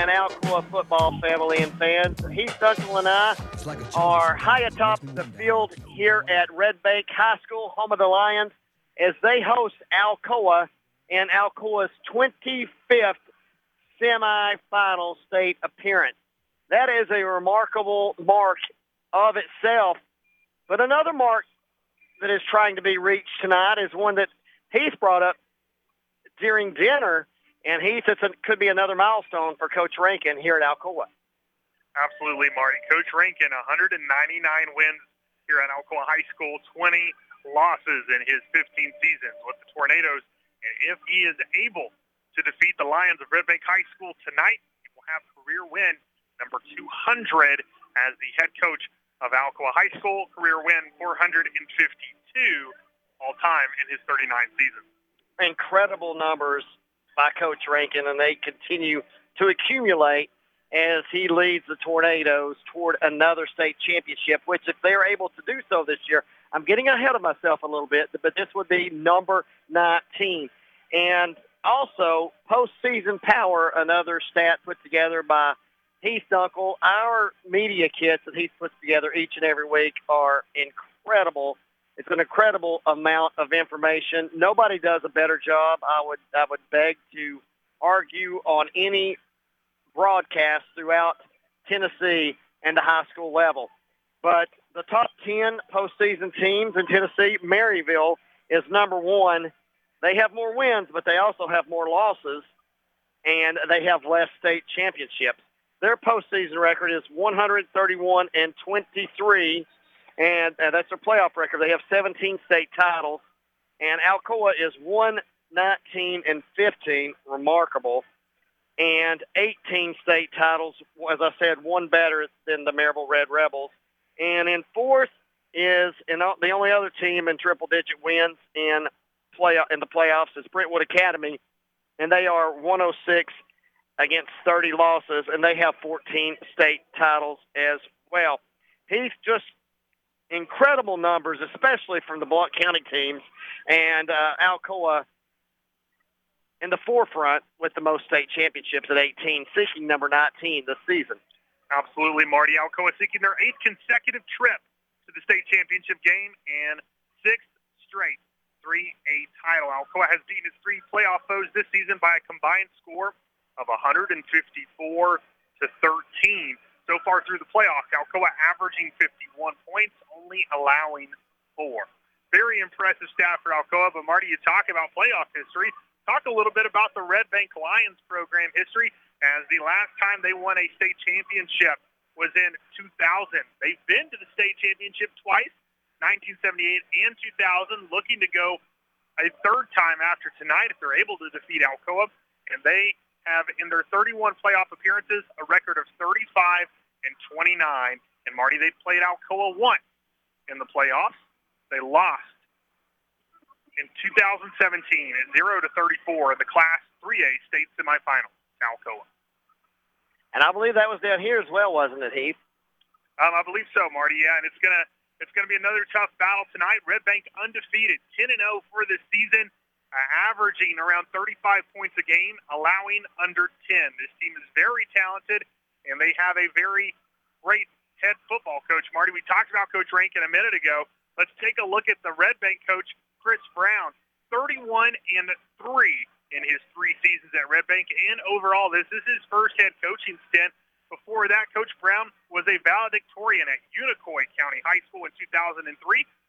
and Alcoa football family and fans. Heath Dunkel and I are high atop the field here at Red Bank High School, home of the Lions, as they host Alcoa in Alcoa's 25th semifinal state appearance. That is a remarkable mark of itself. But another mark that is trying to be reached tonight is one that Heath brought up during dinner, and Heath, it could be another milestone for Coach Rankin here at Alcoa. Absolutely, Marty. Coach Rankin, 199 wins here at Alcoa High School, 20 losses in his 15 seasons with the Tornadoes. And if he is able to defeat the Lions of Red Bank High School tonight, he will have career win number 200 as the head coach of Alcoa High School. Career win 452 all time in his 39 seasons. Incredible numbers by Coach Rankin, and they continue to accumulate as he leads the Tornadoes toward another state championship, which if they're able to do so this year, I'm getting ahead of myself a little bit, but this would be number 19. And also, postseason power, another stat put together by Heath Dunkel. Our media kits that Heath puts together each and every week are incredible. It's an incredible amount of information. Nobody does a better job. I would I would beg to argue on any broadcast throughout Tennessee and the high school level. But the top 10 postseason teams in Tennessee, Maryville is number one. They have more wins, but they also have more losses, and they have less state championships. Their postseason record is 131 and 23, and uh, that's their playoff record. They have 17 state titles, and Alcoa is 119 and 15, remarkable, and 18 state titles. As I said, one better than the Maryville Red Rebels, and in fourth is and the only other team in triple-digit wins in play in the playoffs is Brentwood Academy, and they are 106 against 30 losses, and they have 14 state titles as well. He's just incredible numbers, especially from the Blount County teams, and uh, Alcoa in the forefront with the most state championships at 18, seeking number 19 this season. Absolutely, Marty. Alcoa seeking their eighth consecutive trip to the state championship game and sixth straight 3A title. Alcoa has beaten its three playoff foes this season by a combined score of 154 to 13 so far through the playoffs. Alcoa averaging 51 points, only allowing four. Very impressive stat for Alcoa. But Marty, you talk about playoff history. Talk a little bit about the Red Bank Lions program history, as the last time they won a state championship was in 2000. They've been to the state championship twice, 1978 and 2000, looking to go a third time after tonight if they're able to defeat Alcoa. And they have in their 31 playoff appearances a record of 35 and 29. And Marty, they played Alcoa once in the playoffs. They lost in 2017 at 0 to 34 in the Class 3A state semifinal to Alcoa. And I believe that was down here as well, wasn't it, Heath? Um, I believe so, Marty. Yeah, and it's gonna it's gonna be another tough battle tonight. Red Bank undefeated, 10 and 0 for this season uh, averaging around 35 points a game, allowing under 10. This team is very talented, and they have a very great head football coach, Marty. We talked about Coach Rankin a minute ago. Let's take a look at the Red Bank coach, Chris Brown. 31 and 3 in his three seasons at Red Bank, and overall, this is his first head coaching stint. Before that, Coach Brown was a valedictorian at Unicoi County High School in 2003,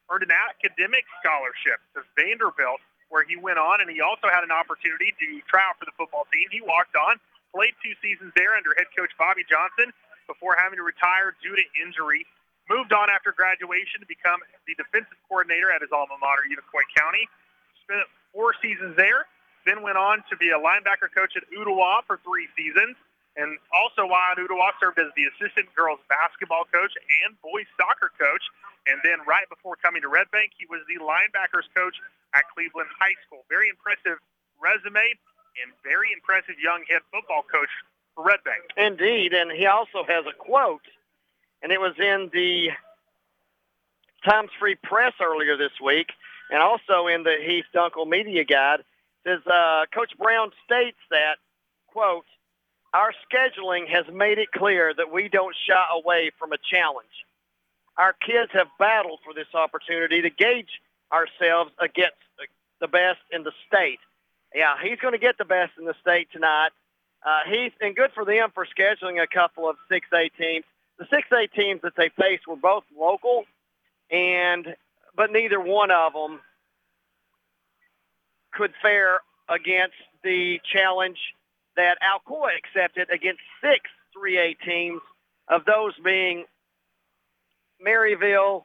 earned an academic scholarship to Vanderbilt where he went on, and he also had an opportunity to try out for the football team. He walked on, played two seasons there under head coach Bobby Johnson before having to retire due to injury. Moved on after graduation to become the defensive coordinator at his alma mater, Unicoi County. Spent four seasons there, then went on to be a linebacker coach at Ooltewah for three seasons. And also while at Ooltewah served as the assistant girls basketball coach and boys soccer coach. And then right before coming to Red Bank, he was the linebackers coach at Cleveland High School. Very impressive resume and very impressive young head football coach for Red Bank. Indeed, and he also has a quote, and it was in the Times Free Press earlier this week, and also in the Heath Dunkel Media Guide. Says uh, Coach Brown states that, quote, our scheduling has made it clear that we don't shy away from a challenge. Our kids have battled for this opportunity to gauge ourselves against the best in the state. Yeah, he's going to get the best in the state tonight. Uh, he's and good for them for scheduling a couple of 6A teams. The 6A teams that they faced were both local, and but neither one of them could fare against the challenge that Alcoa accepted against six 3A teams, of those being Maryville,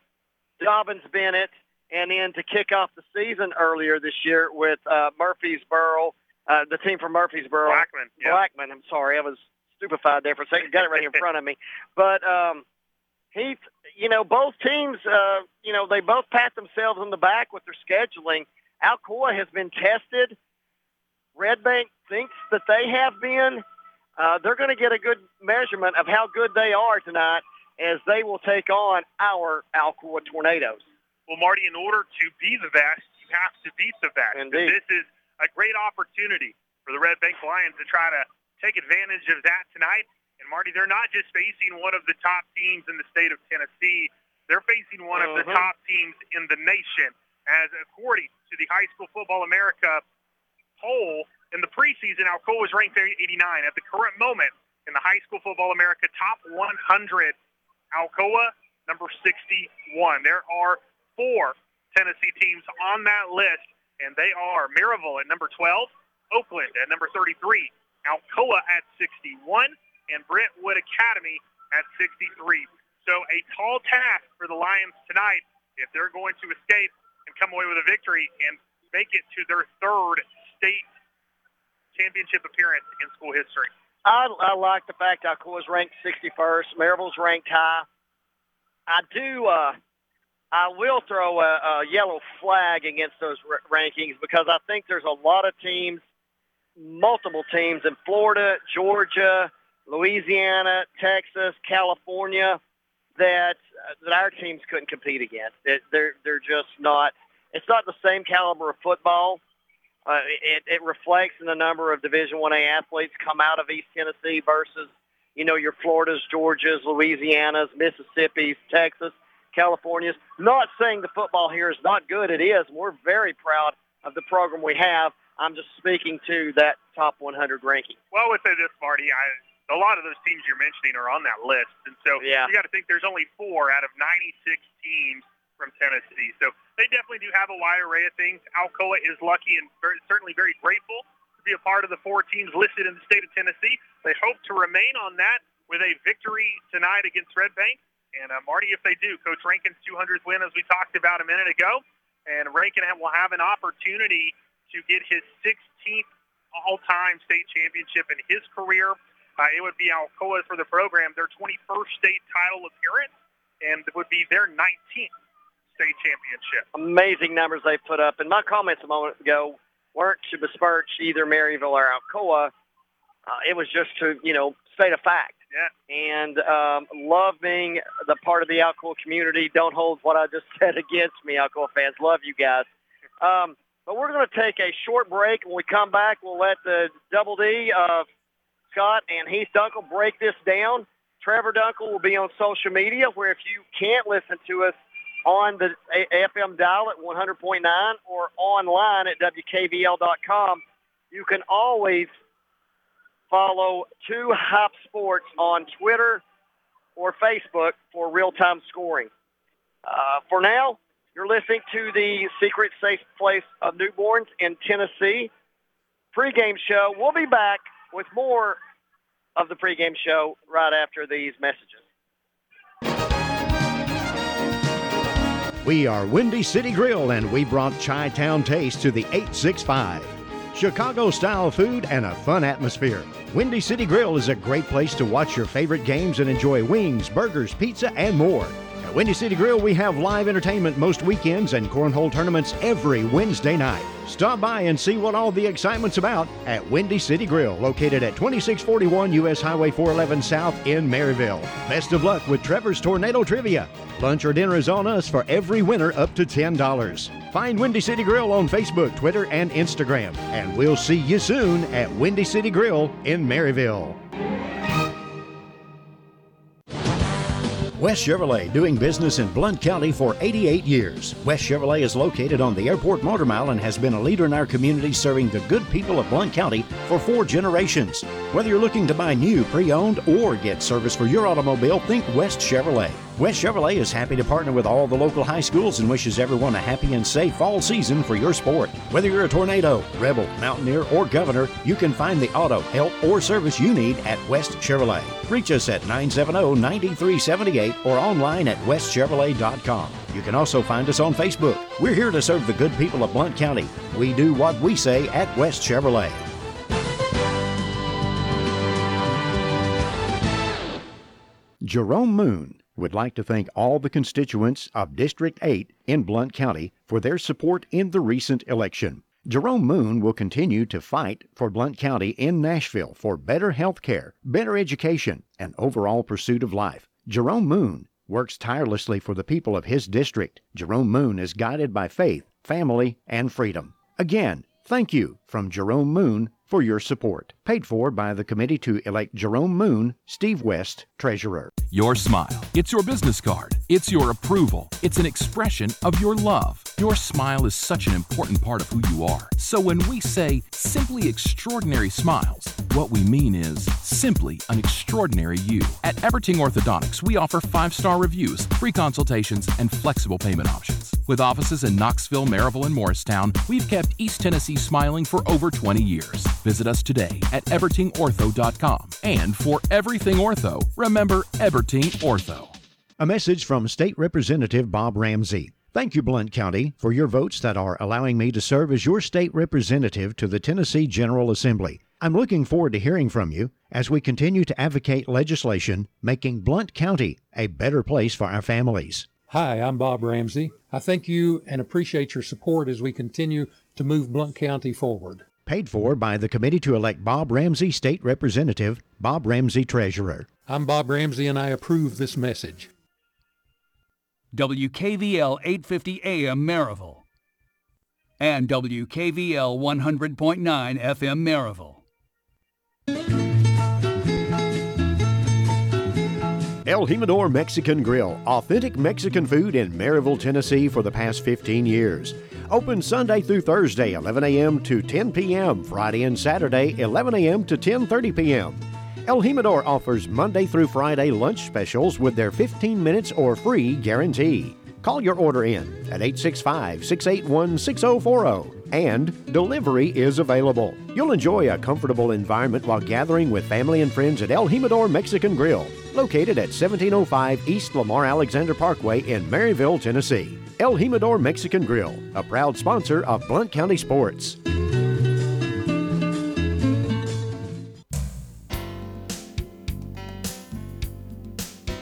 Dobyns Bennett, and then to kick off the season earlier this year with uh, Murfreesboro, uh, the team from Murfreesboro. Blackman. Yeah. Blackman, I'm sorry. I was stupefied there for a second. Got it right here in front of me. But um, Heath, you know, both teams, uh, you know, they both pat themselves on the back with their scheduling. Alcoa has been tested. Red Bank thinks that they have been. Uh, they're going to get a good measurement of how good they are tonight as they will take on our Alcoa Tornadoes. Well, Marty, in order to be the best, you have to beat the best. Indeed. This is a great opportunity for the Red Bank Lions to try to take advantage of that tonight. And Marty, they're not just facing one of the top teams in the state of Tennessee. They're facing one of the Mhm. top teams in the nation. As according to the High School Football America poll, in the preseason, Alcoa was ranked 89. At the current moment, in the High School Football America top 100, Alcoa number 61. There are four Tennessee teams on that list, and they are Maryville at number 12, Oakland at number 33, Alcoa at 61, and Brentwood Academy at 63. So a tall task for the Lions tonight if they're going to escape and come away with a victory and make it to their third state championship appearance in school history. I, I like the fact Alcoa's ranked 61st. Maryville's ranked high. I do. Uh, I will throw a, a yellow flag against those r- rankings because I think there's a lot of teams, multiple teams in Florida, Georgia, Louisiana, Texas, California that that our teams couldn't compete against. It, they're they're just not. It's not the same caliber of football. Uh, it, it reflects in the number of Division One A athletes come out of East Tennessee versus, you know, your Floridas, Georgias, Louisianas, Mississippi's, Texas, California's. Not saying the football here is not good. It is. We're very proud of the program we have. I'm just speaking to that top 100 ranking. Well, say this, Marty. I, a lot of those teams you're mentioning are on that list, and so Yeah. you got to think there's only four out of 96 teams from Tennessee. So they definitely do have a wide array of things. Alcoa is lucky and very, certainly very grateful to be a part of the four teams listed in the state of Tennessee. They hope to remain on that with a victory tonight against Red Bank. And uh, Marty, if they do, Coach Rankin's 200th win, as we talked about a minute ago, and Rankin will have an opportunity to get his 16th all-time state championship in his career. Uh, it would be Alcoa for the program, their 21st state title appearance, and it would be their 19th state championship. Amazing numbers they've put up. And my comments a moment ago weren't to besmirch either Maryville or Alcoa. Uh, it was just to, you know, state a fact. Yeah. And um, love being the part of the Alcoa community. Don't hold what I just said against me, Alcoa fans. Love you guys. Um, but we're going to take a short break. When we come back, we'll let the Double D of Scott and Heath Dunkel break this down. Trevor Dunkel will be on social media, where if you can't listen to us on the FM dial at 100.9 or online at WKVL.com, you can always follow Two Hop Sports on Twitter or Facebook for real-time scoring. Uh, for now, you're listening to the Secret Safe Place of Newborns in Tennessee pregame show. We'll be back with more of the pregame show right after these messages. We are Windy City Grill and we brought Chi Town Taste to the 865. Chicago style food and a fun atmosphere. Windy City Grill is a great place to watch your favorite games and enjoy wings, burgers, pizza, and more. Windy City Grill, we have live entertainment most weekends and cornhole tournaments every Wednesday night. Stop by and see what all the excitement's about at Windy City Grill, located at 2641 US Highway 411 South in Maryville. Best of luck with Trevor's Tornado Trivia. Lunch or dinner is on us for every winner up to $10. Find Windy City Grill on Facebook, Twitter, and Instagram. And we'll see you soon at Windy City Grill in Maryville. West Chevrolet, doing business in Blount County for 88 years. West Chevrolet is located on the Airport Motor Mile and has been a leader in our community serving the good people of Blount County for four generations. Whether you're looking to buy new, pre owned, or get service for your automobile, think West Chevrolet. West Chevrolet is happy to partner with all the local high schools and wishes everyone a happy and safe fall season for your sport. Whether you're a tornado, rebel, mountaineer, or governor, you can find the auto, help, or service you need at West Chevrolet. Reach us at 970 9378 or online at westchevrolet.com. You can also find us on Facebook. We're here to serve the good people of Blount County. We do what we say at West Chevrolet. Jerome Moon would like to thank all the constituents of District 8 in Blount County for their support in the recent election. Jerome Moon will continue to fight for Blount County in Nashville for better health care, better education, and overall pursuit of life. Jerome Moon works tirelessly for the people of his district. Jerome Moon is guided by faith, family, and freedom. Again, thank you from Jerome Moon for your support. Paid for by the committee to elect Jerome Moon, Steve West, Treasurer. Your smile. It's your business card. It's your approval. It's an expression of your love. Your smile is such an important part of who you are. So when we say simply extraordinary smiles, what we mean is simply an extraordinary you. At Everting Orthodontics, we offer five star reviews, free consultations, and flexible payment options. With offices in Knoxville, Maryville, and Morristown, we've kept East Tennessee smiling for over 20 years. Visit us today at evertingortho.com. And for everything ortho, remember Everting Ortho. A message from State Representative Bob Ramsey. Thank you, Blount County, for your votes that are allowing me to serve as your state representative to the Tennessee General Assembly. I'm looking forward to hearing from you as we continue to advocate legislation making Blount County a better place for our families. Hi, I'm Bob Ramsey. I thank you and appreciate your support as we continue to move Blount County forward. Paid for by the committee to elect Bob Ramsey State Representative, Bob Ramsey Treasurer. I'm Bob Ramsey and I approve this message. WKVL 850 AM Maryville and WKVL 100.9 FM Maryville. El Jimador Mexican Grill, authentic Mexican food in Maryville, Tennessee for the past 15 years. Open Sunday through Thursday, 11 a.m. to 10 p.m., Friday and Saturday, 11 a.m. to 10:30 p.m. El Jimador offers Monday through Friday lunch specials with their 15 minutes or free guarantee. Call your order in at 865 681 6040 and delivery is available. You'll enjoy a comfortable environment while gathering with family and friends at El Jimador Mexican Grill, located at 1705 East Lamar Alexander Parkway in Maryville, Tennessee. El Jimador Mexican Grill, a proud sponsor of Blount County Sports.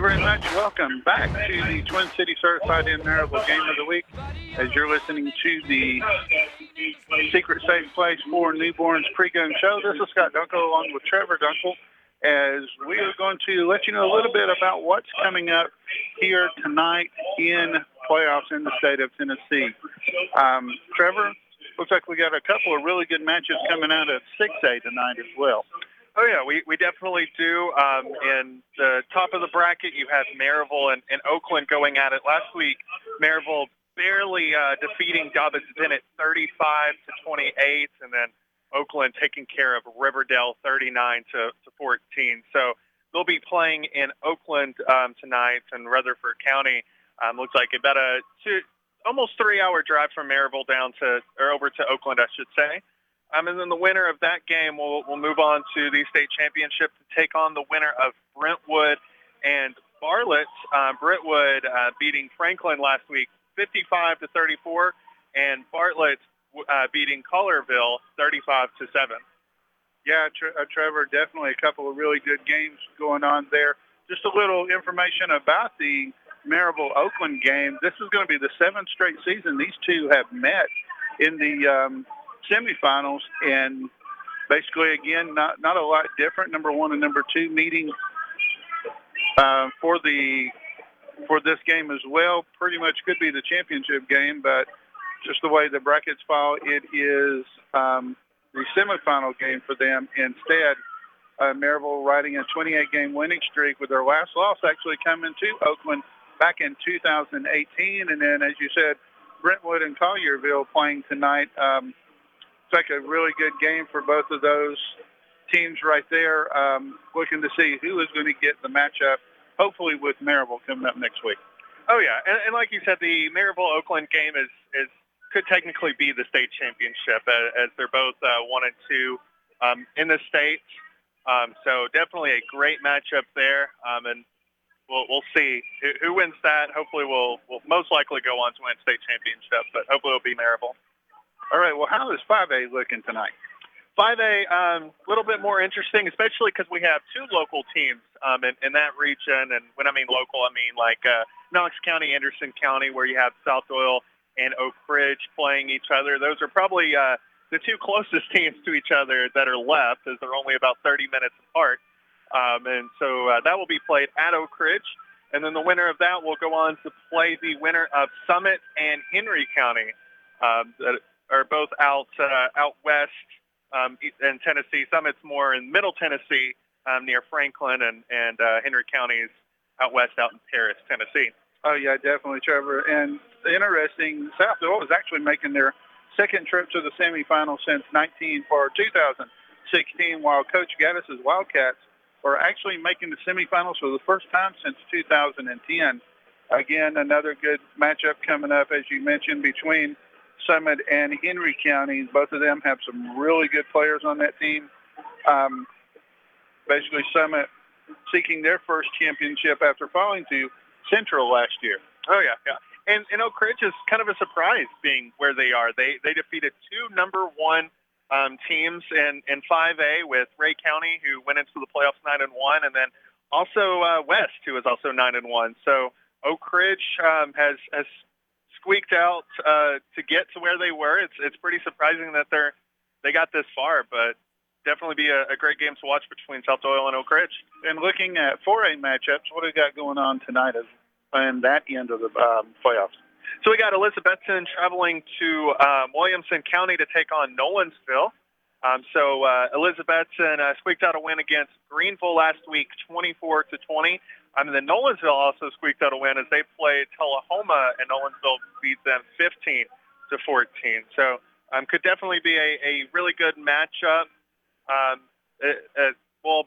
you very much. Welcome back to the Twin City Certified Maryville Game of the Week. As you're listening to the Secret Safe Place for Newborns pregame show, this is Scott Dunkel along with Trevor Dunkel. as we are going to let you know a little bit about what's coming up here tonight in playoffs in the state of Tennessee. Um, Trevor, looks like we got a couple of really good matches coming out of 6A tonight as well. Oh yeah, we, we definitely do. Um, in the top of the bracket, you have Maryville and, and Oakland going at it. Last week, Maryville barely uh, defeating Dobyns Bennett 35 to 28, and then Oakland taking care of Riverdale 39 to, to 14. So they'll be playing in Oakland um, tonight, and Rutherford County um, looks like about a two, almost three-hour drive from Maryville down to or over to Oakland, I should say. Um, and then the winner of that game will will move on to the state championship to take on the winner of Brentwood and Bartlett. Uh, Brentwood uh, beating Franklin last week, 55 to 34, and Bartlett uh, beating Collierville 35 to 7. Yeah, uh, Trevor, definitely a couple of really good games going on there. Just a little information about the Maryville Oakland game. This is going to be the seventh straight season these two have met in the um, semifinals, and basically, again, not not a lot different. Number one and number two meeting uh, for the for this game as well. Pretty much could be the championship game, but just the way the brackets fall, it is um, the semifinal game for them instead. Uh, Maryville riding a 28-game winning streak with their last loss actually coming to Oakland back in 2018. And then, as you said, Brentwood and Collierville playing tonight. Um, like a really good game for both of those teams right there. Um, looking to see who is going to get the matchup, hopefully with Maryville coming up next week. Oh yeah, and, and like you said, the Maryville Oakland game is is could technically be the state championship as, as they're both uh, one and two um, in the state. Um, so definitely a great matchup there, um, and we'll we'll see who, who wins that. Hopefully, we'll we'll most likely go on to win state championship, but hopefully it'll be Maryville. All right. Well, how is 5A looking tonight? 5A, a um, little bit more interesting, especially because we have two local teams um, in, in that region. And when I mean local, I mean like uh, Knox County, Anderson County, where you have South Doyle and Oak Ridge playing each other. Those are probably uh, the two closest teams to each other that are left, as they're only about 30 minutes apart. Um, and so uh, that will be played at Oak Ridge. And then the winner of that will go on to play the winner of Summit and Henry County, um, are both out uh, out west um, in Tennessee. Some it's more in Middle Tennessee, um, near Franklin, and and uh, Henry counties out west, out in Paris, Tennessee. Oh yeah, definitely, Trevor. And interesting, South Doyle is actually making their second trip to the semifinals since 19 for 2016, while Coach Gaddis's Wildcats are actually making the semifinals for the first time since 2010. Again, another good matchup coming up, as you mentioned, between Summit and Henry County. Both of them have some really good players on that team. Um, basically, Summit seeking their first championship after falling to Central last year. Oh yeah, yeah. And, and Oak Ridge is kind of a surprise being where they are. They they defeated two number one um, teams in in 5A with Rhea County, who went into the playoffs nine and one, and then also uh, West, who is also nine and one. So Oak Ridge um, has has squeaked out uh, to get to where they were. It's it's pretty surprising that they're they got this far, but definitely be a, a great game to watch between South Doyle and Oak Ridge. And looking at 4A matchups, what do we got going on tonight and that end of the um, playoffs? So we got Elizabethton traveling to um, Williamson County to take on Nolensville. Um, so uh, Elizabethton uh, squeaked out a win against Greeneville last week, 24 to 20. I mean, the Nolensville also squeaked out a win as they played Tullahoma, and Nolensville beat them 15 to 14. So um, could definitely be a, a really good matchup. Um, it, it, well,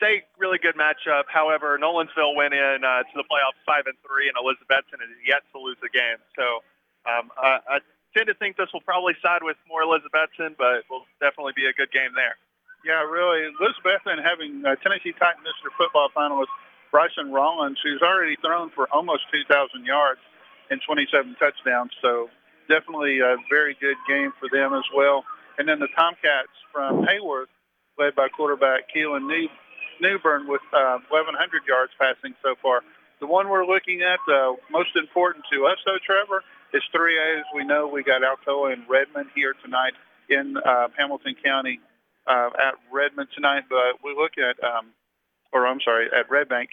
say really good matchup. However, Nolensville went in uh, to the playoffs five and three, and Elizabethton is yet to lose a game. So um, I, I tend to think this will probably side with more Elizabethton, but it will definitely be a good game there. Yeah, really. Elizabethton having uh, Tennessee Titan Mr. Football finalist Bryson Rollins, who's already thrown for almost 2,000 yards and 27 touchdowns. So definitely a very good game for them as well. And then the Tomcats from Haywood, led by quarterback Keelan New, Newburn with uh, 1,100 yards passing so far. The one we're looking at, uh, most important to us, though, Trevor, is 3A. As we know, we got Alcoa and Redmond here tonight in uh, Hamilton County. uh, at Redmond tonight, but we look at, um, or I'm sorry, at Red Bank.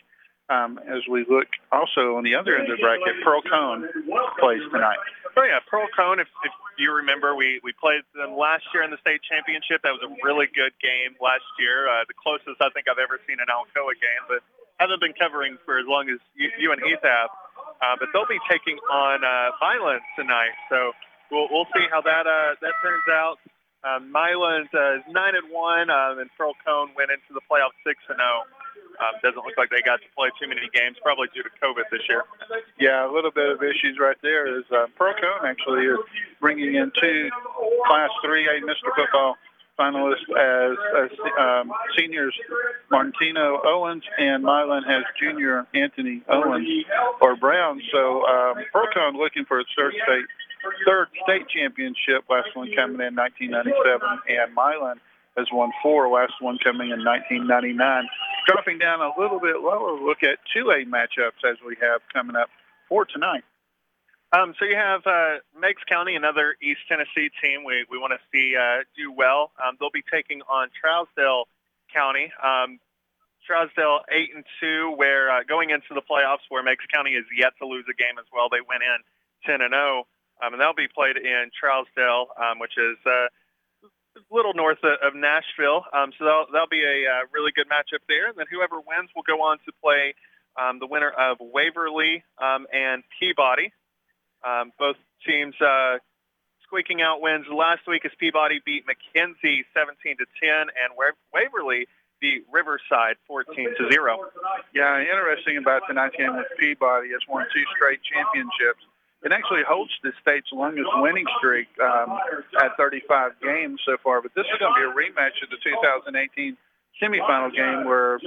Um, as we look also on the other end of the bracket, Pearl-Cohn plays tonight. Oh yeah, Pearl-Cohn. If, if you remember, we we played them last year in the state championship. That was a really good game last year. Uh, the closest I think I've ever seen an Alcoa game, but haven't been covering for as long as you, you and Heath have. Uh, but they'll be taking on uh, Milan tonight, so we'll we'll see how that uh, that turns out. Um, Milan uh, is nine and one, um, and Pearl-Cohn went into the playoff six and zero. Oh. Um, doesn't look like they got to play too many games, probably due to COVID this year. Yeah, a little bit of issues right there. Is uh, Pearl-Cohn actually is bringing in two Class 3A Mr. Football finalists as, as um, seniors Martino Owens and Milan has junior Anthony Owens or Brown. So um, Pearl-Cohn looking for its third state third state championship. Last one coming in 1997, and Milan has won four, last one coming in 1999. Dropping down a little bit lower, look at 2A matchups as we have coming up for tonight. Um, so you have uh, Meigs County, another East Tennessee team we, we want to see uh, do well. Um, they'll be taking on Trousdale County. Um, Trousdale 8 and 2, where uh, going into the playoffs, where Meigs County is yet to lose a game as well. They went in 10 and 0, um, and they'll be played in Trousdale, um, which is uh, little north of Nashville. Um, so that'll, that'll be a uh, really good matchup there. And then whoever wins will go on to play um, the winner of Waverly um, and Peabody. Um, both teams uh, squeaking out wins last week as Peabody beat McKenzie 17 to 10, and Waverly beat Riverside 14 to 0. Yeah, interesting about tonight's game with Peabody. It's won two straight championships it actually holds the state's longest winning streak um, at 35 games so far. But this is going to be a rematch of the 2018 semifinal game where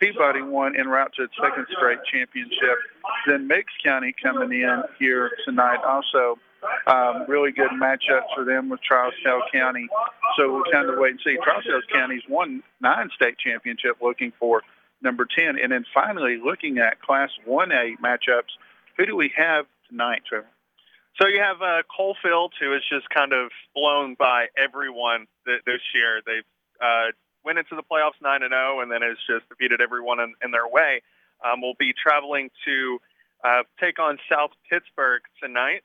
Peabody won en route to its second straight championship. Then Meigs County coming in here tonight also. Um, really good matchups for them with Trousdale County. So we'll kind of wait and see. Trousdale County's won nine state championship looking for number 10. And then finally looking at Class 1A matchups, who do we have tonight, Trevor? So you have uh, Coalfield, who is just kind of blown by everyone th- this year. They've uh, went into the playoffs nine and 0 and then has just defeated everyone in, in their way. Um, will be traveling to uh, take on South Pittsburg tonight.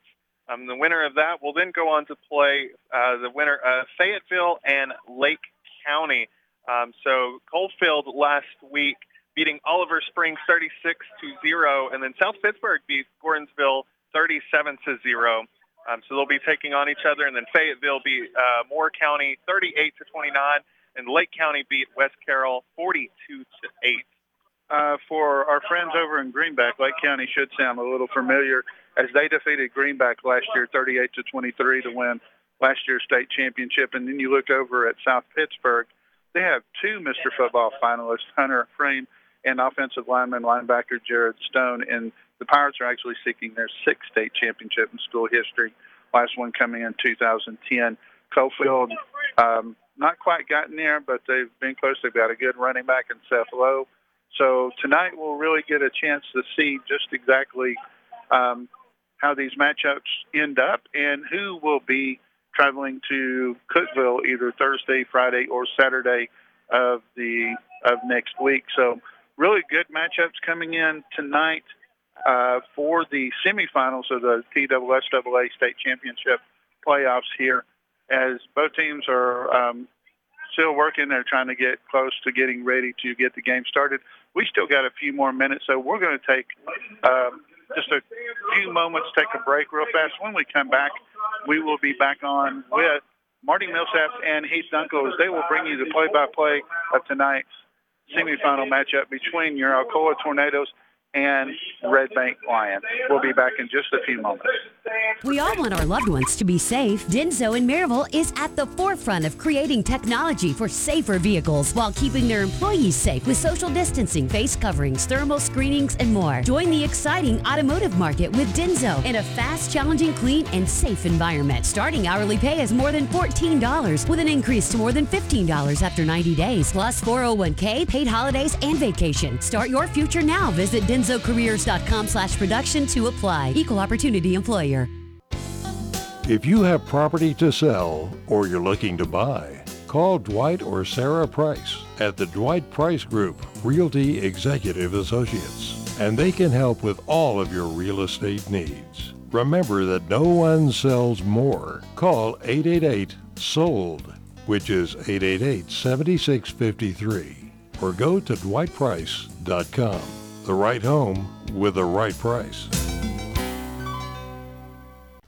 Um, the winner of that will then go on to play uh, the winner of Fayetteville and Lake County. Um, so Coalfield last week beating Oliver Springs 36 to zero, and then South Pittsburg beat Gordonsville 37 to 0. Um, so they'll be taking on each other, and then Fayetteville beat uh, Moore County 38 to 29, and Lake County beat West Carroll 42 to 8. Uh, for our friends over in Greenback, Lake County should sound a little familiar as they defeated Greenback last year 38 to 23 to win last year's state championship. And then you look over at South Pittsburg, they have two Mr. Football finalists, Hunter Frame and offensive lineman linebacker Jared Stone. And the Pirates are actually seeking their sixth state championship in school history. Last one coming in 2010. Coalfield, um, not quite gotten there, but they've been close. They've got a good running back in Seth Lowe. So tonight we'll really get a chance to see just exactly um, how these matchups end up and who will be traveling to Cookeville either Thursday, Friday, or Saturday of the of next week. So really good matchups coming in tonight uh, for the semifinals of the TSSAA state championship playoffs here as both teams are um, still working. They're trying to get close to getting ready to get the game started. We still got a few more minutes, so we're going to take um, just a few moments, take a break real fast. When we come back, we will be back on with Marty Millsap and Heath Dunkel as they will bring you the play-by-play of tonight's semifinal matchup between your Alcoa Tornadoes and Red Bank Lions. We'll be back in just a few moments. We all want our loved ones to be safe. Denso in Maryville is at the forefront of creating technology for safer vehicles while keeping their employees safe with social distancing, face coverings, thermal screenings, and more. Join the exciting automotive market with Denso in a fast, challenging, clean, and safe environment. Starting hourly pay is more than $14 with an increase to more than $15 after 90 days, plus 401k, paid holidays, and vacation. Start your future now. Visit densocareers.com slash production to apply. Equal opportunity employer. If you have property to sell or you're looking to buy, Call Dwight or Sarah Price at the Dwight Price Group, Realty Executive Associates, and they can help with all of your real estate needs. Remember that no one sells more. Call 888 SOLD, which is 888 7653, or go to dwightprice.com. The right home with the right price.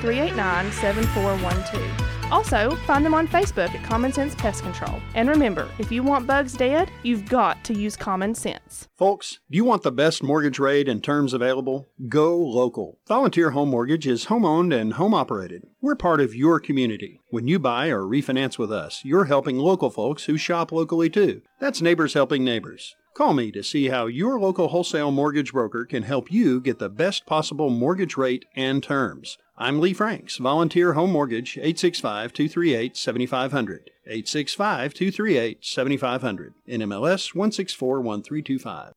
389 7412. Also, find them on Facebook at Common Sense Pest Control. And remember, if you want bugs dead, you've got to use common sense. Folks, do you want the best mortgage rate and terms available? Go local. Volunteer Home Mortgage is home owned and home operated. We're part of your community. When you buy or refinance with us, you're helping local folks who shop locally too. That's neighbors helping neighbors. Call me to see how your local wholesale mortgage broker can help you get the best possible mortgage rate and terms. I'm Lee Franks, Volunteer Home Mortgage, 865 238 7500. 865 238 7500. NMLS 1641325.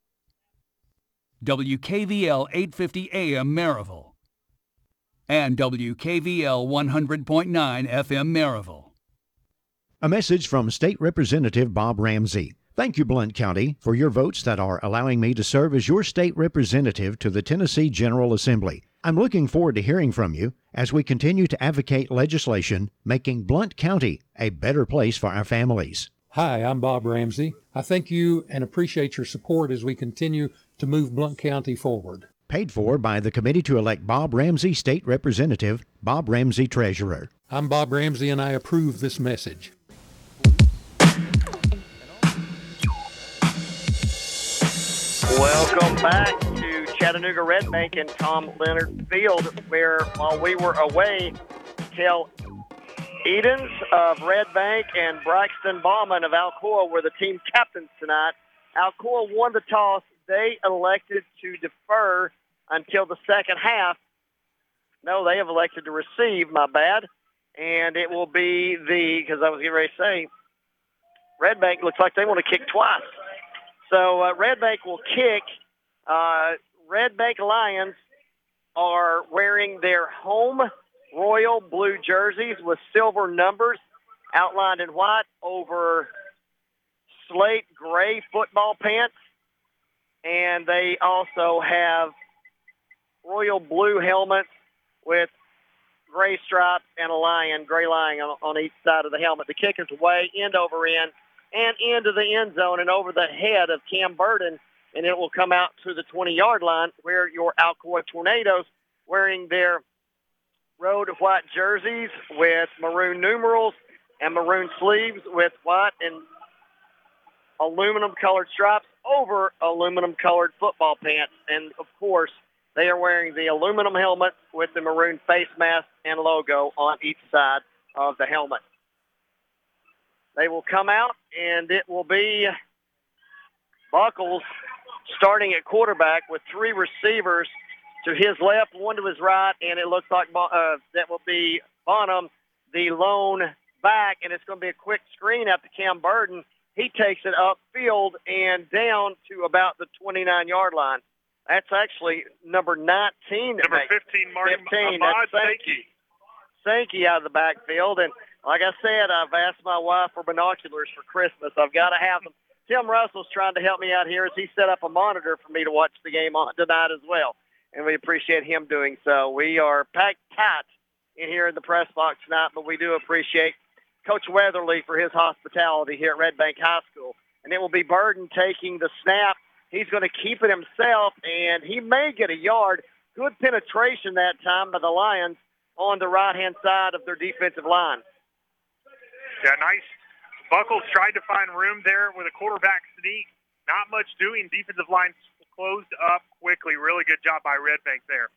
WKVL 850 AM Maryville and WKVL 100.9 FM Maryville. A message from State Representative Bob Ramsey. Thank you, Blount County, for your votes that are allowing me to serve as your state representative to the Tennessee General Assembly. I'm looking forward to hearing from you as we continue to advocate legislation making Blount County a better place for our families. Hi, I'm Bob Ramsey. I thank you and appreciate your support as we continue to move Blount County forward. Paid for by the committee to elect Bob Ramsey State Representative, Bob Ramsey Treasurer. I'm Bob Ramsey and I approve this message. Welcome back to Chattanooga Red Bank and Tom Leonard Field, where while we were away, Kel Edens of Red Bank and Braxton Bauman of Alcoa were the team captains tonight. Alcoa won the toss. They elected to defer until the second half. No, they have elected to receive, my bad. And it will be the, because I was getting ready to say, Red Bank looks like they want to kick twice. So uh, Red Bank will kick. Uh, Red Bank Lions are wearing their home royal blue jerseys with silver numbers outlined in white over slate gray football pants. And they also have royal blue helmets with gray stripes and a lion, gray lion on, on each side of the helmet. The kick is away, end over end and into the end zone and over the head of Cam Burden, and it will come out to the 20-yard line where your Alcoa Tornadoes, wearing their road white jerseys with maroon numerals and maroon sleeves with white and aluminum colored stripes over aluminum colored football pants. And of course, they are wearing the aluminum helmet with the maroon face mask and logo on each side of the helmet. They will come out, and it will be Buckles starting at quarterback with three receivers to his left, one to his right, and it looks like uh, that will be Bonham, the lone back, and it's going to be a quick screen up to Cam Burden. He takes it upfield and down to about the 29-yard line. That's actually number 19. Number 15, Marty 15. Ahmad That's Sankey. Sankey out of the backfield, and like I said, I've asked my wife for binoculars for Christmas. I've got to have them. Tim Russell's trying to help me out here as he set up a monitor for me to watch the game on tonight as well, and we appreciate him doing so. We are packed tight in here in the press box tonight, but we do appreciate Coach Weatherly for his hospitality here at Red Bank High School. And it will be Burden taking the snap. He's going to keep it himself, and he may get a yard. Good penetration that time by the Lions on the right-hand side of their defensive line. Yeah, nice. Buckles tried to find room there with a quarterback sneak. Not much doing. Defensive line closed up quickly. Really good job by Red Bank there.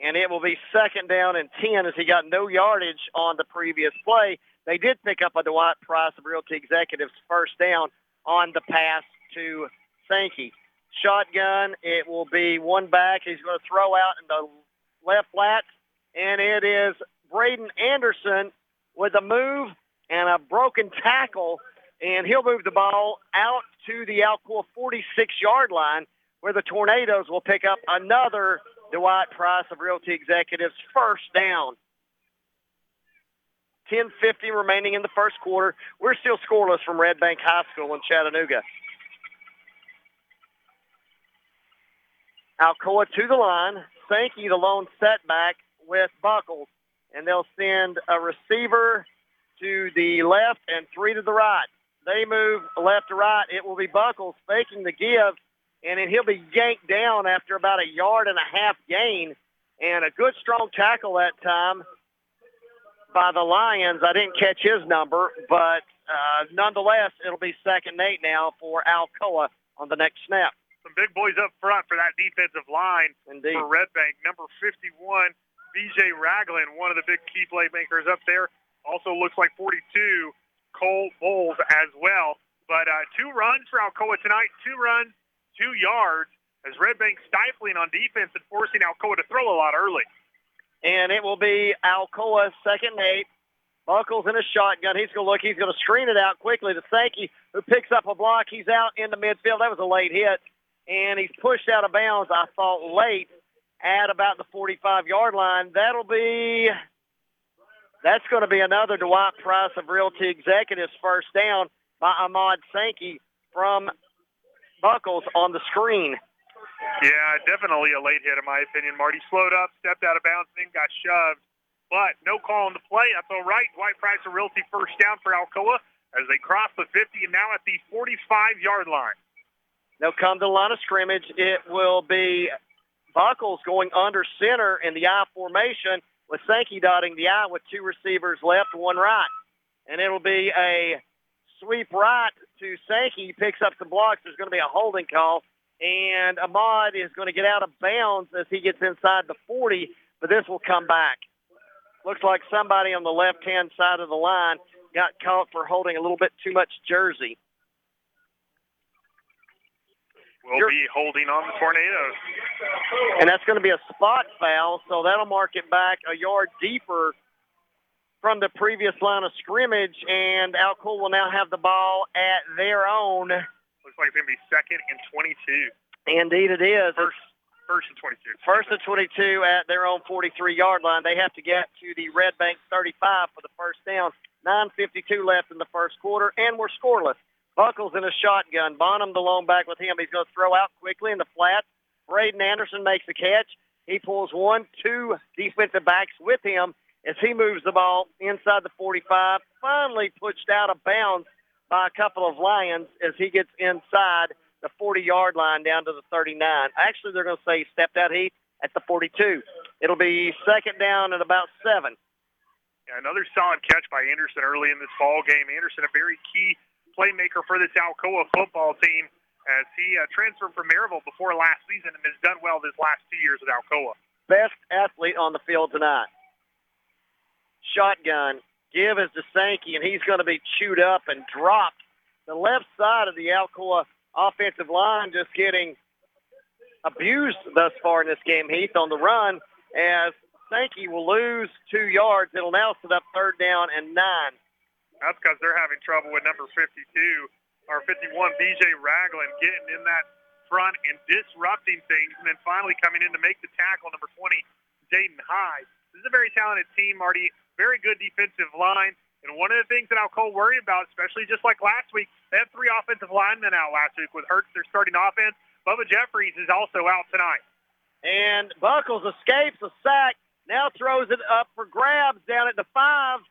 And it will be second down and 10 as he got no yardage on the previous play. They did pick up a Dwight Price of Realty Executives first down on the pass to Sankey. Shotgun, it will be one back. He's going to throw out in the left flat, and it is Braden Anderson with a move and a broken tackle, and he'll move the ball out to the Alcoa 46-yard line where the Tornadoes will pick up another Dwight Price of Realty Executives first down. 10.50 remaining in the first quarter. We're still scoreless from Red Bank High School in Chattanooga. Alcoa to the line. Sankey, the lone setback with Buckles. And they'll send a receiver to the left and three to the right. They move left to right. It will be Buckles faking the give, and then he'll be yanked down after about a yard and a half gain. And a good strong tackle that time by the Lions. I didn't catch his number, but uh, nonetheless, it'll be second and eight now for Alcoa on the next snap. Some big boys up front for that defensive line Indeed. for Red Bank. Number 51, BJ Ragland, one of the big key playmakers up there. Also looks like 42, Cole Bowles as well. But uh, two runs for Alcoa tonight, two runs, two yards, as Red Bank stifling on defense and forcing Alcoa to throw a lot early. And it will be Alcoa second eight. Buckles in a shotgun. He's going to look. He's going to screen it out quickly to Sankey, who picks up a block. He's out in the midfield. That was a late hit. And he's pushed out of bounds, I thought, late at about the 45-yard line. That'll be that's going to be another Dwight Price of Realty Executives first down by Ahmad Sankey from Buckles on the screen. Yeah, definitely a late hit in my opinion. Marty slowed up, stepped out of bounds, then got shoved. But no call on the play. That's all right. Dwight Price of Realty first down for Alcoa as they cross the 50 and now at the 45-yard line. They'll come to the line of scrimmage. It will be Buckles going under center in the I formation with Sankey dotting the I with two receivers left, one right. And it'll be a sweep right to Sankey. Picks up some blocks. There's going to be a holding call. And Ahmad is going to get out of bounds as he gets inside the 40, but this will come back. Looks like somebody on the left-hand side of the line got caught for holding a little bit too much jersey. We'll You're, be holding on the Tornadoes. And that's going to be a spot foul, so that'll mark it back a yard deeper from the previous line of scrimmage, and Alcoa will now have the ball at their own. Looks like it's going to be second and 22. Indeed it is. First, first and 22. First and 22 at their own 43-yard line. They have to get to the Red Bank 35 for the first down. 9.52 left in the first quarter, and we're scoreless. Buckles in a shotgun. Bonham, the lone back with him. He's going to throw out quickly in the flat. Braden Anderson makes the catch. He pulls one, two defensive backs with him as he moves the ball inside the 45. Finally pushed out of bounds by a couple of Lions as he gets inside the 40-yard line down to the 39. Actually, they're going to say he stepped out Heath at the 42. It'll be second down at about seven. Yeah, another solid catch by Anderson early in this ball game. Anderson, a very key playmaker for this Alcoa football team as he uh, transferred from Maryville before last season and has done well this last two years at Alcoa. Best athlete on the field tonight. Shotgun. Give is to Sankey, and he's going to be chewed up and dropped. The left side of the Alcoa offensive line just getting abused thus far in this game, Heath, on the run as Sankey will lose two yards. It'll now set up third down and nine. That's because they're having trouble with number 52 or 51, BJ Ragland, getting in that front and disrupting things, and then finally coming in to make the tackle, number 20, Jaden High. This is a very talented team, Marty. Very good defensive line. And one of the things that Alcoa worry about, especially just like last week, they had three offensive linemen out last week with Hurts, their starting offense. Bubba Jeffries is also out tonight. And Buckles escapes a sack, now throws it up for grabs down at the five,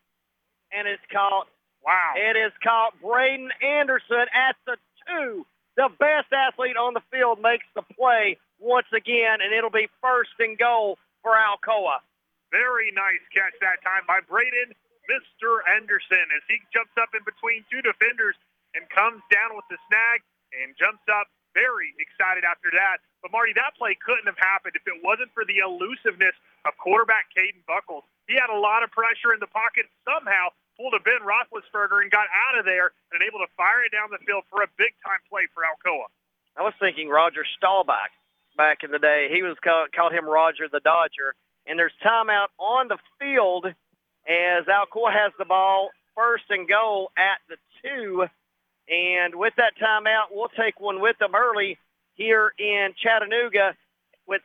and it's caught Wow. It is caught Braden Anderson at the two. The best athlete on the field makes the play once again, and it'll be first and goal for Alcoa. Very nice catch that time by Braden Mr. Anderson as he jumps up in between two defenders and comes down with the snag and jumps up very excited after that. But Marty, that play couldn't have happened if it wasn't for the elusiveness of quarterback Caden Buckles. He had a lot of pressure in the pocket, somehow pulled a Ben Roethlisberger and got out of there and able to fire it down the field for a big-time play for Alcoa. I was thinking Roger Staubach back in the day. He was called, called him Roger the Dodger. And there's timeout on the field as Alcoa has the ball first and goal at the two. And with that timeout, we'll take one with them early here in Chattanooga. With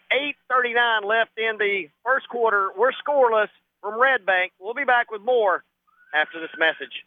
8.39 left in the first quarter, we're scoreless from Red Bank. We'll be back with more after this message.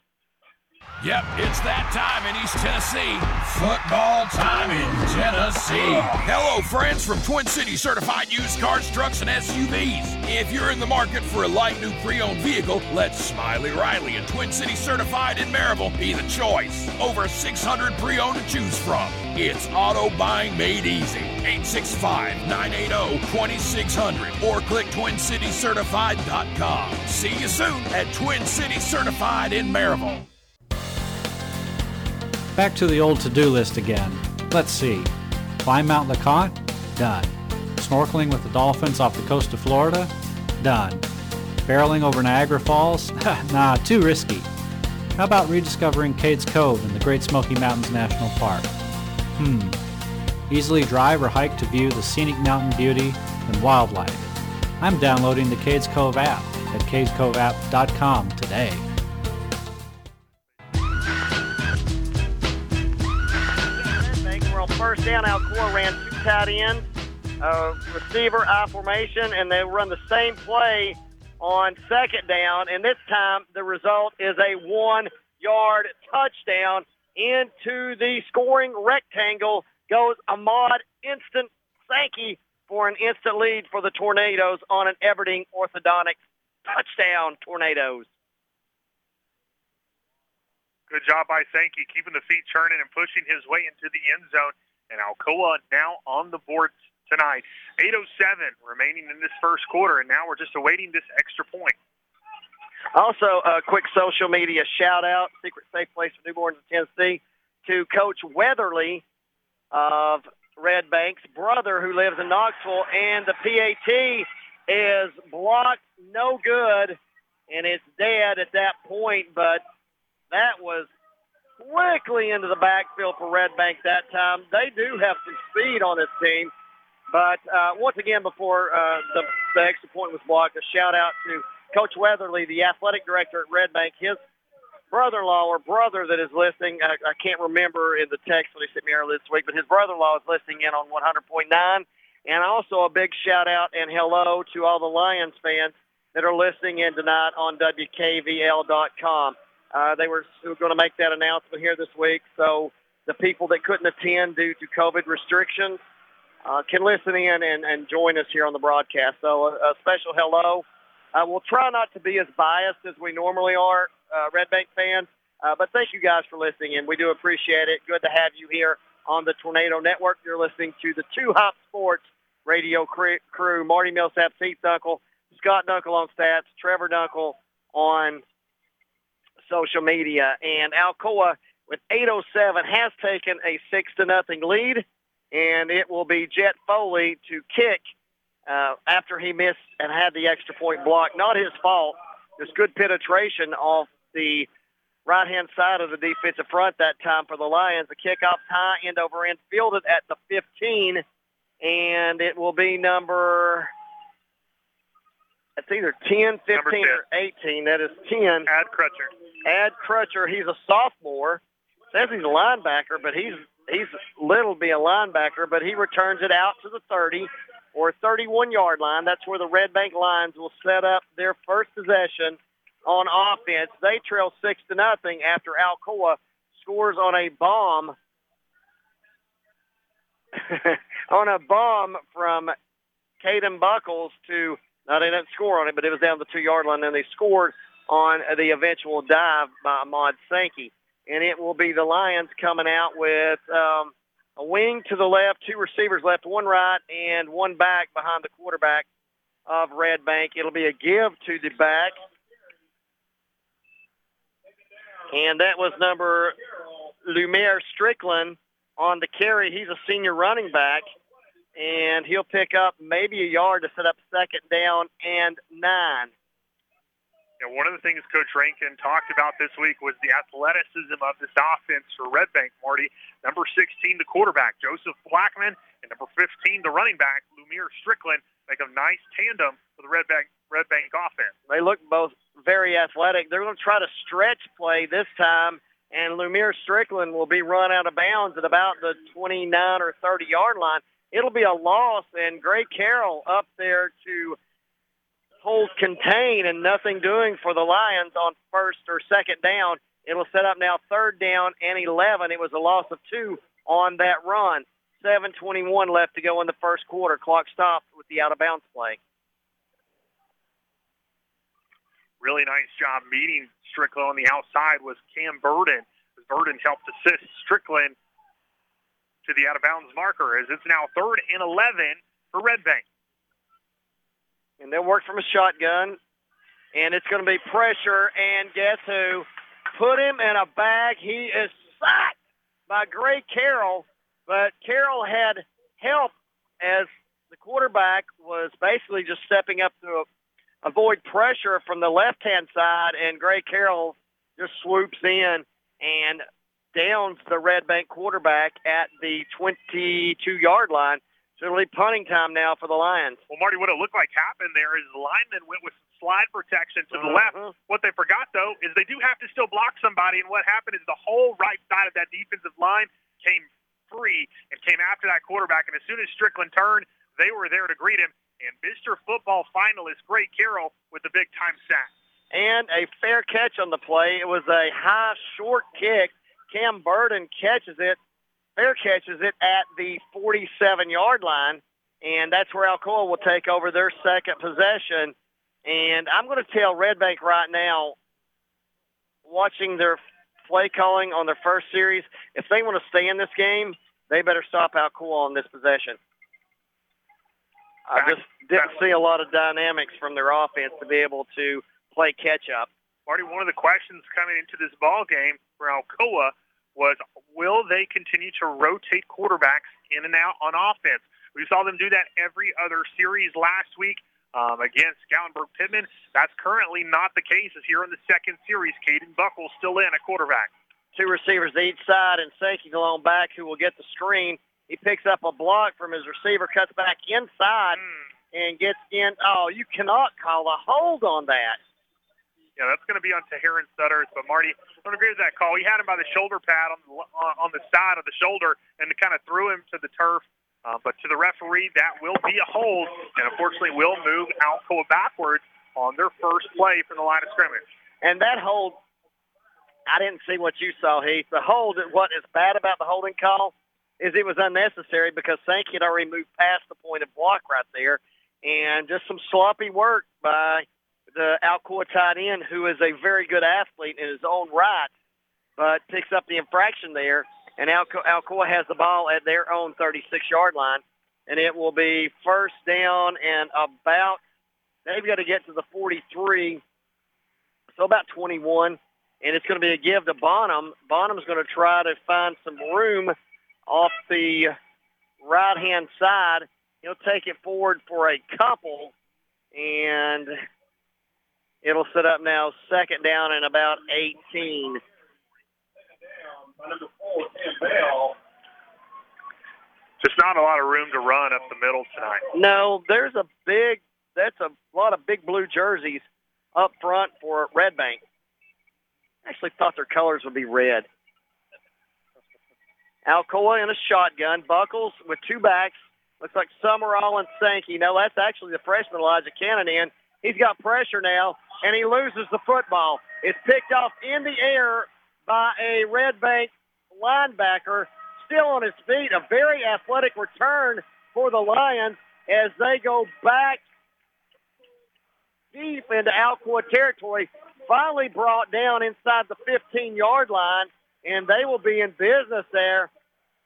Yep, it's that time in East Tennessee. Football time in Tennessee. Hello, friends from Twin City Certified Used Cars, Trucks, and SUVs. If you're in the market for a light new pre owned vehicle, let Smiley Riley and Twin City Certified in Maryville be the choice. Over 600 pre owned to choose from. It's auto buying made easy. 865 980 2600 or click TwinCityCertified.com. See you soon at Twin City Certified in Maryville. Back to the old to-do list again. Let's see. Climb Mount LeConte? Done. Snorkeling with the dolphins off the coast of Florida? Done. Barreling over Niagara Falls? nah, too risky. How about rediscovering Cades Cove in the Great Smoky Mountains National Park? Hmm. Easily drive or hike to view the scenic mountain beauty and wildlife. I'm downloading the Cades Cove app at cadescoveapp.com today. First down. Alcoa ran two tight ends, uh, receiver I formation, and they run the same play on second down. And this time, the result is a one-yard touchdown into the scoring rectangle. Goes Ahmad Instant Sankey for an instant lead for the Tornadoes on an Everding orthodontics touchdown. Tornadoes. Good job by Sankey, keeping the feet turning and pushing his way into the end zone. And Alcoa now on the board tonight. 8.07 remaining in this first quarter, and now we're just awaiting this extra point. Also, a quick social media shout out, Secret Safe Place for Newborns in Tennessee, to Coach Weatherly of Red Bank's brother who lives in Knoxville, and the PAT is blocked no good, and it's dead at that point, but that was quickly into the backfield for Red Bank that time. They do have some speed on this team. But uh, once again, before uh, the, the extra point was blocked, a shout out to Coach Weatherly, the athletic director at Red Bank. His brother-in-law or brother that is listening, I, I can't remember in the text when he sent me earlier this week, but his brother-in-law is listening in on 100.9. And also a big shout out and hello to all the Lions fans that are listening in tonight on WKVL.com. Uh, they were going to make that announcement here this week, so the people that couldn't attend due to COVID restrictions uh, can listen in and, and join us here on the broadcast. So a, a special hello. Uh, we'll try not to be as biased as we normally are, uh, Red Bank fans, uh, but thank you guys for listening, and we do appreciate it. Good to have you here on the Tornado Network. You're listening to the Two Hop Sports radio crew, Marty Millsap, Heath Dunkel, Scott Dunkel on stats, Trevor Dunkel on social media. And Alcoa, with 8.07, has taken a 6 to nothing lead, and it will be Jet Foley to kick uh, after he missed and had the extra point block. Not his fault. Just good penetration off the right-hand side of the defensive front that time for the Lions. The kickoff high end over end, fielded at the 15, and it will be number – it's either 10, 15, 10. or 18. That is 10. Ad Crutcher. Ad Crutcher. He's a sophomore. Says he's a linebacker, but he's he's little be a linebacker, but he returns it out to the 30 or 31 yard line. That's where the Red Bank Lions will set up their first possession on offense. They trail six to nothing after Alcoa scores on a bomb on a bomb from Caden Buckles to now, they didn't score on it, but it was down the two-yard line, and they scored on the eventual dive by Ahmad Sankey. And it will be the Lions coming out with um, a wing to the left, two receivers left, one right, and one back behind the quarterback of Red Bank. It'll be a give to the back. And that was number Lumiere Strickland on the carry. He's a senior running back and he'll pick up maybe a yard to set up second down and nine. You know, one of the things Coach Rankin talked about this week was the athleticism of this offense for Red Bank, Marty. Number 16, the quarterback, Joseph Blackman, and number 15, the running back, Lumiere Strickland, make a nice tandem for the Red Bank, Red Bank offense. They look both very athletic. They're going to try to stretch play this time, and Lumiere Strickland will be run out of bounds at about the 29 or 30 yard line. It'll be a loss, and Gray Carroll up there to – hold contain and nothing doing for the Lions on first or second down. It'll set up now third down and 11. It was a loss of two on that run. 7.21 left to go in the first quarter. Clock stopped with the out of bounds play. Really nice job meeting Strickland on the outside was Cam Burden. Burden helped assist Strickland to the out of bounds marker as it's now third and 11 for Red Bank and they'll work from a shotgun, and it's going to be pressure. And guess who? Put him in a bag. He is sacked by Gray Carroll, but Carroll had help as the quarterback was basically just stepping up to avoid pressure from the left-hand side, and Gray Carroll just swoops in and downs the Red Bank quarterback at the 22-yard line. So it'll punting time now for the Lions. Well, Marty, what it looked like happened there is the lineman went with slide protection to the left. Uh-huh. What they forgot, though, is they do have to still block somebody. And what happened is the whole right side of that defensive line came free and came after that quarterback. And as soon as Strickland turned, they were there to greet him. And Mr. Football finalist Gray Carroll with the big time sack. And a fair catch on the play. It was a high, short kick. Cam Burden catches it Fair catches it at the 47-yard line, and that's where Alcoa will take over their second possession. And I'm going to tell Red Bank right now, watching their play calling on their first series, if they want to stay in this game, they better stop Alcoa on this possession. I just didn't see a lot of dynamics from their offense to be able to play catch up. Marty, one of the questions coming into this ball game for Alcoa was will they continue to rotate quarterbacks in and out on offense? We saw them do that every other series last week um, against Gatlinburg Pittman. That's currently not the case as here in the second series. Caden Buckles still in at quarterback. Two receivers each side and Sankey along back who will get the screen. He picks up a block from his receiver, cuts back inside, mm. and gets in. Oh, you cannot call a hold on that. Yeah, that's going to be on Taharon Sutters. But Marty, I don't agree with that call. He had him by the shoulder pad on the, on the side of the shoulder and kind of threw him to the turf. Uh, but to the referee, that will be a hold, and unfortunately will move Alcoa backwards on their first play from the line of scrimmage. And that hold, I didn't see what you saw, Heath. The hold, what is bad about the holding call is it was unnecessary because Sankey had already moved past the point of block right there, and just some sloppy work by – the Alcoa tight end, who is a very good athlete in his own right, but picks up the infraction there. And Alco- Alcoa has the ball at their own 36-yard line, and it will be first down and about, they've got to get to the 43, so about 21. And it's going to be a give to Bonham. Bonham's going to try to find some room off the right-hand side. He'll take it forward for a couple, and It'll set up now second down and about 18. Just not a lot of room to run up the middle tonight. No, there's a big, that's a lot of big blue jerseys up front for Red Bank. I Actually thought their colors would be red. Alcoa in a shotgun. Buckles with two backs. Looks like Summerall and Sankey. No, that's actually the freshman Elijah Cannon in. He's got pressure now and he loses the football. It's picked off in the air by a Red Bank linebacker, still on his feet. A very athletic return for the Lions as they go back deep into Alcoa territory. Finally brought down inside the 15-yard line, and they will be in business there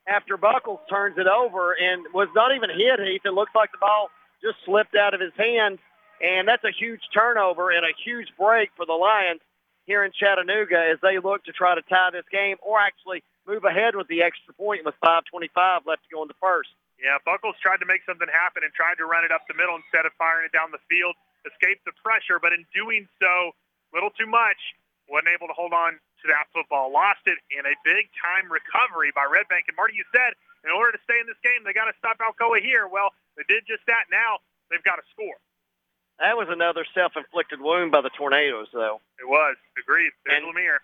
after Buckles turns it over and was not even hit, Heath. It looks like the ball just slipped out of his hands and that's a huge turnover and a huge break for the Lions here in Chattanooga as they look to try to tie this game or actually move ahead with the extra point with 5.25 left to go in the first. Yeah, Buckles tried to make something happen and tried to run it up the middle instead of firing it down the field, escaped the pressure, but in doing so, little too much. Wasn't able to hold on to that football. Lost it in a big time recovery by Red Bank. And Marty, you said in order to stay in this game, they got to stop Alcoa here. Well, they did just that. Now they've got to score. That was another self-inflicted wound by the Tornadoes, though. It was. Agreed. There's And- Lemire.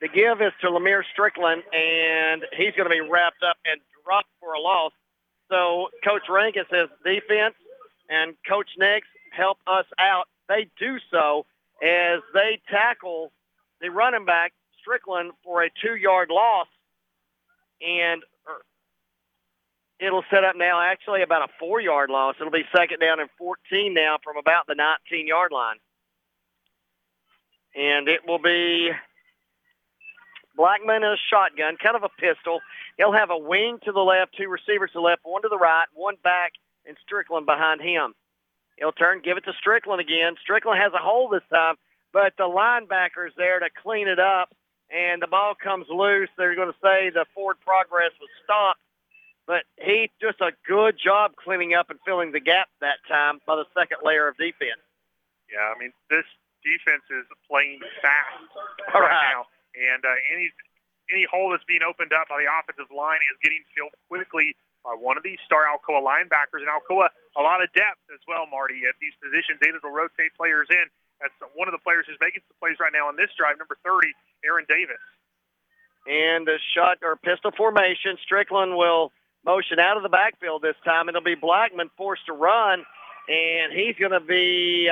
The give is to Lemire Strickland, and he's going to be wrapped up and dropped for a loss. So Coach Rankin says defense and Coach Nix help us out. They do so as they tackle the running back Strickland for a two-yard loss, and it'll set up now actually about a four-yard loss. It'll be second down and 14 now from about the 19-yard line, and it will be Blackman in a shotgun, kind of a pistol. He'll have a wing to the left, two receivers to the left, one to the right, one back, and Strickland behind him. He'll turn, give it to Strickland again. Strickland has a hole this time, but the linebacker's there to clean it up, and the ball comes loose. They're going to say the forward progress was stopped, but he just a good job cleaning up and filling the gap that time by the second layer of defense. Yeah, I mean this defense is playing fast All right, right. now, and uh, any any hole that's being opened up by the offensive line is getting filled quickly by one of these star Alcoa linebackers, and Alcoa a lot of depth as well, Marty, at these positions. Able to rotate players in. That's one of the players who's making some plays right now on this drive, number 30, Aaron Davis. and the shot or pistol formation. Strickland will motion out of the backfield this time. It'll be Blackman forced to run, and he's going to be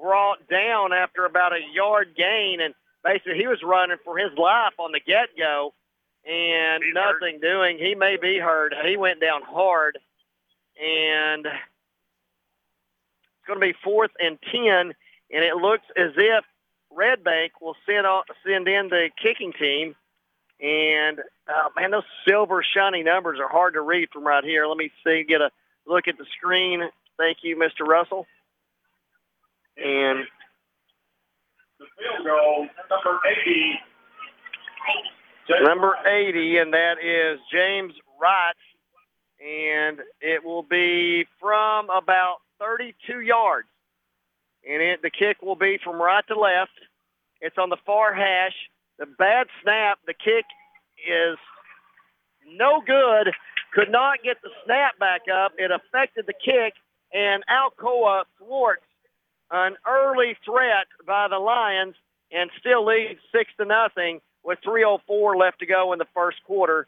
brought down after about a yard gain. And basically, he was running for his life on the get-go, and nothing doing. He may be hurt. He went down hard, and it's going to be fourth and ten. And it looks as if Red Bank will send on, send in the kicking team. And uh, man, those silver shiny numbers are hard to read from right here. Let me see, get a look at the screen. Thank you, Mr. Russell. And The field goal, number 80. number 80, and that is James Wright. And it will be from about 32 yards. And it, the kick will be from right to left. It's on the far hash. The bad snap, the kick is no good. Could not get the snap back up. It affected the kick, and Alcoa thwarts an early threat by the Lions and still leads six to nothing with 3:04 left to go in the first quarter.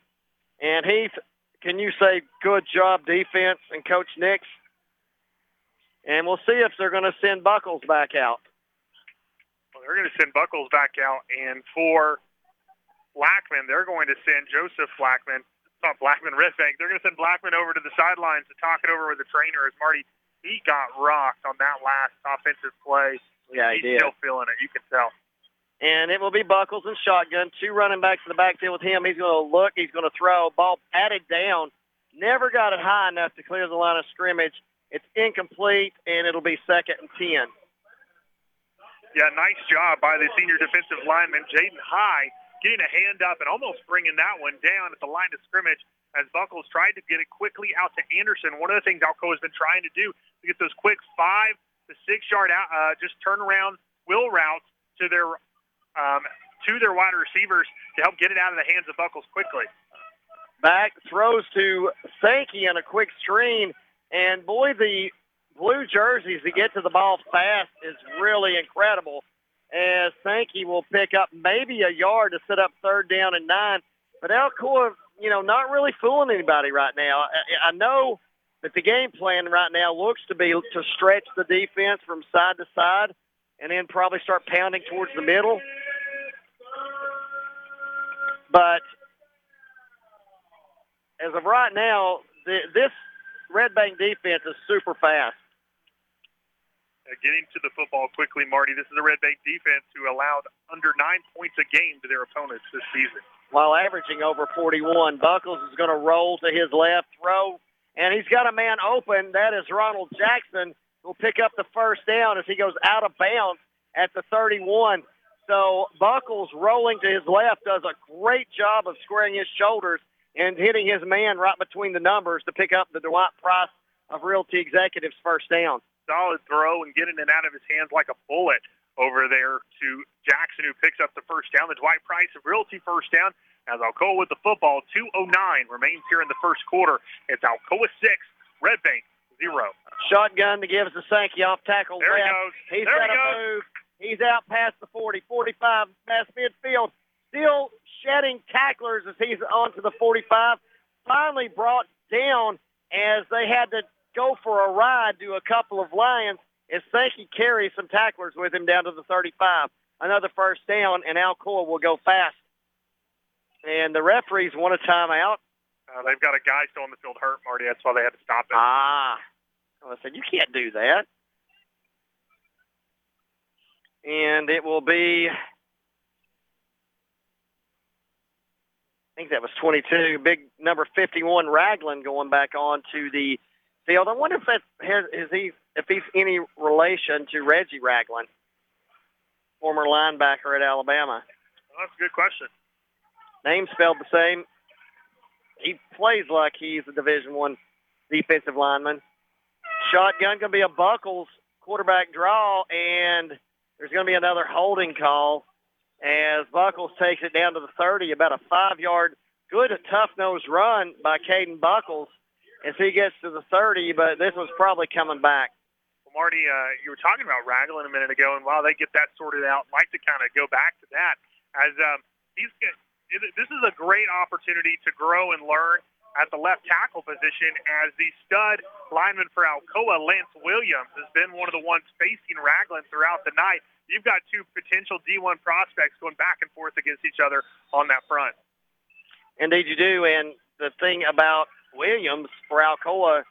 And Heath, can you say good job defense and Coach Nix? And we'll see if they're going to send Buckles back out. They're going to send Buckles back out, and for Blackman, they're going to send Joseph Blackman. Not Blackman Red They're going to send Blackman over to the sidelines to talk it over with the trainer. As Marty, he got rocked on that last offensive play. Yeah, he He's did. still feeling it. You can tell. And it will be Buckles and shotgun. Two running backs in the backfield with him. He's going to look. He's going to throw. Ball patted down. Never got it high enough to clear the line of scrimmage. It's incomplete, and it'll be second and 10. Yeah, nice job by the senior defensive lineman, Jaden High, getting a hand up and almost bringing that one down at the line of scrimmage as Buckles tried to get it quickly out to Anderson. One of the things Alcoa has been trying to do to get those quick five to six yard out, uh, just turnaround wheel routes to their um, to their wide receivers to help get it out of the hands of Buckles quickly. Back throws to Sankey on a quick screen, and boy, the blue jerseys that get to the ball fast is really incredible. As Sankey will pick up maybe a yard to set up third down and nine, but Alcoa, you know, not really fooling anybody right now. I, I know that the game plan right now looks to be to stretch the defense from side to side, and then probably start pounding towards the middle. But as of right now, the, this Red Bank defense is super fast. Uh, getting to the football quickly, Marty. This is a Red Bank defense who allowed under nine points a game to their opponents this season. while averaging over 41. Buckles is going to roll to his left, throw, and he's got a man open. That is Ronald Jackson, who will pick up the first down as he goes out of bounds at the 31. So Buckles rolling to his left does a great job of squaring his shoulders and hitting his man right between the numbers to pick up the Dwight Price of Realty Executives first down. Solid throw and getting it out of his hands like a bullet over there to Jackson, who picks up the first down. The Dwight Price of Realty first down. As Alcoa with the football, 2.09 remains here in the first quarter. It's Alcoa 6, Red Bank 0. Shotgun to give us a Sankey off tackle. There he goes. He's There got he goes. move. He's out past the 40, 45, past midfield. Still shedding tacklers as he's onto the 45. Finally brought down as they had to go for a ride to a couple of Lions as Sankey carries some tacklers with him down to the 35. Another first down, and Alcoa will go fast. And the referees want a timeout. Uh, they've got a guy still on the field hurt, Marty. That's why they had to stop it. Ah. I said, you can't do that. And it will be, I think that was 22, big number 51, Ragland going back on to the field. I wonder if that has, is he, if he's any relation to Reggie Ragland, former linebacker at Alabama. Well, that's a good question. Name spelled the same. He plays like he's a Division One defensive lineman. Shotgun going to be a Buckles quarterback draw, and there's going to be another holding call as Buckles takes it down to the 30, about a five-yard, good tough-nosed run by Caden Buckles as he gets to the 30, but this one's probably coming back. Well, Marty, uh, you were talking about Ragland a minute ago, and while they get that sorted out, I'd like to kind of go back to that as um, he's get, this is a great opportunity to grow and learn at the left tackle position as the stud lineman for Alcoa, Lance Williams, has been one of the ones facing Ragland throughout the night. You've got two potential D1 prospects going back and forth against each other on that front. Indeed, you do. And the thing about Williams for Alcoa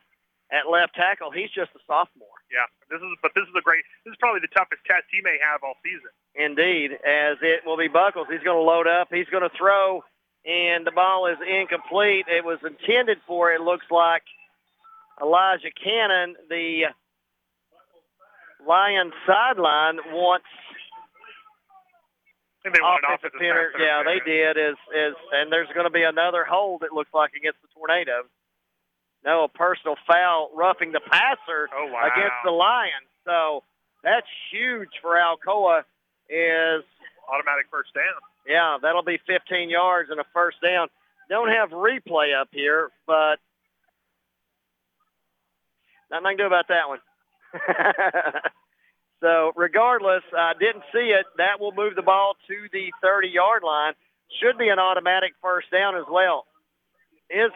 at left tackle, he's just a sophomore. Yeah, this is but this is a great. This is probably the toughest test he may have all season. Indeed, as it will be Buckles. He's going to load up. He's going to throw, and the ball is incomplete. It was intended for, it looks like, Elijah Cannon. The Lions sideline wants Think they offensive offensive penalty. pass Yeah, they did. Is is and there's going to be another hold. It looks like against the Tornadoes. No, a personal foul roughing the passer Oh, wow. against the Lions. So that's huge for Alcoa. Is automatic first down. Yeah, that'll be 15 yards and a first down. Don't have replay up here, but nothing I can do about that one. so regardless, I didn't see it. That will move the ball to the 30-yard line. Should be an automatic first down as well. Is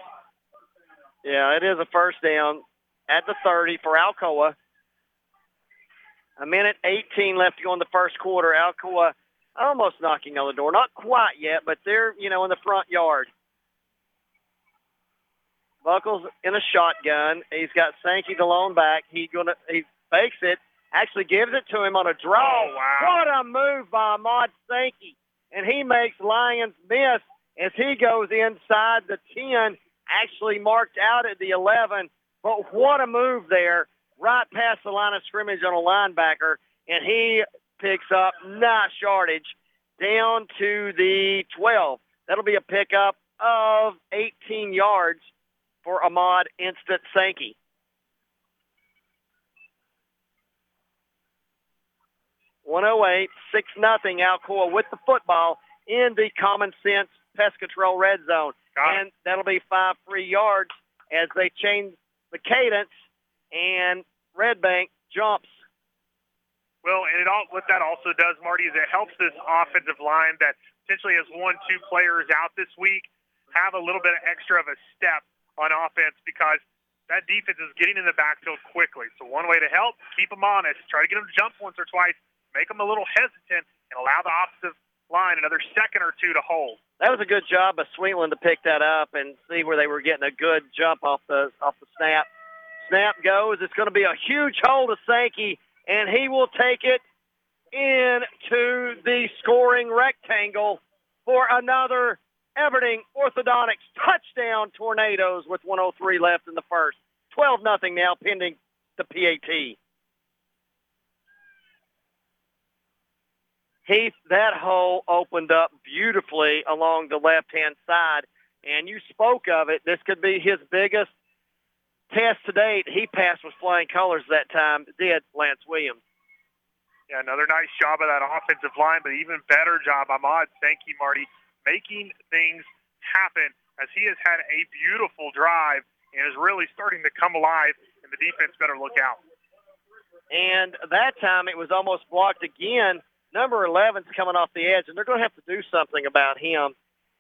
yeah, it is a first down at the 30 for Alcoa. A minute 18 left to go in the first quarter. Alcoa almost knocking on the door. Not quite yet, but they're, you know, in the front yard. Buckles in a shotgun. He's got Sankey the lone back. He gonna he fakes it. Actually gives it to him on a draw. Oh, wow. What a move by Ahmad Sankey. And he makes Lions miss as he goes inside the 10, actually marked out at the 11. But what a move there, right past the line of scrimmage on a linebacker. And he picks up nice yardage down to the 12. That'll be a pickup of 18 yards for Ahmad Instant Sankey. One oh eight, six nothing. Alcoa with the football in the common sense pest control red zone, and that'll be five free yards as they change the cadence, and Red Bank jumps Well, and it all what that also does, Marty, is it helps this offensive line that potentially has one, two players out this week have a little bit of extra of a step on offense because that defense is getting in the backfield quickly. So one way to help, keep them honest, try to get them to jump once or twice, make them a little hesitant, and allow the offensive line another second or two to hold. That was a good job of Sweetland to pick that up and see where they were getting a good jump off the off the snap. Snap goes. It's going to be a huge hold of Sankey, and he will take it into the scoring rectangle for another Everding Orthodontics touchdown Tornadoes with 103 left in the first. 12 nothing now pending the PAT. Heath, that hole opened up beautifully along the left-hand side, and you spoke of it. This could be his biggest test to date. He passed with flying colors that time, did Lance Williams. Yeah, another nice job of that offensive line, but even better job, Ahmad. Thank you, Marty, making things happen as he has had a beautiful drive and is really starting to come alive, and the defense better look out. And that time it was almost blocked again. Number 11's coming off the edge, and they're going to have to do something about him.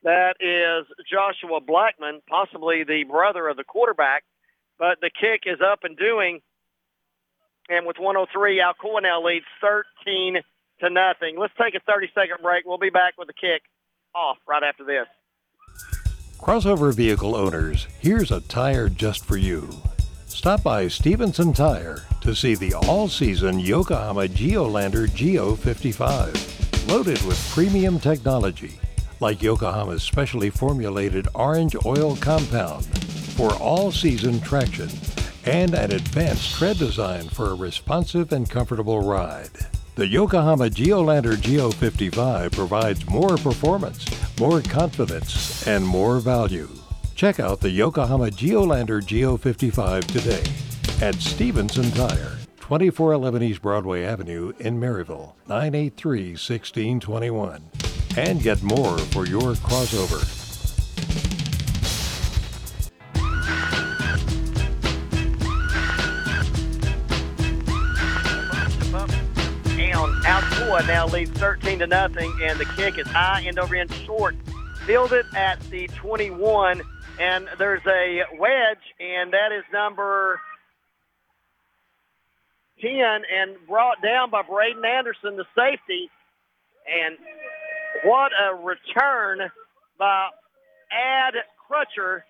That is Joshua Blackman, possibly the brother of the quarterback. But the kick is up and doing. And with 103, Alcoa now leads 13 to nothing. Let's take a 30-second break. We'll be back with the kick off right after this. Crossover vehicle owners, here's a tire just for you. Stop by Stevenson Tire to see the all-season Yokohama Geolandar Geo 55, loaded with premium technology like Yokohama's specially formulated orange oil compound for all-season traction and an advanced tread design for a responsive and comfortable ride. The Yokohama Geolandar Geo 55 provides more performance, more confidence, and more value. Check out the Yokohama Geolandar Geo 55 today at Stevenson Tire, 2411 East Broadway Avenue in Maryville, 983 1621. And get more for your crossover. now leads 13 to nothing, and the kick is high end over end short. Fielded at the 21, and there's a wedge, and that is number 10, and brought down by Braden Anderson, the safety. And what a return by Ad Crutcher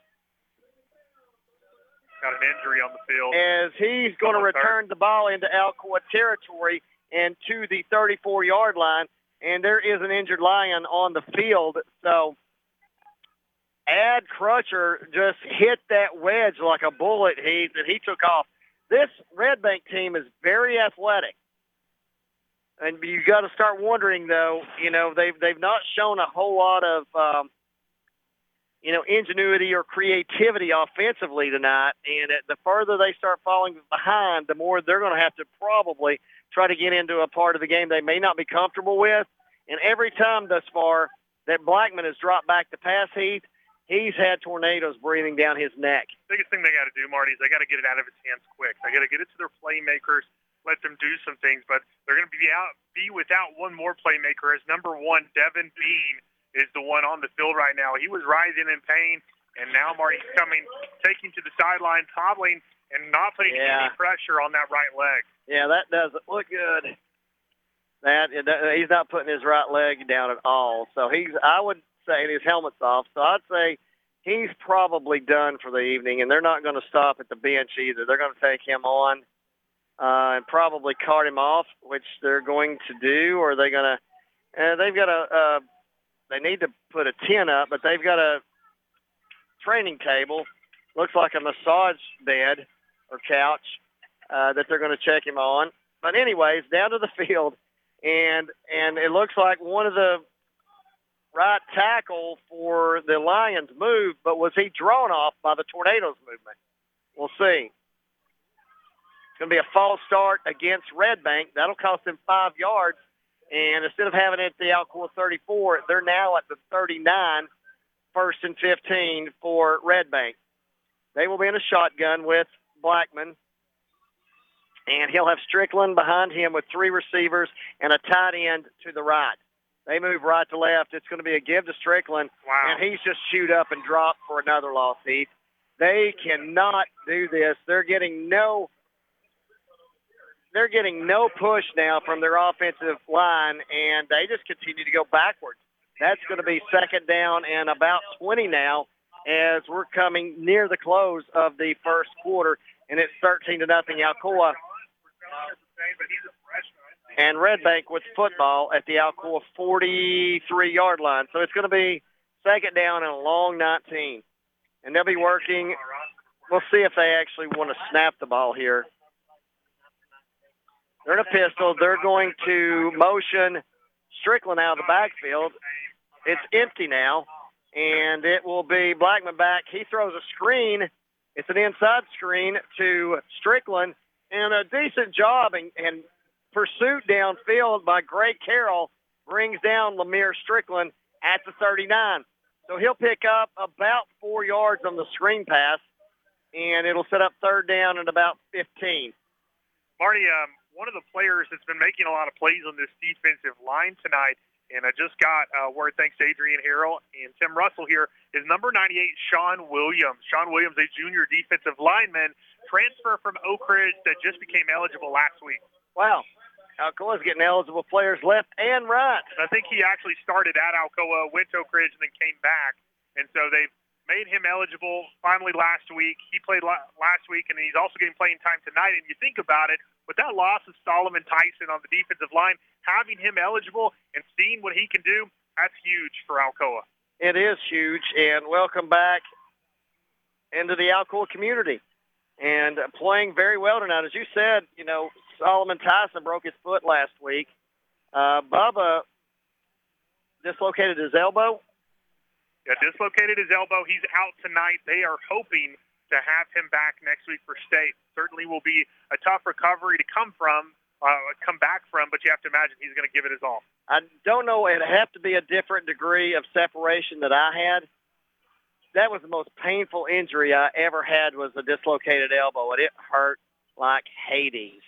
Got an injury on the field. as he's going to return the ball into Alcoa territory and to the 34-yard line. And there is an injured lion on the field. So Ad Crutcher just hit that wedge like a bullet he, that he took off. This Red Bank team is very athletic. And you got to start wondering, though. You know, they've they've not shown a whole lot of, um, you know, ingenuity or creativity offensively tonight. And the further they start falling behind, the more they're going to have to probably try to get into a part of the game they may not be comfortable with. And every time thus far that Blackman has dropped back to pass Heath, he's had tornadoes breathing down his neck. biggest thing they got to do, Marty, is they got to get it out of his hands quick. They got to get it to their playmakers, let them do some things. But they're going to be out, be without one more playmaker. As number one, Devin Bean is the one on the field right now. He was writhing in pain, and now Marty's coming, taking to the sideline, toddling, and not putting Yeah. any pressure on that right leg. Yeah, that doesn't look good. That, that he's not putting his right leg down at all. So he's I would and his helmet's off. So I'd say he's probably done for the evening, and they're not going to stop at the bench either. They're going to take him on uh, and probably cart him off, which they're going to do. Or they going to? Uh, they've got a. Uh, they need to put a tent up, but they've got a training table. Looks like a massage bed or couch uh, that they're going to check him on. But anyways, down to the field, and and it looks like one of the right tackle for the Lions moved, but was he drawn off by the Tornadoes movement? We'll see. It's going to be a false start against Red Bank. That'll cost them five yards. And instead of having it at the Alcoa 34, they're now at the 39, first and 15 for Red Bank. They will be in a shotgun with Blackman. And he'll have Strickland behind him with three receivers and a tight end to the right. They move right to left. It's going to be a give to Strickland. Wow. And he's just shoot up and drop for another loss, Heath. They cannot do this. They're getting no they're getting no push now from their offensive line, and they just continue to go backwards. That's going to be second down and about 20 now as we're coming near the close of the first quarter, and it's 13 to nothing Alcoa. And Red Bank with football at the Alcoa 43-yard line. So it's going to be second down and a long 19. And they'll be working. We'll see if they actually want to snap the ball here. They're in a pistol. They're going to motion Strickland out of the backfield. It's empty now, and it will be Blackman back. He throws a screen. It's an inside screen to Strickland, and a decent job and, and pursuit downfield by Gray Carroll brings down Lemire Strickland at the 39. So he'll pick up about four yards on the screen pass, and it'll set up third down at about 15. Marty, um, one of the players that's been making a lot of plays on this defensive line tonight, and I just got uh, word thanks to Adrian Harrell and Tim Russell here, is number 98, Sean Williams. Sean Williams, a junior defensive lineman, transfer from Oak Ridge that just became eligible last week. Wow. Alcoa's getting eligible players left and right. I think he actually started at Alcoa, went to Oak Ridge, and then came back. And so they've made him eligible finally last week. He played last week, and he's also getting playing time tonight. And you think about it, with that loss of Solomon Tyson on the defensive line, having him eligible and seeing what he can do, that's huge for Alcoa. It is huge, and welcome back into the Alcoa community and playing very well tonight. As you said, you know, Solomon Tyson broke his foot last week. Uh, Bubba dislocated his elbow. Yeah, dislocated his elbow. He's out tonight. They are hoping to have him back next week for state. Certainly will be a tough recovery to come from, uh, come back from, but you have to imagine he's going to give it his all. I don't know. It'd have to be a different degree of separation that I had. That was the most painful injury I ever had was a dislocated elbow, and it hurt like Hades.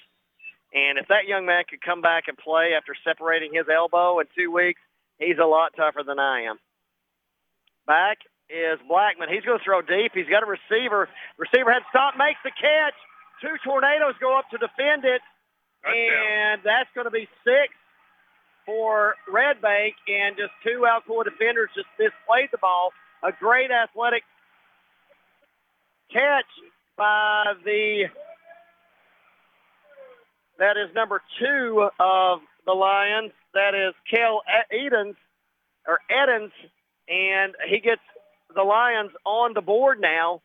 And if that young man could come back and play after separating his elbow in two weeks, he's a lot tougher than I am. Back is Blackman. He's going to throw deep. He's got a receiver. Receiver head stop, makes the catch. Two tornadoes go up to defend it. And that's going to be six for Red Bank. And just two Alcoa defenders just misplayed the ball. A great athletic catch by the that is number two of the Lions. That is Kel Edens or Edens, and he gets the Lions on the board now,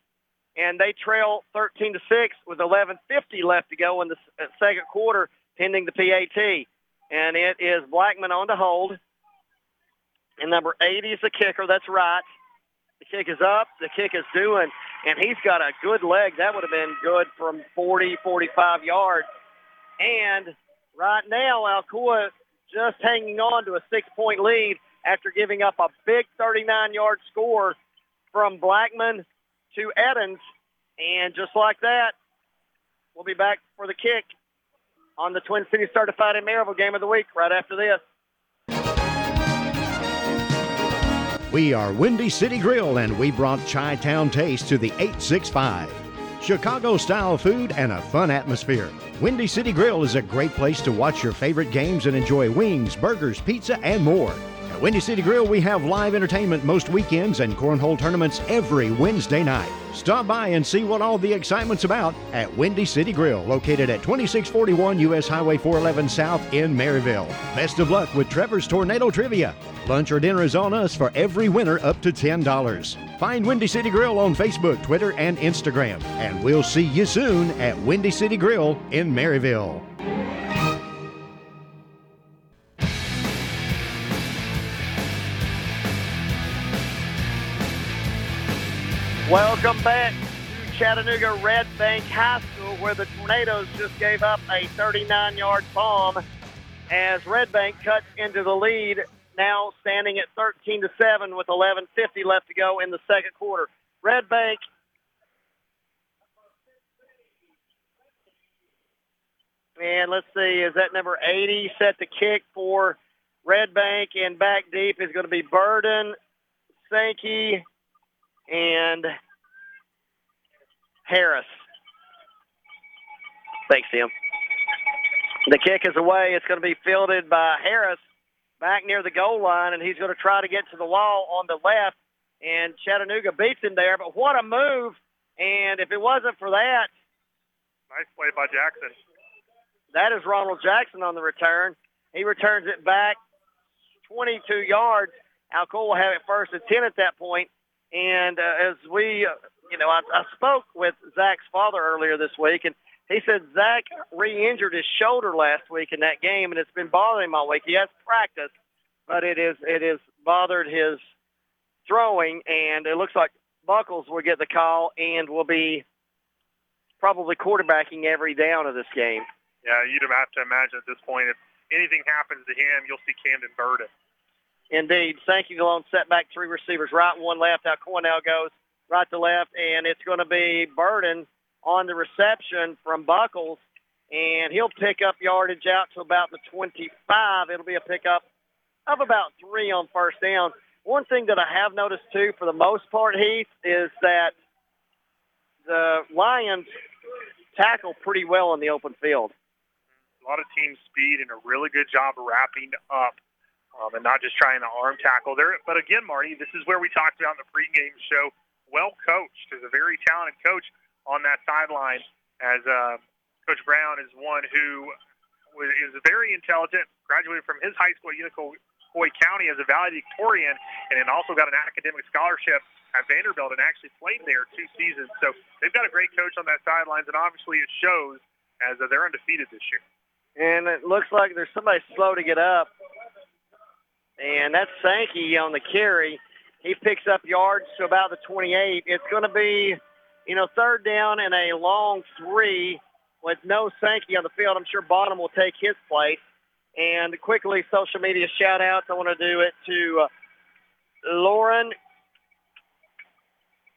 and they trail 13 to six with 11:50 left to go in the uh, second quarter, pending the PAT. And it is Blackman on the hold, and number 80 is the kicker. That's right. The kick is up. The kick is doing, and he's got a good leg. That would have been good from 40, 45 yards. And right now, Alcoa just hanging on to a six-point lead after giving up a big 39-yard score from Blackman to Edens. And just like that, we'll be back for the kick on the Twin Cities Certified in Maryville Game of the Week right after this. We are Windy City Grill, and we brought Chi Town Taste to the 865. Chicago style food and a fun atmosphere. Windy City Grill is a great place to watch your favorite games and enjoy wings, burgers, pizza, and more. At Windy City Grill, we have live entertainment most weekends and cornhole tournaments every Wednesday night. Stop by and see what all the excitement's about at Windy City Grill, located at 2641 US Highway 411 South in Maryville. Best of luck with Trevor's Tornado Trivia. Lunch or dinner is on us for every winner up to $10. Find Windy City Grill on Facebook, Twitter, and Instagram. And we'll see you soon at Windy City Grill in Maryville. Welcome back to Chattanooga Red Bank High School, where the Tornadoes just gave up a 39-yard bomb as Red Bank cuts into the lead, now standing at 13 to 7 with 11:50 left to go in the second quarter. Red Bank And let's see, is that number 80 set to kick for Red Bank and back deep is going to be Burden, Sankey, and Harris. Thanks, Tim. The kick is away. It's going to be fielded by Harris back near the goal line, and he's going to try to get to the wall on the left. And Chattanooga beats him there. But what a move! And if it wasn't for that, nice play by Jackson. That is Ronald Jackson on the return. He returns it back 22 yards. Alcoa will have it first and 10 at that point. And uh, as we, uh, you know, I, I spoke with Zach's father earlier this week, and he said Zach re-injured his shoulder last week in that game, and it's been bothering him all week. He has practiced, but it is it has bothered his throwing, and it looks like Buckles will get the call and will be probably quarterbacking every down of this game. Yeah, you'd have to imagine at this point if anything happens to him, you'll see Camden Burden. Indeed. Sankey alone setback three receivers, right one left. Now Cornell goes right to left, and it's going to be Burden on the reception from Buckles, and he'll pick up yardage out to about the 25. It'll be a pickup of about three on first down. One thing that I have noticed too, for the most part, Heath, is that the Lions tackle pretty well in the open field. A lot of team speed and a really good job wrapping up um, and not just trying to arm tackle there. But again, Marty, this is where we talked about in the pregame show. Well coached, is a very talented coach on that sideline. As uh, Coach Brown is one who is very intelligent, graduated from his high school at Unicoi County as a valedictorian, and then also got an academic scholarship at Vanderbilt and actually played there two seasons. So they've got a great coach on that sidelines, and obviously it shows as uh, they're undefeated this year. And it looks like there's somebody slow to get up, and that's Sankey on the carry. He picks up yards to about the 28. It's going to be, you know, third down and a long three with no Sankey on the field. I'm sure Bottom will take his place. And quickly, social media shout outs. I want to do it to uh, Lauren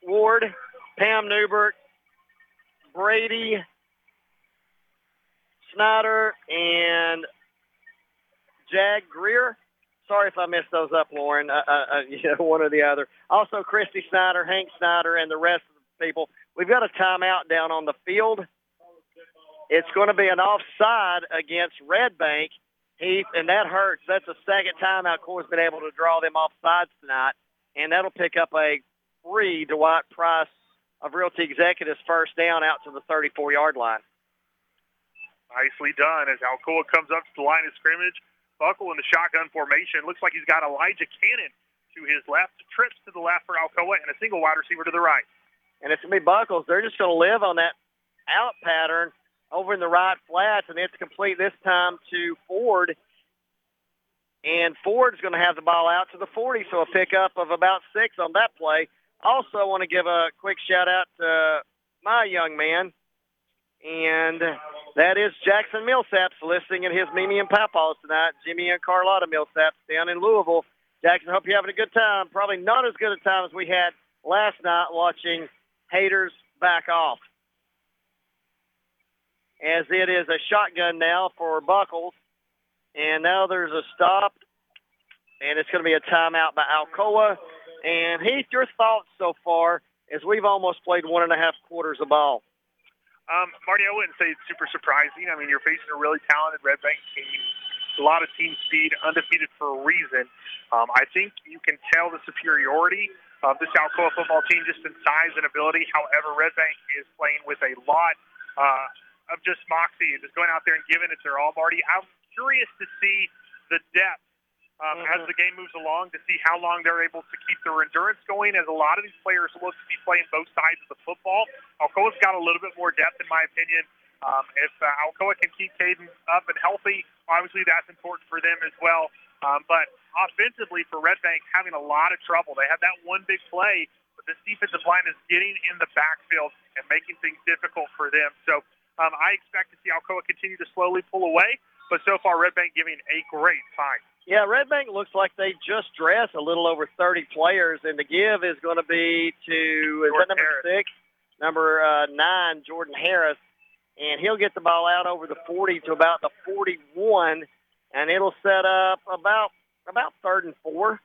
Ward, Pam Newbert, Brady Snyder, and Jag Greer. Sorry if I messed those up, Lauren. Uh, uh, uh you know, one or the other. Also, Christy Snyder, Hank Snyder, and the rest of the people. We've got a timeout down on the field. It's going to be an offside against Red Bank, Heath, and that hurts. That's the second time Alcoa's been able to draw them offsides tonight, and that'll pick up a free Dwight Price of Realty Executives first down out to the 34-yard line. Nicely done as Alcoa comes up to the line of scrimmage Buckle in the shotgun formation. Looks like he's got Elijah Cannon to his left, trips to the left for Alcoa, and a single wide receiver to the right. And it's going to be Buckles. They're just going to live on that out pattern over in the right flats, and it's complete this time to Ford. And Ford's going to have the ball out to the 40, so a pickup of about six on that play. Also, want to give a quick shout out to my young man, and that is Jackson Millsaps listening in his Mimi and Papaws tonight. Jimmy and Carlotta Millsaps down in Louisville. Jackson, hope you're having a good time. Probably not as good a time as we had last night watching haters back off. As it is a shotgun now for Buckles. And now there's a stop. And it's going to be a timeout by Alcoa. And Heath, your thoughts so far as we've almost played one and a half quarters of ball. Um, Marty, I wouldn't say it's super surprising. I mean, you're facing a really talented Red Bank team, a lot of team speed, undefeated for a reason. Um, I think you can tell the superiority of this Alcoa football team just in size and ability. However, Red Bank is playing with a lot uh, of just moxie and just going out there and giving it their all, Marty. I'm curious to see the depth um, mm-hmm. as the game moves along to see how long they're able to keep their endurance going as a lot of these players look to be playing both sides of the football. Alcoa's got a little bit more depth, in my opinion. Um, if uh, Alcoa can keep Caden up and healthy, obviously that's important for them as well. Um, but offensively for Red Bank, having a lot of trouble. They have that one big play, but this defensive line is getting in the backfield and making things difficult for them. So um, I expect to see Alcoa continue to slowly pull away, but so far Red Bank giving a great fight. Yeah, Red Bank looks like they just dressed a little over 30 players, and the give is going to be to is that number Harris. six, number uh, nine, Jordan Harris, and he'll get the ball out over the 40 to about the 41, and it'll set up about about third and four.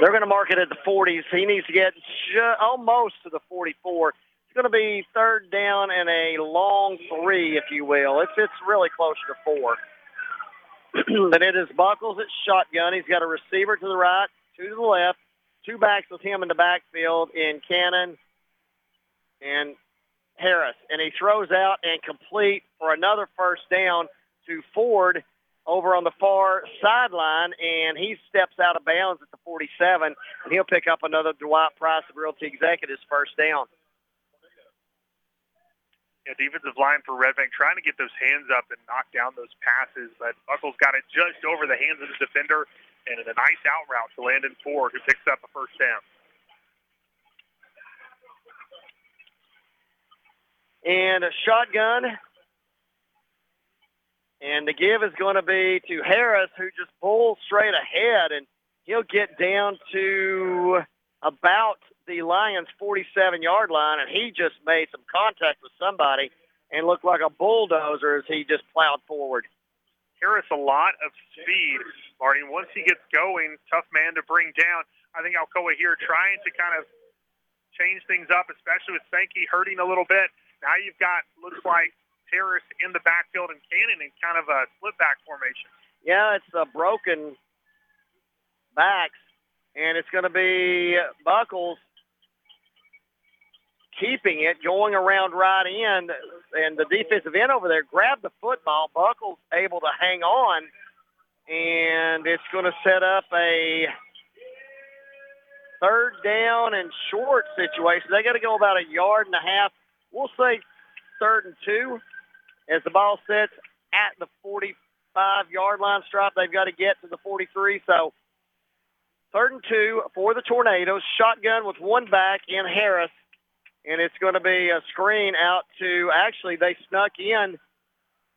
They're going to mark it at the 40s. He needs to get ju- almost to the 44. It's going to be third down and a long three, if you will. It's it's really closer to four. then it is Buckles at shotgun. He's got a receiver to the right, two to the left, two backs with him in the backfield in Cannon and Harris. And he throws out and complete for another first down to Ford over on the far sideline, and he steps out of bounds at the 47, and he'll pick up another Dwight Price of Realty Executives first down know, defensive line for Red Bank trying to get those hands up and knock down those passes, but Buckles got it just over the hands of the defender and in a nice out route to Landon Ford, who picks up a first down. and a shotgun. And the give is going to be to Harris, who just pulls straight ahead, and he'll get down to about the Lions' 47-yard line, and he just made some contact with somebody and looked like a bulldozer as he just plowed forward. Harris a lot of speed, Marty. Once he gets going, tough man to bring down. I think Alcoa here trying to kind of change things up, especially with Sankey hurting a little bit. Now you've got looks like Harris in the backfield and Cannon in kind of a split back formation. Yeah, it's a broken backs, and it's going to be Buckles keeping it, going around right end, and the defensive end over there grabbed the football. Buckles able to hang on, and it's going to set up a third down and short situation. They got to go about a yard and a half. We'll say third and two as the ball sits at the 45-yard line stripe. They've got to get to the 43. So third and two for the Tornadoes. Shotgun with one back in Harris and it's going to be a screen out to, actually, they snuck in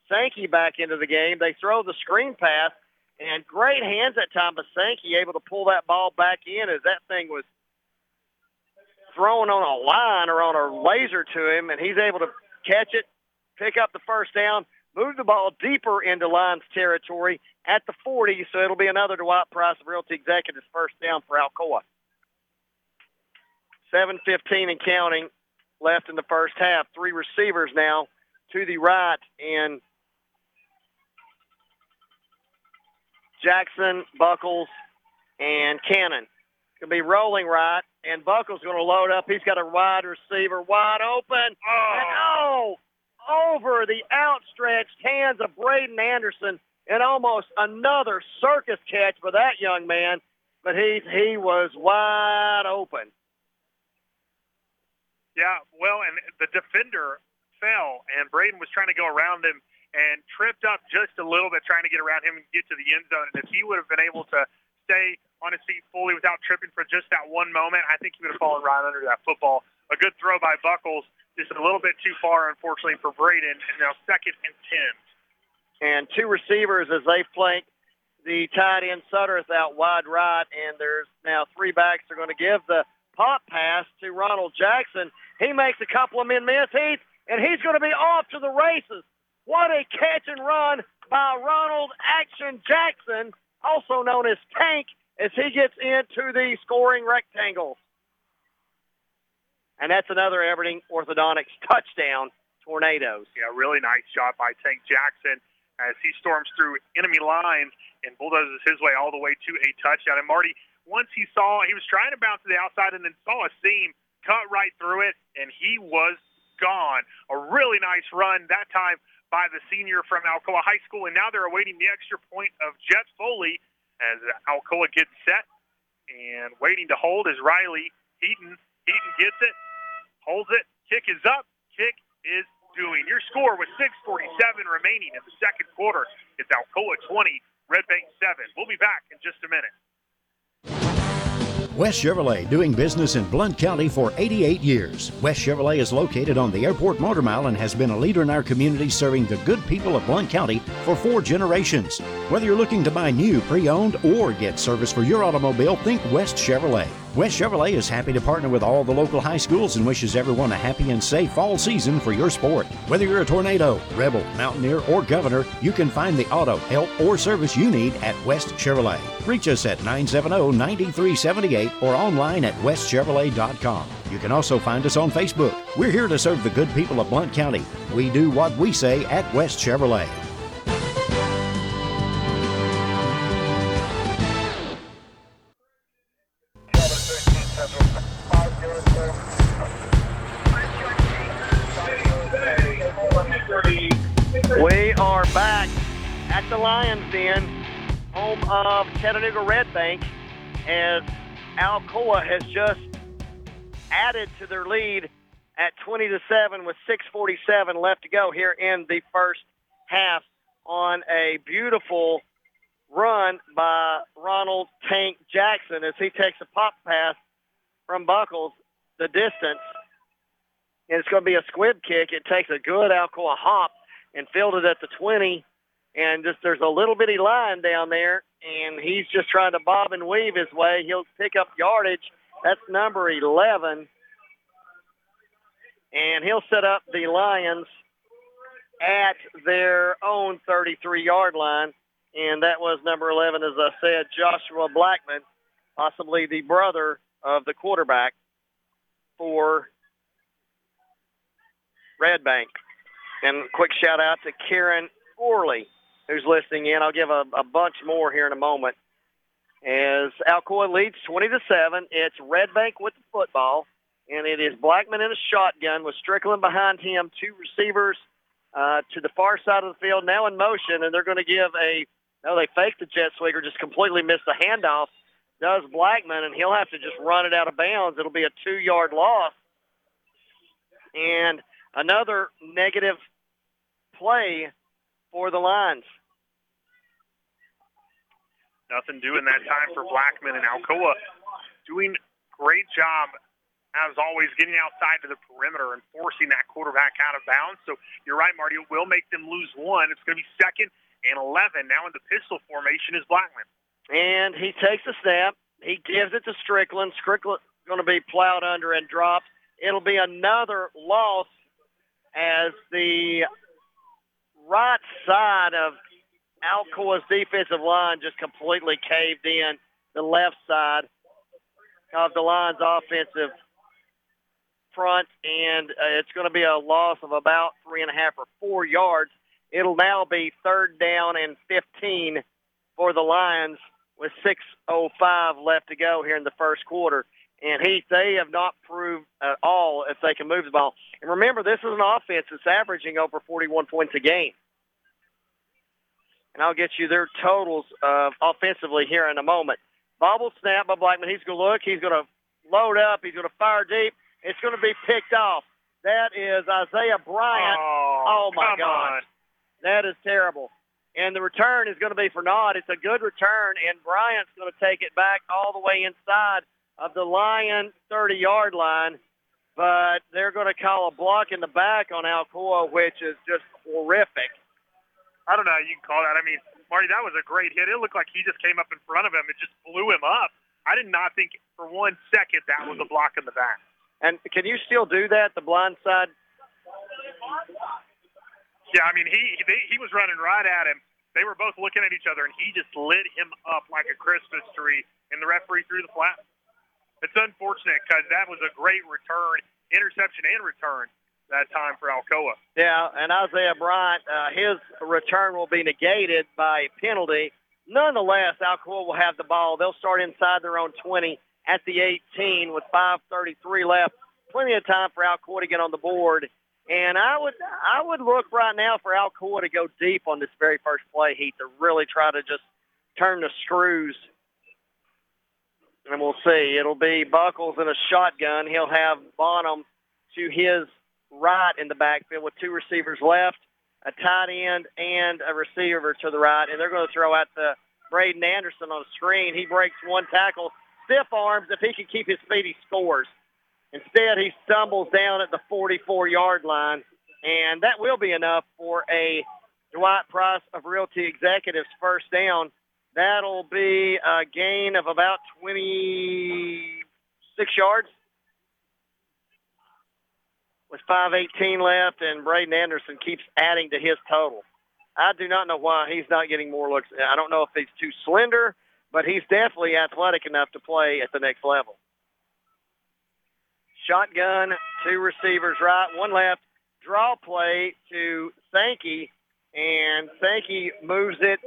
Sankey back into the game. They throw the screen pass, and great hands that time by Sankey, able to pull that ball back in as that thing was thrown on a line or on a laser to him, and he's able to catch it, pick up the first down, move the ball deeper into Lions territory at the 40, so it'll be another Dwight Price of Realty Executives first down for Alcoa. 7.15 and counting left in the first half. Three receivers now to the right, and Jackson, Buckles, and Cannon. Going to be rolling right, and Buckles going to load up. He's got a wide receiver wide open. Oh. And oh, over the outstretched hands of Braden Anderson, and almost another circus catch for that young man. But he he was wide open. Yeah, well, and the defender fell, and Braden was trying to go around him and tripped up just a little bit trying to get around him and get to the end zone. And if he would have been able to stay on his feet fully without tripping for just that one moment, I think he would have fallen right under that football. A good throw by Buckles, just a little bit too far, unfortunately, for Braden. And now second and 10. And two receivers as they flank the tight end Sutterth out wide right, and there's now three backs. They're going to give the pop pass to Ronald Jackson. He makes a couple of men miss, Heath, and he's going to be off to the races. What a catch and run by Ronald Action Jackson, also known as Tank, as he gets into the scoring rectangle. And that's another Aberdeen Orthodontics touchdown, Tornadoes. Yeah, really nice shot by Tank Jackson as he storms through enemy lines and bulldozes his way all the way to a touchdown. And Marty, once he saw, he was trying to bounce to the outside and then saw a seam, cut right through it, and he was gone. A really nice run that time by the senior from Alcoa High School, and now they're awaiting the extra point of Jet Foley as Alcoa gets set and waiting to hold is Riley Heaton. Heaton gets it, holds it, kick is up, kick is doing. Your score with 6.47 remaining in the second quarter. It's Alcoa 20, Red Bank 7. We'll be back in just a minute. West Chevrolet, doing business in Blount County for 88 years. West Chevrolet is located on the Airport Motor Mile and has been a leader in our community serving the good people of Blount County for four generations. Whether you're looking to buy new, pre owned, or get service for your automobile, think West Chevrolet. West Chevrolet is happy to partner with all the local high schools and wishes everyone a happy and safe fall season for your sport. Whether you're a tornado, rebel, mountaineer, or governor, you can find the auto, help, or service you need at West Chevrolet. Reach us at 970 9378 or online at westchevrolet.com. You can also find us on Facebook. We're here to serve the good people of Blount County. We do what we say at West Chevrolet. Of Chattanooga Red Bank, as Alcoa has just added to their lead at 20 to 7 with 6:47 left to go here in the first half on a beautiful run by Ronald Tank Jackson as he takes a pop pass from Buckles the distance. And it's going to be a squib kick. It takes a good Alcoa hop and fielded at the 20, and just there's a little bitty line down there, and he's just trying to bob and weave his way. He'll pick up yardage. That's number 11, and he'll set up the Lions at their own 33-yard line, and that was number 11, as I said, Joshua Blackman, possibly the brother of the quarterback for Red Bank. And quick shout out to Karen Orley, who's listening in. I'll give a, a bunch more here in a moment. As Alcoa leads 20 to 7, it's Red Bank with the football, and it is Blackman in a shotgun with Strickland behind him, two receivers uh, to the far side of the field, now in motion, and they're going to give a no, they faked the jet sweeper, just completely missed the handoff. Does Blackman, and he'll have to just run it out of bounds. It'll be a two-yard loss. And another negative play for the Lions. Nothing doing that time for Blackman and Alcoa. Doing great job, as always, getting outside to the perimeter and forcing that quarterback out of bounds. So you're right, Marty. It will make them lose one. It's going to be second and 11. Now in the pistol formation is Blackman. And he takes a snap. He gives it to Strickland. Strickland going to be plowed under and dropped. It'll be another loss as the right side of Alcoa's defensive line just completely caved in the left side of the line's offensive front, and uh, it's going to be a loss of about three and a half or four yards. It'll now be third down and 15 for the Lions with 6.05 left to go here in the first quarter. And he, they have not proved at all if they can move the ball. And remember, this is an offense that's averaging over 41 points a game and I'll get you their totals uh, offensively here in a moment. Bobble snap by Blackman. He's going to look. He's going to load up. He's going to fire deep. It's going to be picked off. That is Isaiah Bryant. Oh, oh my God. on. That is terrible. And the return is going to be for naught. It's a good return, and Bryant's going to take it back all the way inside of the Lion 30-yard line. But they're going to call a block in the back on Alcoa, which is just horrific. I don't know how you can call that. I mean, Marty, that was a great hit. It looked like he just came up in front of him and just blew him up. I did not think for one second that was a block in the back. And can you still do that, the blind side? Yeah, I mean, he they, he was running right at him. They were both looking at each other, and he just lit him up like a Christmas tree, and the referee threw the flag. It's unfortunate because that was a great return, interception and return that time for Alcoa. Yeah, and Isaiah Bryant, uh, his return will be negated by penalty. Nonetheless, Alcoa will have the ball. They'll start inside their own 20 at the 18 with 5:33 left. Plenty of time for Alcoa to get on the board. And I would I would look right now for Alcoa to go deep on this very first play, Heath, to really try to just turn the screws. And we'll see. It'll be Buckles and a shotgun. He'll have Bonham to his right in the backfield with two receivers left, a tight end, and a receiver to the right. And they're going to throw out the Braden Anderson on a screen. He breaks one tackle, stiff arms. If he can keep his feet, he scores. Instead, he stumbles down at the 44-yard line, and that will be enough for a Dwight Price of Realty Executives first down. That'll be a gain of about 26 yards with 5.18 left, and Braden Anderson keeps adding to his total. I do not know why he's not getting more looks. I don't know if he's too slender, but he's definitely athletic enough to play at the next level. Shotgun, two receivers right, one left. Draw play to Sankey, and Sankey moves it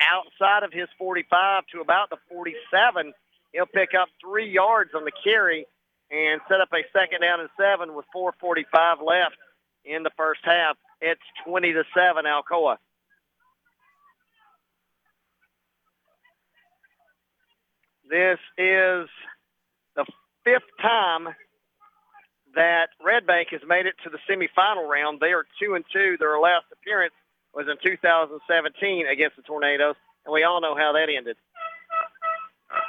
outside of his 45 to about the 47. He'll pick up three yards on the carry and set up a second down and seven with 4:45 left in the first half. It's 20 to seven, Alcoa. This is the fifth time that Red Bank has made it to the semifinal round. They are two and two. Their last appearance was in 2017 against the Tornadoes, and we all know how that ended.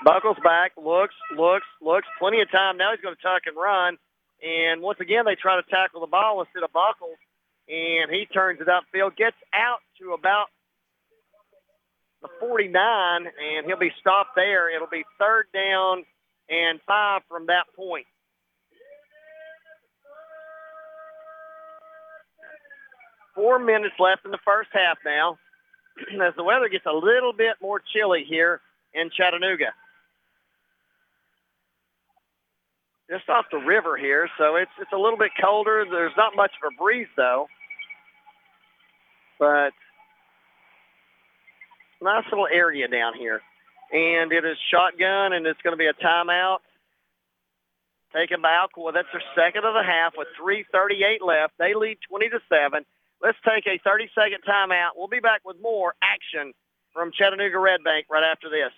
Buckles back, looks, looks, looks. Plenty of time. Now he's going to tuck and run. And once again, they try to tackle the ball instead of Buckles, and he turns it upfield, gets out to about the 49, and he'll be stopped there. It'll be third down and five from that point. Four minutes left in the first half now as the weather gets a little bit more chilly here in Chattanooga. Just off the river here, so it's it's a little bit colder. There's not much of a breeze though. But nice little area down here. And it is shotgun, and it's going to be a timeout taken by Alcoa. That's their second of the half with 3.38 left. They lead 20 to 7. Let's take a 30-second timeout. We'll be back with more action from Chattanooga Red Bank right after this.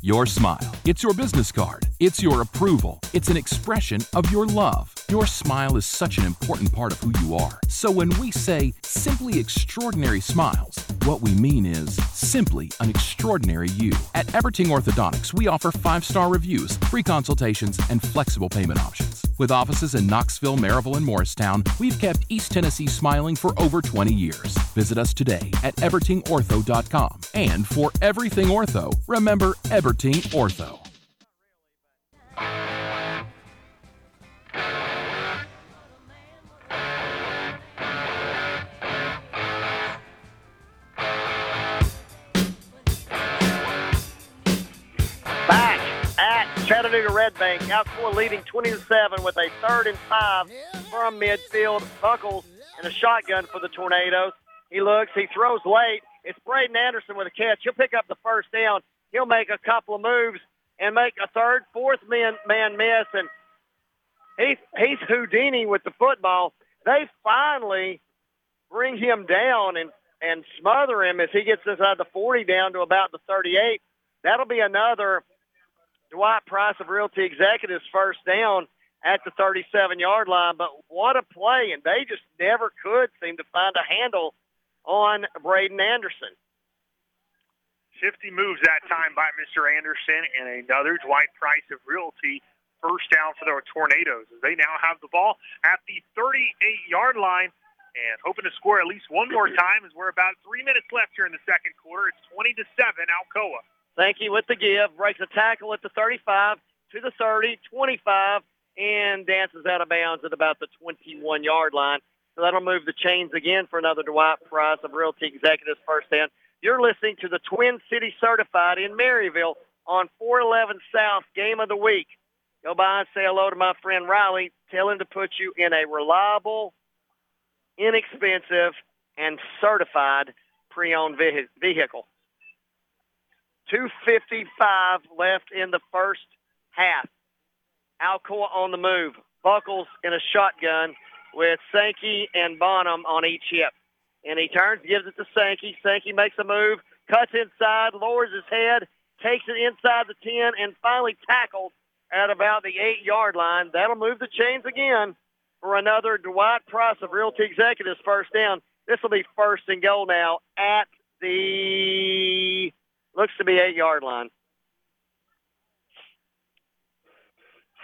Your smile. It's your business card. It's your approval. It's an expression of your love. Your smile is such an important part of who you are. So when we say simply extraordinary smiles, what we mean is simply an extraordinary you. At Everting Orthodontics, we offer five star reviews, free consultations, and flexible payment options. With offices in Knoxville, Maryville, and Morristown, we've kept East Tennessee smiling for over 20 years. Visit us today at evertingortho.com. And for everything ortho, remember Everting Ortho. Bank, leading 20 to 7 with a third and five from midfield. Buckles and a shotgun for the Tornadoes. He looks, he throws late. It's Braden Anderson with a catch. He'll pick up the first down. He'll make a couple of moves and make a third, fourth man, man miss. And he's, he's Houdini with the football. They finally bring him down and, and smother him as he gets inside the 40 down to about the 38. That'll be another Dwight Price of Realty Executives first down at the 37-yard line. But what a play, and they just never could seem to find a handle on Braden Anderson. Shifty moves that time by Mr. Anderson and another Dwight Price of Realty first down for the Tornadoes they now have the ball at the 38-yard line and hoping to score at least one more time as we're about three minutes left here in the second quarter. It's 20 to 7 Alcoa. Sankey with the give, breaks a tackle at the 35 to the 30, 25, and dances out of bounds at about the 21-yard line. So that'll move the chains again for another Dwight Price of Realty Executives first down. You're listening to the Twin City Certified in Maryville on 411 South Game of the Week. Go by and say hello to my friend Riley. Tell him to put you in a reliable, inexpensive, and certified pre-owned vehicle. 255 left in the first half. Alcoa on the move. Buckles in a shotgun with Sankey and Bonham on each hip. And he turns, gives it to Sankey. Sankey makes a move, cuts inside, lowers his head, takes it inside the 10, and finally tackles at about the 8-yard line. That'll move the chains again for another Dwight Price of Realty Executives first down. This will be first and goal now at the, looks to be 8-yard line.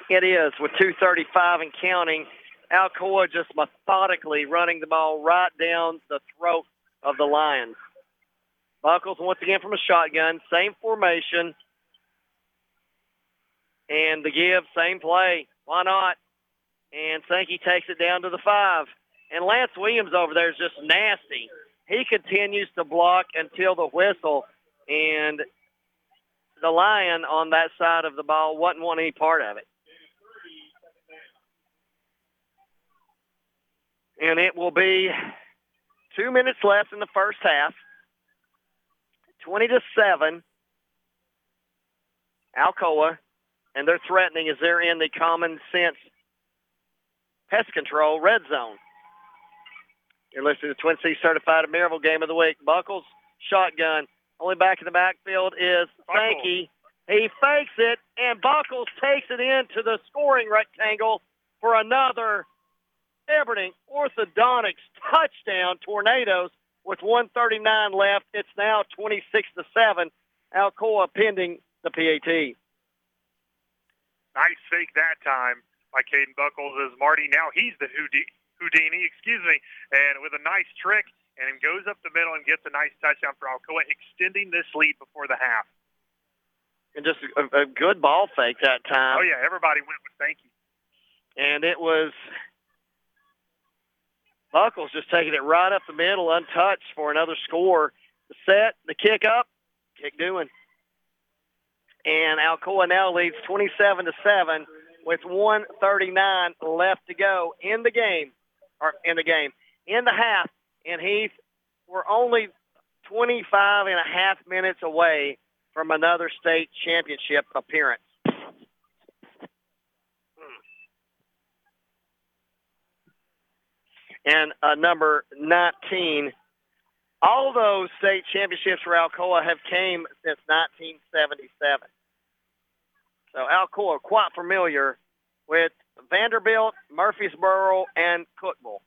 It is with 235 and counting. Alcoa just methodically running the ball right down the throat of the Lions. Buckles once again from a shotgun, same formation. And the give, same play. Why not? And Sankey takes it down to the five. And Lance Williams over there is just nasty. He continues to block until the whistle. And the Lion on that side of the ball wasn't wanting any part of it. and it will be two minutes left in the first half. 20 to 7. Alcoa, and they're threatening as they're in the common sense pest control red zone. You're listening to Twin Cities Certified Maryville Game of the Week. Buckles, shotgun. Only back in the backfield is Sankey. He fakes it, and Buckles takes it into the scoring rectangle for another Everting Orthodontics touchdown Tornadoes with 139 left. It's now 26 to 7. Alcoa pending the PAT. Nice fake that time by Caden Buckles as Marty. Now he's the Houdini, Houdini, excuse me, and with a nice trick and goes up the middle and gets a nice touchdown for Alcoa, extending this lead before the half. And just a, a good ball fake that time. Oh yeah, everybody went with thank you. And it was Buckles just taking it right up the middle, untouched for another score. The set, the kick up, kick doing. And Alcoa now leads 27 to 7 with 139 left to go in the game, or in the game, in the half. And Heath, we're only 25 and a half minutes away from another state championship appearance. and uh, number 19. All those state championships for Alcoa have came since 1977. So Alcoa quite familiar with Vanderbilt, Murfreesboro, and Cookeville.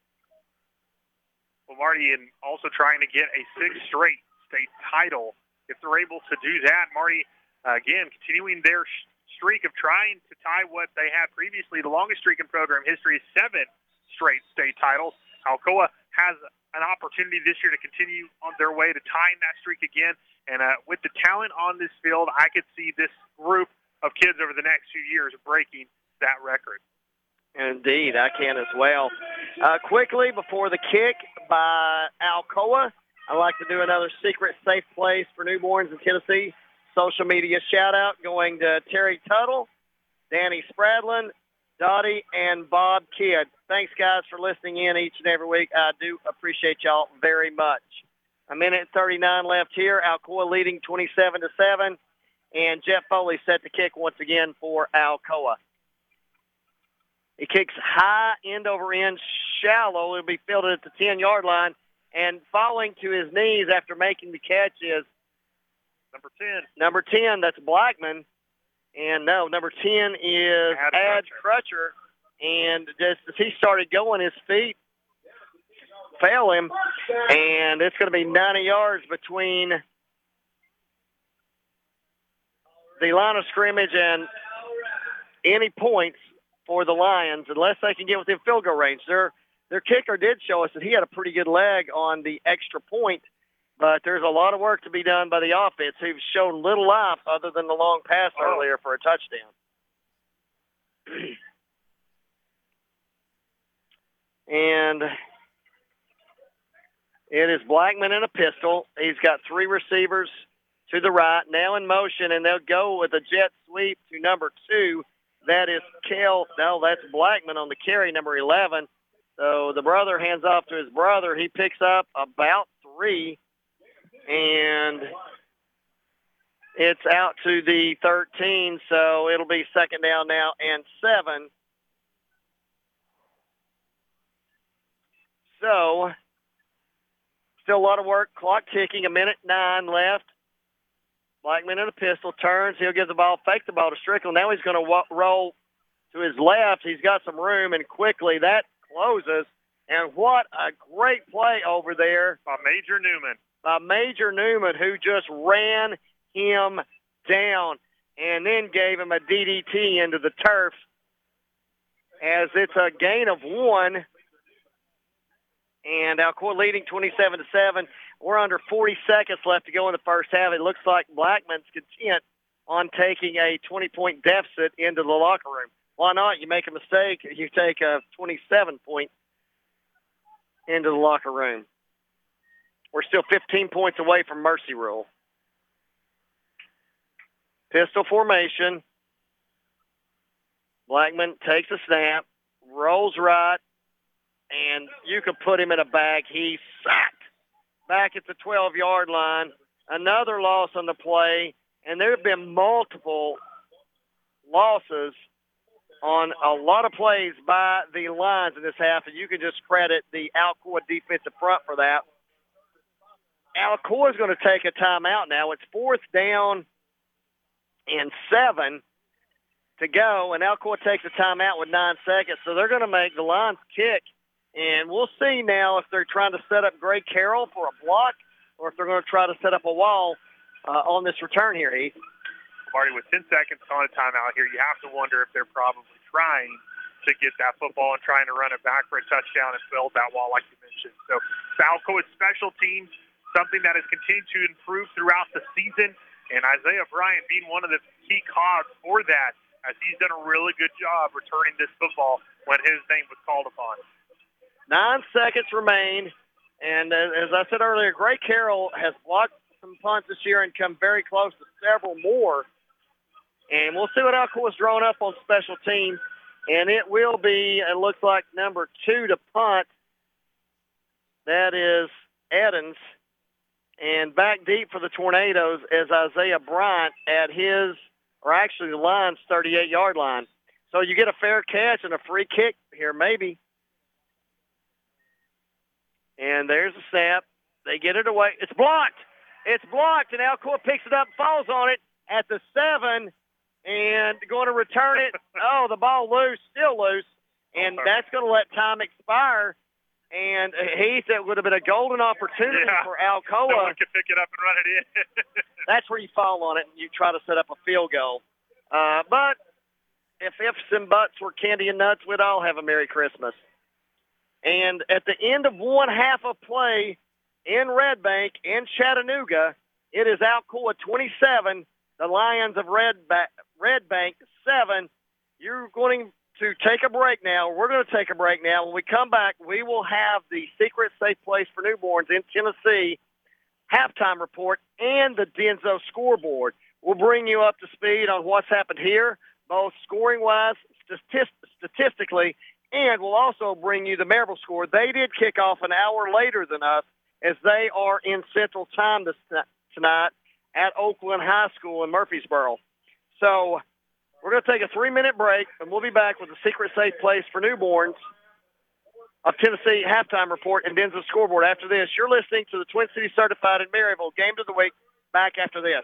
Well, Marty, and also trying to get a sixth straight state title. If they're able to do that, Marty, again, continuing their streak of trying to tie what they had previously, the longest streak in program history is seven straight state titles. Alcoa has an opportunity this year to continue on their way to tying that streak again. And uh, with the talent on this field, I could see this group of kids over the next few years breaking that record. Indeed, I can as well. Uh, quickly, before the kick by Alcoa, I'd like to do another secret safe place for newborns in Tennessee. Social media shout out going to Terry Tuttle, Danny Spradlin, Dottie, and Bob Kidd. Thanks, guys, for listening in each and every week. I do appreciate y'all very much. A minute 39 left here. Alcoa leading 27 to 7. And Jeff Foley set the kick once again for Alcoa. He kicks high end over end, shallow. It'll be fielded at the 10 yard line. And falling to his knees after making the catch is number 10. Number 10, that's Blackman. And no, number 10 is Ad Ad Crutcher. And just as he started going, his feet fail him. And it's going to be 90 yards between the line of scrimmage and any points for the Lions, unless they can get within field goal range. Their their kicker did show us that he had a pretty good leg on the extra point, but there's a lot of work to be done by the offense, who've shown little life other than the long pass earlier for a touchdown. and it is Blackman in a pistol. He's got three receivers to the right, now in motion, and they'll go with a jet sweep to number two. That is Kel. No, that's Blackman on the carry, number 11. So the brother hands off to his brother. He picks up about three, and it's out to the 13. So it'll be second down now and seven. So still a lot of work. Clock ticking. A minute nine left. Blackman in a pistol turns. He'll give the ball, fake the ball to Strickland. Now he's going to wa- roll to his left. He's got some room, and quickly that closes. And what a great play over there by Major Newman. By Major Newman, who just ran him down and then gave him a DDT into the turf as it's a gain of one. And Alcoa leading 27 to 7. We're under 40 seconds left to go in the first half. It looks like Blackman's content on taking a 20-point deficit into the locker room. Why not? You make a mistake, you take a 27 point into the locker room. We're still 15 points away from mercy rule. Pistol formation. Blackman takes a snap, rolls right, and you could put him in a bag. He's sacked back at the 12-yard line. Another loss on the play, and there have been multiple losses on a lot of plays by the Lions in this half, and you can just credit the Alcoa defensive front for that. Alcoa is going to take a timeout now. It's fourth down and seven to go, and Alcoa takes a timeout with nine seconds. So they're going to make the Lions kick, and we'll see now if they're trying to set up Greg Carroll for a block or if they're going to try to set up a wall uh, on this return here, Heath. Marty, with 10 seconds on a timeout here, you have to wonder if they're probably trying to get that football and trying to run it back for a touchdown and build that wall, like you mentioned. So, Alcoa special teams, something that has continued to improve throughout the season, and Isaiah Bryant being one of the key cogs for that, as he's done a really good job returning this football when his name was called upon. Nine seconds remain, and as I said earlier, Gray Carroll has blocked some punts this year and come very close to several more. And we'll see what Alcoa's drawn up on special teams. And it will be, it looks like number two to punt. That is Edens. And back deep for the Tornadoes is Isaiah Bryant at his, or actually the line's 38-yard line. So you get a fair catch and a free kick here, maybe. And there's a snap. They get it away. It's blocked. It's blocked, and Alcoa picks it up, falls on it at the seven, and going to return it. oh, the ball loose, still loose, and that's going to let time expire. And Heath, it would have been a golden opportunity Yeah. for Alcoa. No one could pick it up and run it in. That's where you fall on it and you try to set up a field goal. Uh, but if ifs and buts were candy and nuts, we'd all have a Merry Christmas. And at the end of one half of play in Red Bank, in Chattanooga, it is Alcoa 27, the Lions of Red, ba- Red Bank 7. You're going to take a break now. We're going to take a break now. When we come back, we will have the secret safe place for newborns in Tennessee halftime report and the Denso scoreboard. We'll bring you up to speed on what's happened here, both scoring wise, statist- statistically, and we'll also bring you the Maryville score. They did kick off an hour later than us as they are in Central Time this, tonight at Oakland High School in Murfreesboro. So we're going to take a three-minute break, and we'll be back with the secret safe place for newborns of Tennessee halftime report and Denso scoreboard after this. You're listening to the Twin Cities Certified in Maryville Game of the Week. Back after this.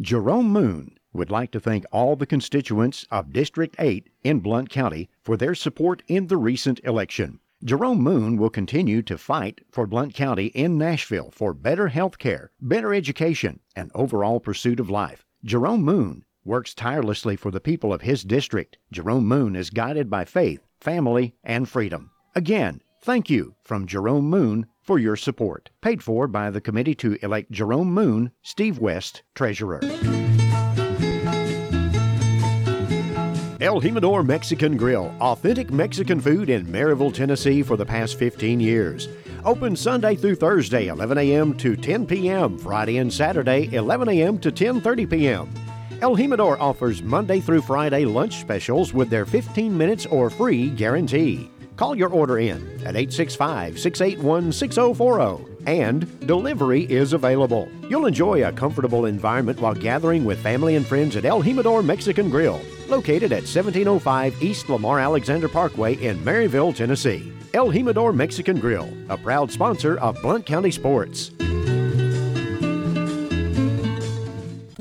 Jerome Moon would like to thank all the constituents of District 8 in Blount County for their support in the recent election. Jerome Moon will continue to fight for Blount County in Nashville for better health care, better education, and overall pursuit of life. Jerome Moon works tirelessly for the people of his district. Jerome Moon is guided by faith, family, and freedom. Again, thank you from Jerome Moon for your support. Paid for by the committee to elect Jerome Moon, Steve West, Treasurer. El Jimador Mexican Grill, authentic Mexican food in Maryville, Tennessee for the past 15 years. Open Sunday through Thursday, 11 a.m. to 10 p.m. Friday and Saturday, 11 a.m. to 10:30 p.m. El Jimador offers Monday through Friday lunch specials with their 15 minutes or free guarantee. Call your order in at 865 681 6040 and delivery is available. You'll enjoy a comfortable environment while gathering with family and friends at El Jimador Mexican Grill, located at 1705 East Lamar Alexander Parkway in Maryville, Tennessee. El Jimador Mexican Grill, a proud sponsor of Blount County Sports.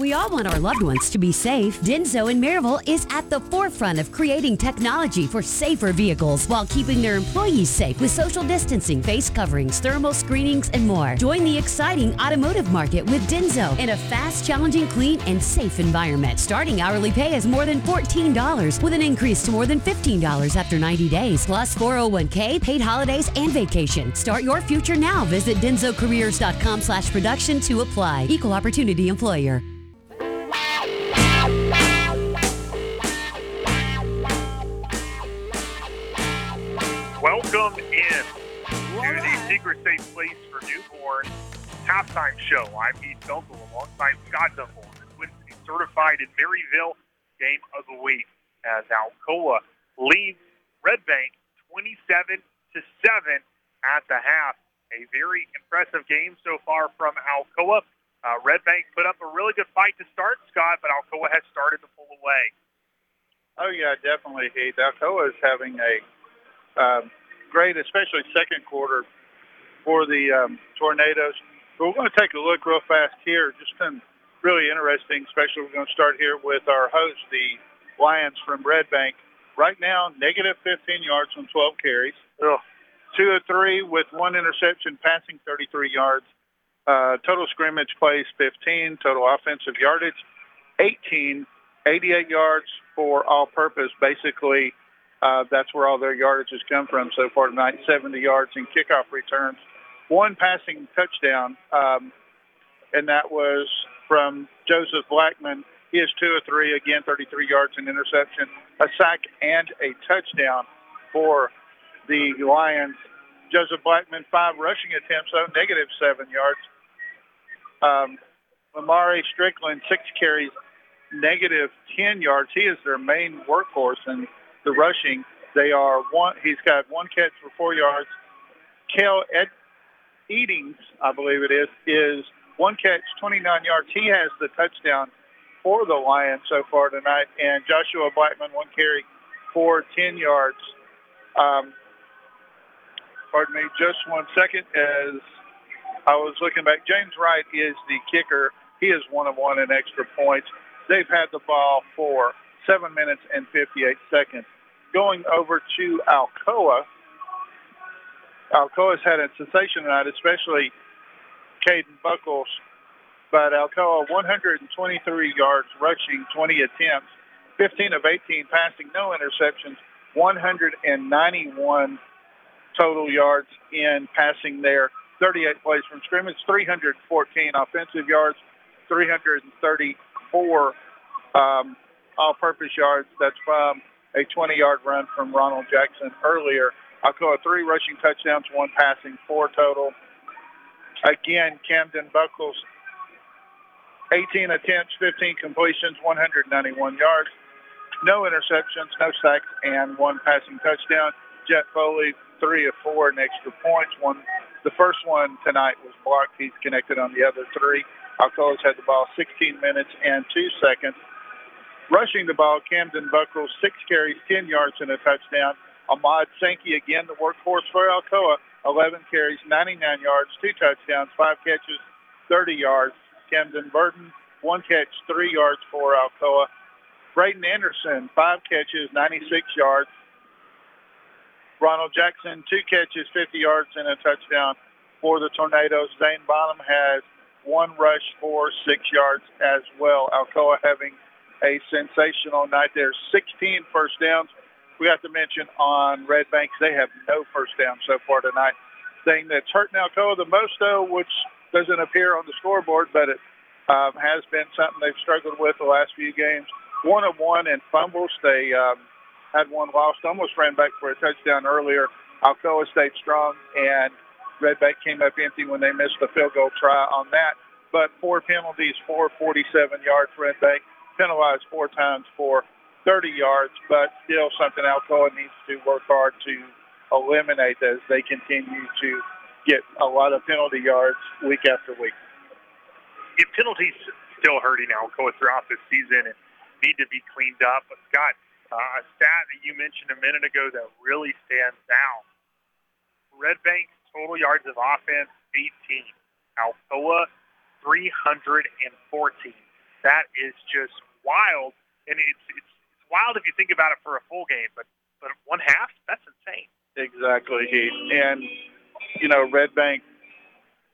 We all want our loved ones to be safe. Denso in Maryville is at the forefront of creating technology for safer vehicles while keeping their employees safe with social distancing, face coverings, thermal screenings, and more. Join the exciting automotive market with Denso in a fast, challenging, clean, and safe environment. Starting hourly pay is more than $14 with an increase to more than $15 after 90 days, plus 401k, paid holidays, and vacation. Start your future now. Visit densocareers.com slash production to apply. Equal opportunity employer. Favorite safe place for newborns halftime show. I'm Heath Dunkel alongside Scott Dunkel. Twin City certified in Maryville game of the week as Alcoa leads Red Bank 27 to 7 at the half. A very impressive game so far from Alcoa. Uh, Red Bank put up a really good fight to start, Scott, but Alcoa has started to pull away. Oh yeah, definitely, Heath. Alcoa is having a um, great, especially second quarter for the um, Tornadoes. But we're going to take a look real fast here. Just some really interesting, especially we're going to start here with our host, the Lions from Red Bank. Right now, negative 15 yards on 12 carries. Ugh. Two of three with one interception, passing 33 yards. Uh, total scrimmage plays 15. Total offensive yardage 18. 88 yards for all-purpose. Basically, uh, that's where all their yardage has come from so far tonight. 70 yards in kickoff returns. One passing touchdown, um, and that was from Joseph Blackman. He has two or three, again, 33 yards in interception, a sack, and a touchdown for the Lions. Joseph Blackman, five rushing attempts, though, negative seven yards. Um, Strickland, six carries, negative 10 yards. He is their main workhorse in the rushing. They are one. He's got one catch for four yards. Kel Ed Eatings, I believe it is, is one catch, 29 yards. He has the touchdown for the Lions so far tonight. And Joshua Blackman, one carry for 10 yards. Um, pardon me, just one second. As I was looking back, James Wright is the kicker. He is one of one in extra points. They've had the ball for seven minutes and 58 seconds. Going over to Alcoa, Alcoa's had a sensation tonight, especially Caden Buckles. But Alcoa 123 yards rushing, 20 attempts, 15 of 18 passing, no interceptions, 191 total yards in passing there. 38 plays from scrimmage, 314 offensive yards, 334 um, all-purpose yards. That's from a 20-yard run from Ronald Jackson earlier. Alcoa three rushing touchdowns, one passing, four total. Again, Camden Buckles, 18 attempts, 15 completions, 191 yards, no interceptions, no sacks, and one passing touchdown. Jet Foley, three of four in extra points. One, the first one tonight was blocked. He's connected on the other three. Alcoa's had the ball 16 minutes and two seconds. Rushing the ball, Camden Buckles, six carries, 10 yards, and a touchdown. Ahmad Sankey, again, the workhorse for Alcoa, 11 carries, 99 yards, two touchdowns, five catches, 30 yards. Camden Burton, one catch, three yards for Alcoa. Braden Anderson, five catches, 96 yards. Ronald Jackson, two catches, 50 yards, and a touchdown for the Tornadoes. Zane Bonham has one rush for six yards as well. Alcoa having a sensational night there. 16 first downs. We have to mention on Red Banks, they have no first down so far tonight. Thing that's hurting Alcoa the most, though, which doesn't appear on the scoreboard, but it um, has been something they've struggled with the last few games. One of one in fumbles. They um, had one lost, almost ran back for a touchdown earlier. Alcoa stayed strong, and Red Bank came up empty when they missed the field goal try on that. But four penalties, for 47 yards. Red Bank penalized four times for 30 yards, but still something Alcoa needs to work hard to eliminate as they continue to get a lot of penalty yards week after week. If penalties still hurting Alcoa throughout this season and need to be cleaned up. But Scott, uh, a stat that you mentioned a minute ago that really stands out. Red Bank's total yards of offense, 18. Alcoa, 314. That is just wild, and it's it's wild if you think about it for a full game, but but one half, that's insane. Exactly, Heath. And you know, Red Bank,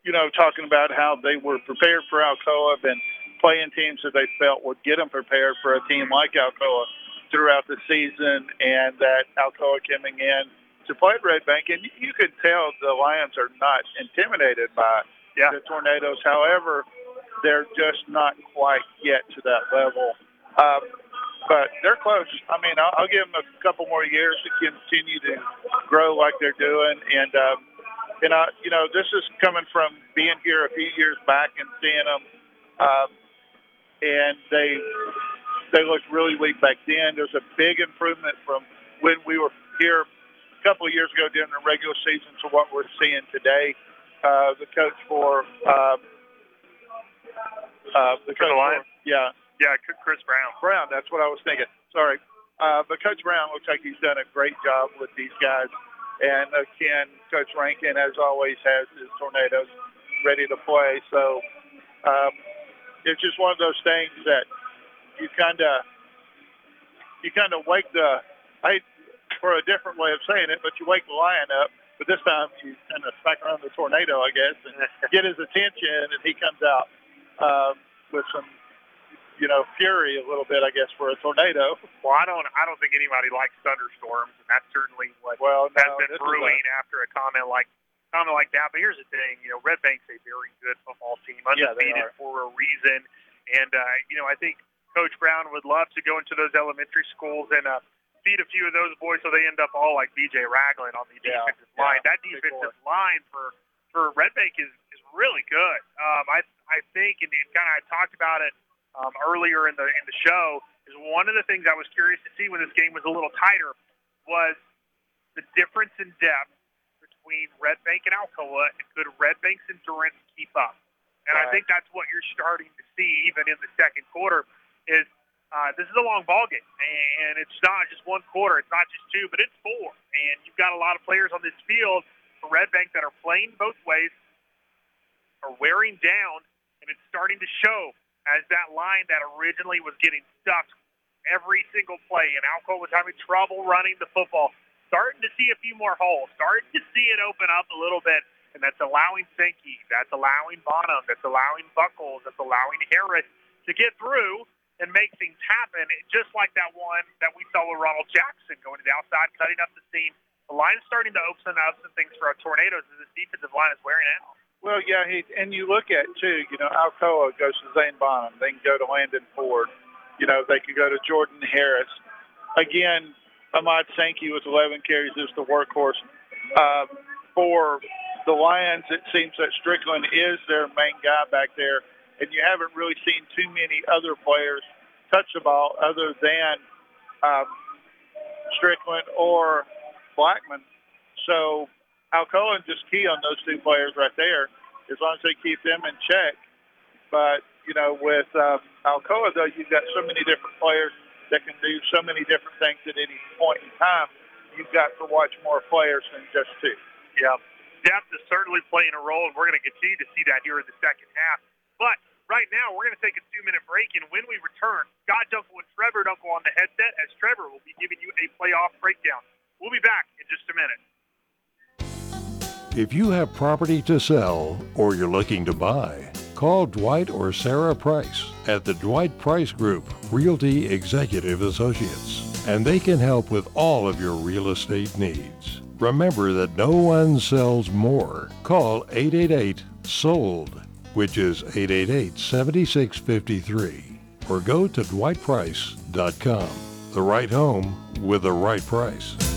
you know, talking about how they were prepared for Alcoa and playing teams that they felt would get them prepared for a team like Alcoa throughout the season, and that Alcoa coming in to play at Red Bank, and you could tell the Lions are not intimidated by yeah. the Tornadoes. However, they're just not quite yet to that level. Um, but they're close. I mean, I'll, I'll give them a couple more years to continue to grow like they're doing. And um, and uh, you know, this is coming from being here a few years back and seeing them, um, and they they looked really weak back then. There's a big improvement from when we were here a couple of years ago during the regular season to what we're seeing today. Uh, the coach for uh, uh, the coach the Lions? for, yeah, Yeah, Chris Brown. Brown. That's what I was thinking. Sorry. Uh, but Coach Brown looks like he's done a great job with these guys. And again, Coach Rankin, as always, has his tornadoes ready to play. So um, it's just one of those things that you kind of you kind of wake the I for a different way of saying it, but you wake the lion up. But this time you kind of smack around the tornado, I guess, and get his attention, and he comes out uh, with some you know, fury a little bit, I guess, for a tornado. Well, I don't. I don't think anybody likes thunderstorms, and that's certainly what well, has been brewing after a comment like comment like that. But here's the thing, you know, Red Bank's a very good football team, undefeated are. for a reason, and uh, you know, I think Coach Brown would love to go into those elementary schools and uh, feed a few of those boys so they end up all like B.J. Ragland on the Yeah, defensive yeah, line. That defensive line for for Red Bank is is really good. Um, I I think, and, and kind of I talked about it um, earlier in the in the show. Is one of the things I was curious to see when this game was a little tighter was the difference in depth between Red Bank and Alcoa, and could Red Bank's endurance keep up? And I think that's what you're starting to see even in the second quarter. Is uh, this is a long ball game, and it's not just one quarter, it's not just two, but it's four. And you've got a lot of players on this field for Red Bank that are playing both ways, are wearing down, and it's starting to show as that line that originally was getting stuck every single play, and Alco was having trouble running the football. Starting to see a few more holes, starting to see it open up a little bit, and that's allowing Sankey, that's allowing Bonham, that's allowing Buckles, that's allowing Harris to get through and make things happen. Just like that one that we saw with Ronald Jackson going to the outside, cutting up the seam. The line's starting to open up some things for our tornadoes as this defensive line is wearing out. Well, yeah, he, and you look at too. You know, Alcoa goes to Zane Bonham. They can go to Landon Ford. You know, they could go to Jordan Harris. Again, Ahmad Sankey with 11 carries is the workhorse. Uh, for the Lions, it seems that Strickland is their main guy back there, and you haven't really seen too many other players touch the ball other than um, Strickland or Blackman. So Alcoa and just key on those two players right there, as long as they keep them in check. But you know, with um, Alcoa though, you've got so many different players that can do so many different things at any point in time. You've got to watch more players than just two. Yeah, depth is certainly playing a role, and we're going to continue to see that here in the second half. But right now, we're going to take a two-minute break, and when we return, Scott Dunkel and Trevor Dunkel on the headset, as Trevor will be giving you a playoff breakdown. We'll be back in just a minute. If you have property to sell or you're looking to buy, call Dwight or Sarah Price at the Dwight Price Group Realty Executive Associates, and they can help with all of your real estate needs. Remember that no one sells more. Call 888 SOLD, which is 888 7653, or go to dwightprice.com. The right home with the right price.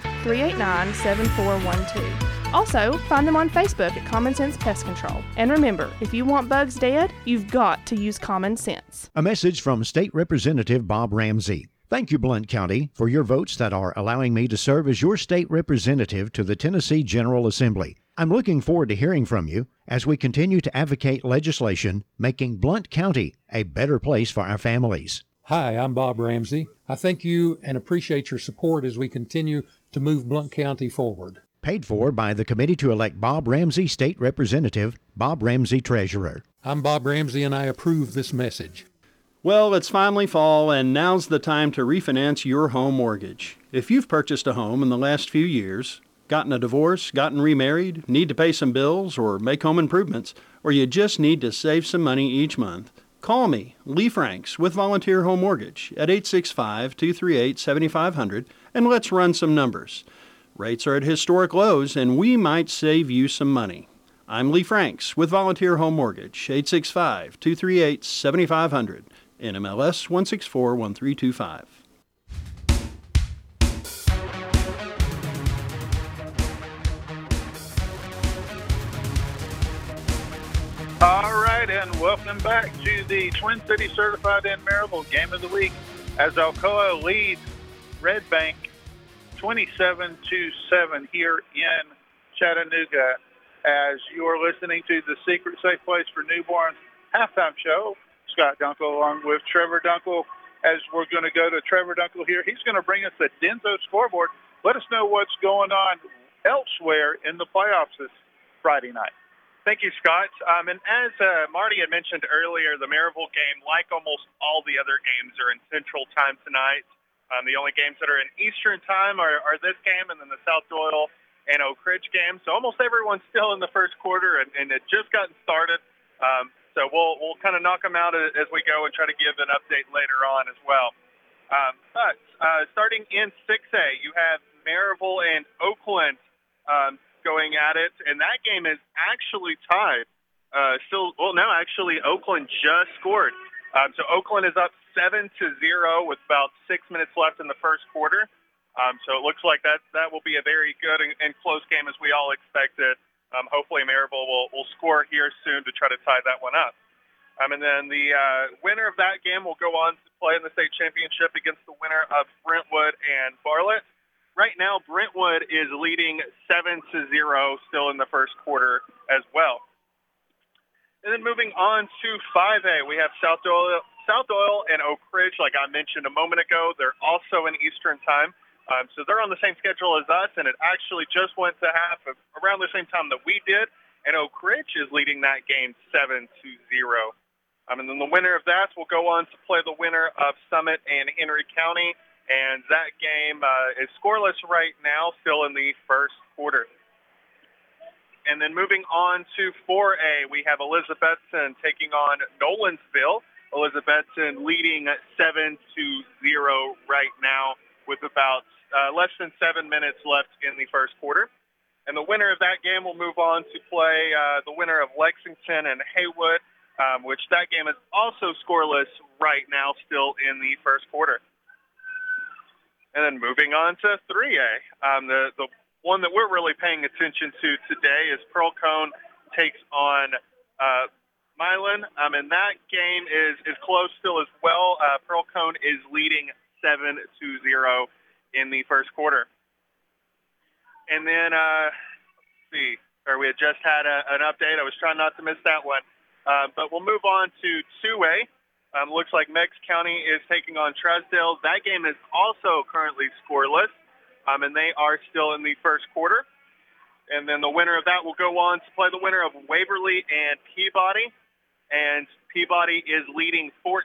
389 7412. Also, find them on Facebook at Common Sense Pest Control. And remember, if you want bugs dead, you've got to use common sense. A message from State Representative Bob Ramsey. Thank you, Blount County, for your votes that are allowing me to serve as your state representative to the Tennessee General Assembly. I'm looking forward to hearing from you as we continue to advocate legislation making Blount County a better place for our families. Hi, I'm Bob Ramsey. I thank you and appreciate your support as we continue to move Blount County forward. Paid for by the committee to elect Bob Ramsey State Representative, Bob Ramsey Treasurer. I'm Bob Ramsey and I approve this message. Well, it's finally fall, and now's the time to refinance your home mortgage. If you've purchased a home in the last few years, Gotten a divorce, gotten remarried, need to pay some bills or make home improvements, or you just need to save some money each month? Call me, Lee Franks, with Volunteer Home Mortgage at 865 238 7500 and let's run some numbers. Rates are at historic lows and we might save you some money. I'm Lee Franks with Volunteer Home Mortgage, 865 238 7500, NMLS 1641325. All right, and welcome back to the Twin City Certified in Maryville Game of the Week as Alcoa leads Red Bank 27 to 7 here in Chattanooga. As you are listening to the Secret Safe Place for Newborns halftime show, Scott Dunkel along with Trevor Dunkel. As we're going to go to Trevor Dunkel here, he's going to bring us the Denso scoreboard. Let us know what's going on elsewhere in the playoffs this Friday night. Thank you, Scott. Um, and as uh, Marty had mentioned earlier, the Maryville game, like almost all the other games, are in Central Time tonight. Um, the only games that are in Eastern Time are, are this game and then the South Doyle and Oak Ridge game. So almost everyone's still in the first quarter, and, and it just gotten started. Um, so we'll we'll kind of knock them out as we go and try to give an update later on as well. Um, but uh, starting in 6A, you have Maryville and Oakland. Um, going at it, and that game is actually tied. Uh, still, well, no, actually, Oakland just scored. Um, so Oakland is up seven to zero with about six minutes left in the first quarter. Um, so it looks like that that will be a very good and, and close game as we all expected. Um, hopefully, Maryville will, will score here soon to try to tie that one up. Um, and then the uh, winner of that game will go on to play in the state championship against the winner of Brentwood and Bartlett right now Brentwood is leading seven to zero still in the first quarter as well. And then moving on to 5A, we have South Oil, South Doyle and Oak Ridge, like I mentioned a moment ago. They're also in Eastern Time. Um, so they're on the same schedule as us, and it actually just went to half around the same time that we did. And Oak Ridge is leading that game 7 to 0. Um, and then the winner of that will go on to play the winner of Summit and Henry County and that game uh, is scoreless right now, still in the first quarter. And then moving on to 4A, we have Elizabethton taking on Nolensville. Elizabethton leading 7 to 0 right now with about uh, less than seven minutes left in the first quarter. And the winner of that game will move on to play uh, the winner of Lexington and Haywood, um, which that game is also scoreless right now, still in the first quarter. And then moving on to 3A, um, the the one that we're really paying attention to today is Pearl-Cohn takes on uh, Milan. Um, and that game is is close still as well. Uh, Pearl-Cohn is leading seven to zero in the first quarter. And then uh, let's see, or we had just had a, an update. I was trying not to miss that one. Uh, but we'll move on to 2A. Um, looks like Meigs County is taking on Trousdale. That game is also currently scoreless, um, and they are still in the first quarter. And then the winner of that will go on to play the winner of Waverly and Peabody. And Peabody is leading 14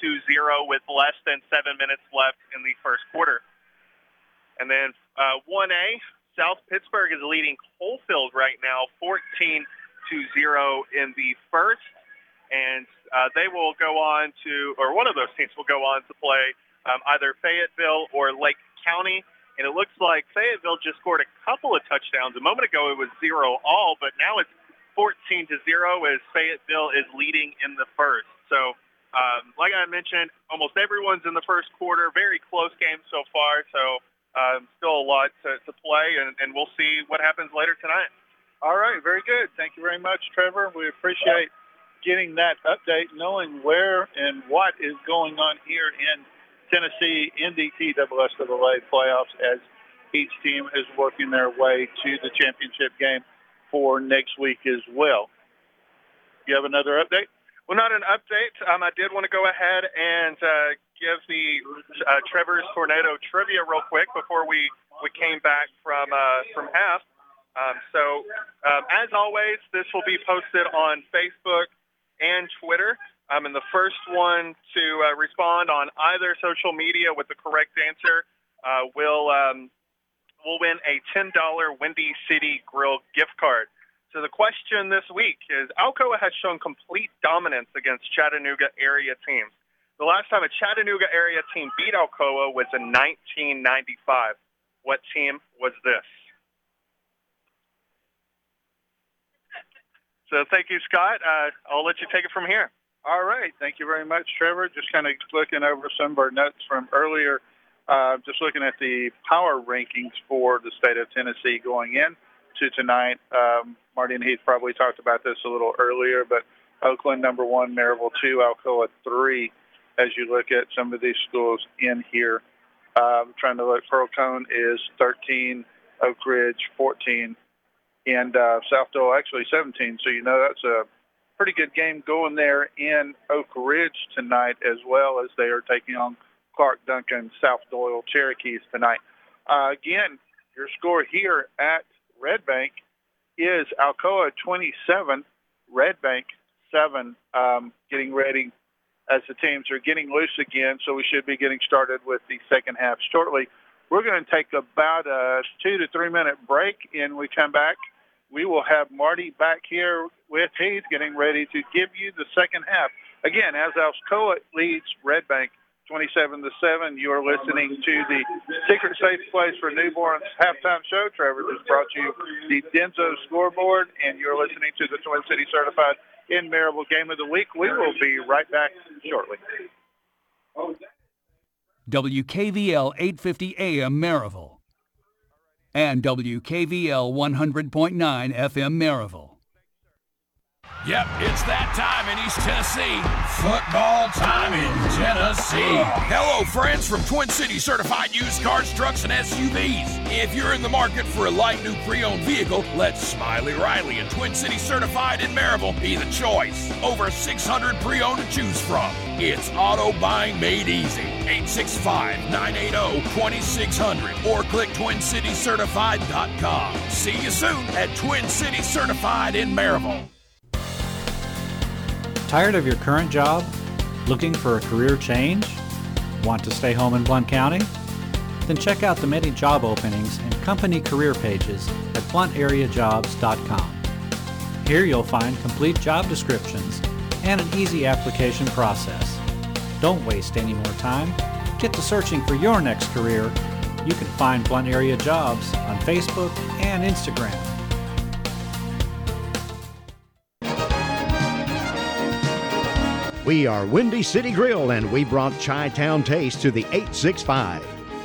to 0 with less than seven minutes left in the first quarter. And then uh, 1A, South Pittsburg is leading Coalfield right now, 14 to 0 in the first and uh, they will go on to, or one of those teams will go on to play um, either Fayetteville or Lake County. And it looks like Fayetteville just scored a couple of touchdowns. A moment ago, it was zero all, but now it's 14 to zero as Fayetteville is leading in the first. So, um, like I mentioned, almost everyone's in the first quarter. Very close game so far. So, um, still a lot to, to play, and, and we'll see what happens later tonight. All right, very good. Thank you very much, Trevor. We appreciate getting that update, knowing where and what is going on here in Tennessee in the playoffs as each team is working their way to the championship game for next week as well. You have another update? Well, not an update. Um, I did want to go ahead and uh, give the uh, Trevor's Tornado trivia real quick before we, we came back from uh, from half. Um, so, um, as always, this will be posted on Facebook and Twitter. Um, and the first one to uh, respond on either social media with the correct answer uh, will um, will win a $10 Windy City Grill gift card. So the question this week is Alcoa has shown complete dominance against Chattanooga area teams. The last time a Chattanooga area team beat Alcoa was in 1995. What team was this? So thank you, Scott. Uh, I'll let you take it from here. All right. Thank you very much, Trevor. Just kind of looking over some of our notes from earlier, uh, just looking at the power rankings for the state of Tennessee going in to tonight. Um, Marty and Heath probably talked about this a little earlier, but Oakland number one, Maryville two, Alcoa three. As you look at some of these schools in here, um, trying to look, Pearl-Cohn is 13, Oak Ridge 14, and uh, South Doyle actually 17. So you know that's a pretty good game going there in Oak Ridge tonight, as well as they are taking on Clark Duncan South Doyle Cherokees tonight. Uh, again, your score here at Red Bank is Alcoa 27, Red Bank 7, um, getting ready as the teams are getting loose again. So we should be getting started with the second half shortly. We're going to take about a two to three minute break, and we come back. We will have Marty back here with Heath getting ready to give you the second half. Again, as Alcoa leads Red Bank 27 to 7. You are listening to the Secret Safe Place for Newborns halftime show. Trevor just brought you the Denso scoreboard, and you're listening to the Twin City Certified in Maryville Game of the Week. We will be right back shortly. WKVL 850 AM Maryville and WKVL 100.9 FM Maryville. Yep, it's that time in East Tennessee. Football time in Tennessee. Hello, friends from Twin City Certified Used Cars, Trucks, and SUVs. If you're in the market for a light new pre owned vehicle, let Smiley Riley and Twin City Certified in Maryville be the choice. Over 600 pre owned to choose from. It's auto buying made easy. 865 980 2600 or click TwinCityCertified.com. See you soon at Twin City Certified in Maryville. Tired of your current job? Looking for a career change? Want to stay home in Blount County? Then check out the many job openings and company career pages at blountareajobs.com. Here you'll find complete job descriptions and an easy application process. Don't waste any more time. Get to searching for your next career. You can find Blount Area Jobs on Facebook and Instagram. We are Windy City Grill and we brought Chi Town Taste to the 865.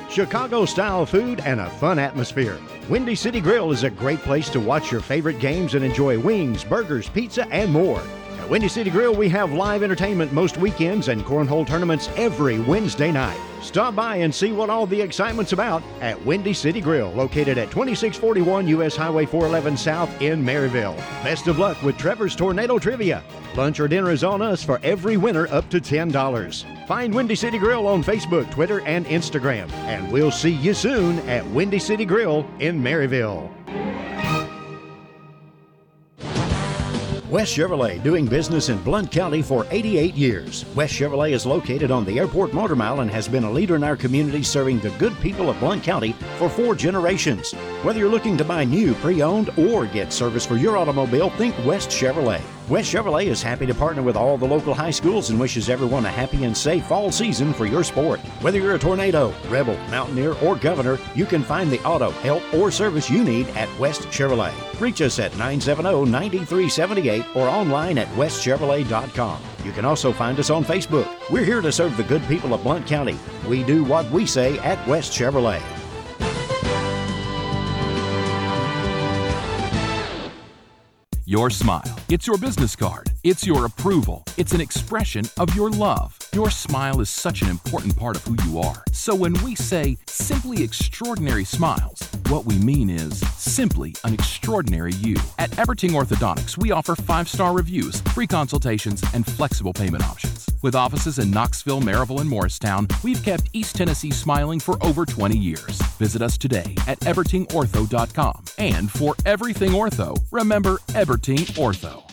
Chicago style food and a fun atmosphere. Windy City Grill is a great place to watch your favorite games and enjoy wings, burgers, pizza, and more. At Windy City Grill, we have live entertainment most weekends and cornhole tournaments every Wednesday night. Stop by and see what all the excitement's about at Windy City Grill, located at 2641 US Highway 411 South in Maryville. Best of luck with Trevor's Tornado Trivia. Lunch or dinner is on us for every winner up to $10. Find Windy City Grill on Facebook, Twitter, and Instagram. And we'll see you soon at Windy City Grill in Maryville. West Chevrolet, doing business in Blount County for 88 years. West Chevrolet is located on the Airport Motor Mile and has been a leader in our community serving the good people of Blount County for four generations. Whether you're looking to buy new, pre owned, or get service for your automobile, think West Chevrolet. West Chevrolet is happy to partner with all the local high schools and wishes everyone a happy and safe fall season for your sport. Whether you're a tornado, rebel, mountaineer, or governor, you can find the auto, help, or service you need at West Chevrolet. Reach us at 970 9378 or online at westchevrolet.com. You can also find us on Facebook. We're here to serve the good people of Blount County. We do what we say at West Chevrolet. Your smile. It's your business card. It's your approval. It's an expression of your love. Your smile is such an important part of who you are. So when we say simply extraordinary smiles, what we mean is simply an extraordinary you. At Everting Orthodontics, we offer five star reviews, free consultations, and flexible payment options. With offices in Knoxville, Maryville, and Morristown, we've kept East Tennessee smiling for over 20 years. Visit us today at evertingortho.com. And for everything ortho, remember Everting Ortho.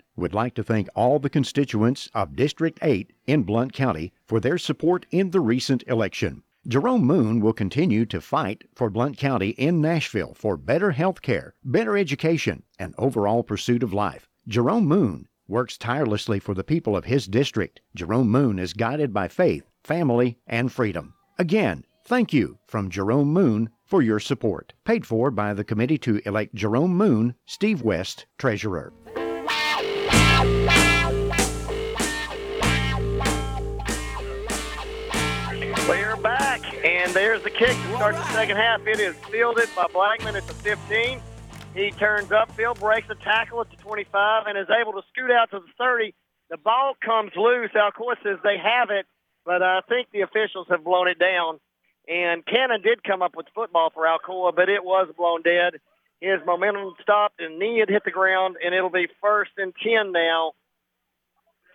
would like to thank all the constituents of District 8 in Blount County for their support in the recent election. Jerome Moon will continue to fight for Blount County in Nashville for better health care, better education, and overall pursuit of life. Jerome Moon works tirelessly for the people of his district. Jerome Moon is guided by faith, family, and freedom. Again, thank you from Jerome Moon for your support. Paid for by the committee to elect Jerome Moon, Steve West, Treasurer. And there's the kick to start the second half. It is fielded by Blackman at the 15. He turns upfield, breaks a tackle at the 25, and is able to scoot out to the 30. The ball comes loose. Alcoa says they have it, but I think the officials have blown it down. And Cannon did come up with football for Alcoa, but it was blown dead. His momentum stopped, and knee had hit the ground, and it'll be first and 10 now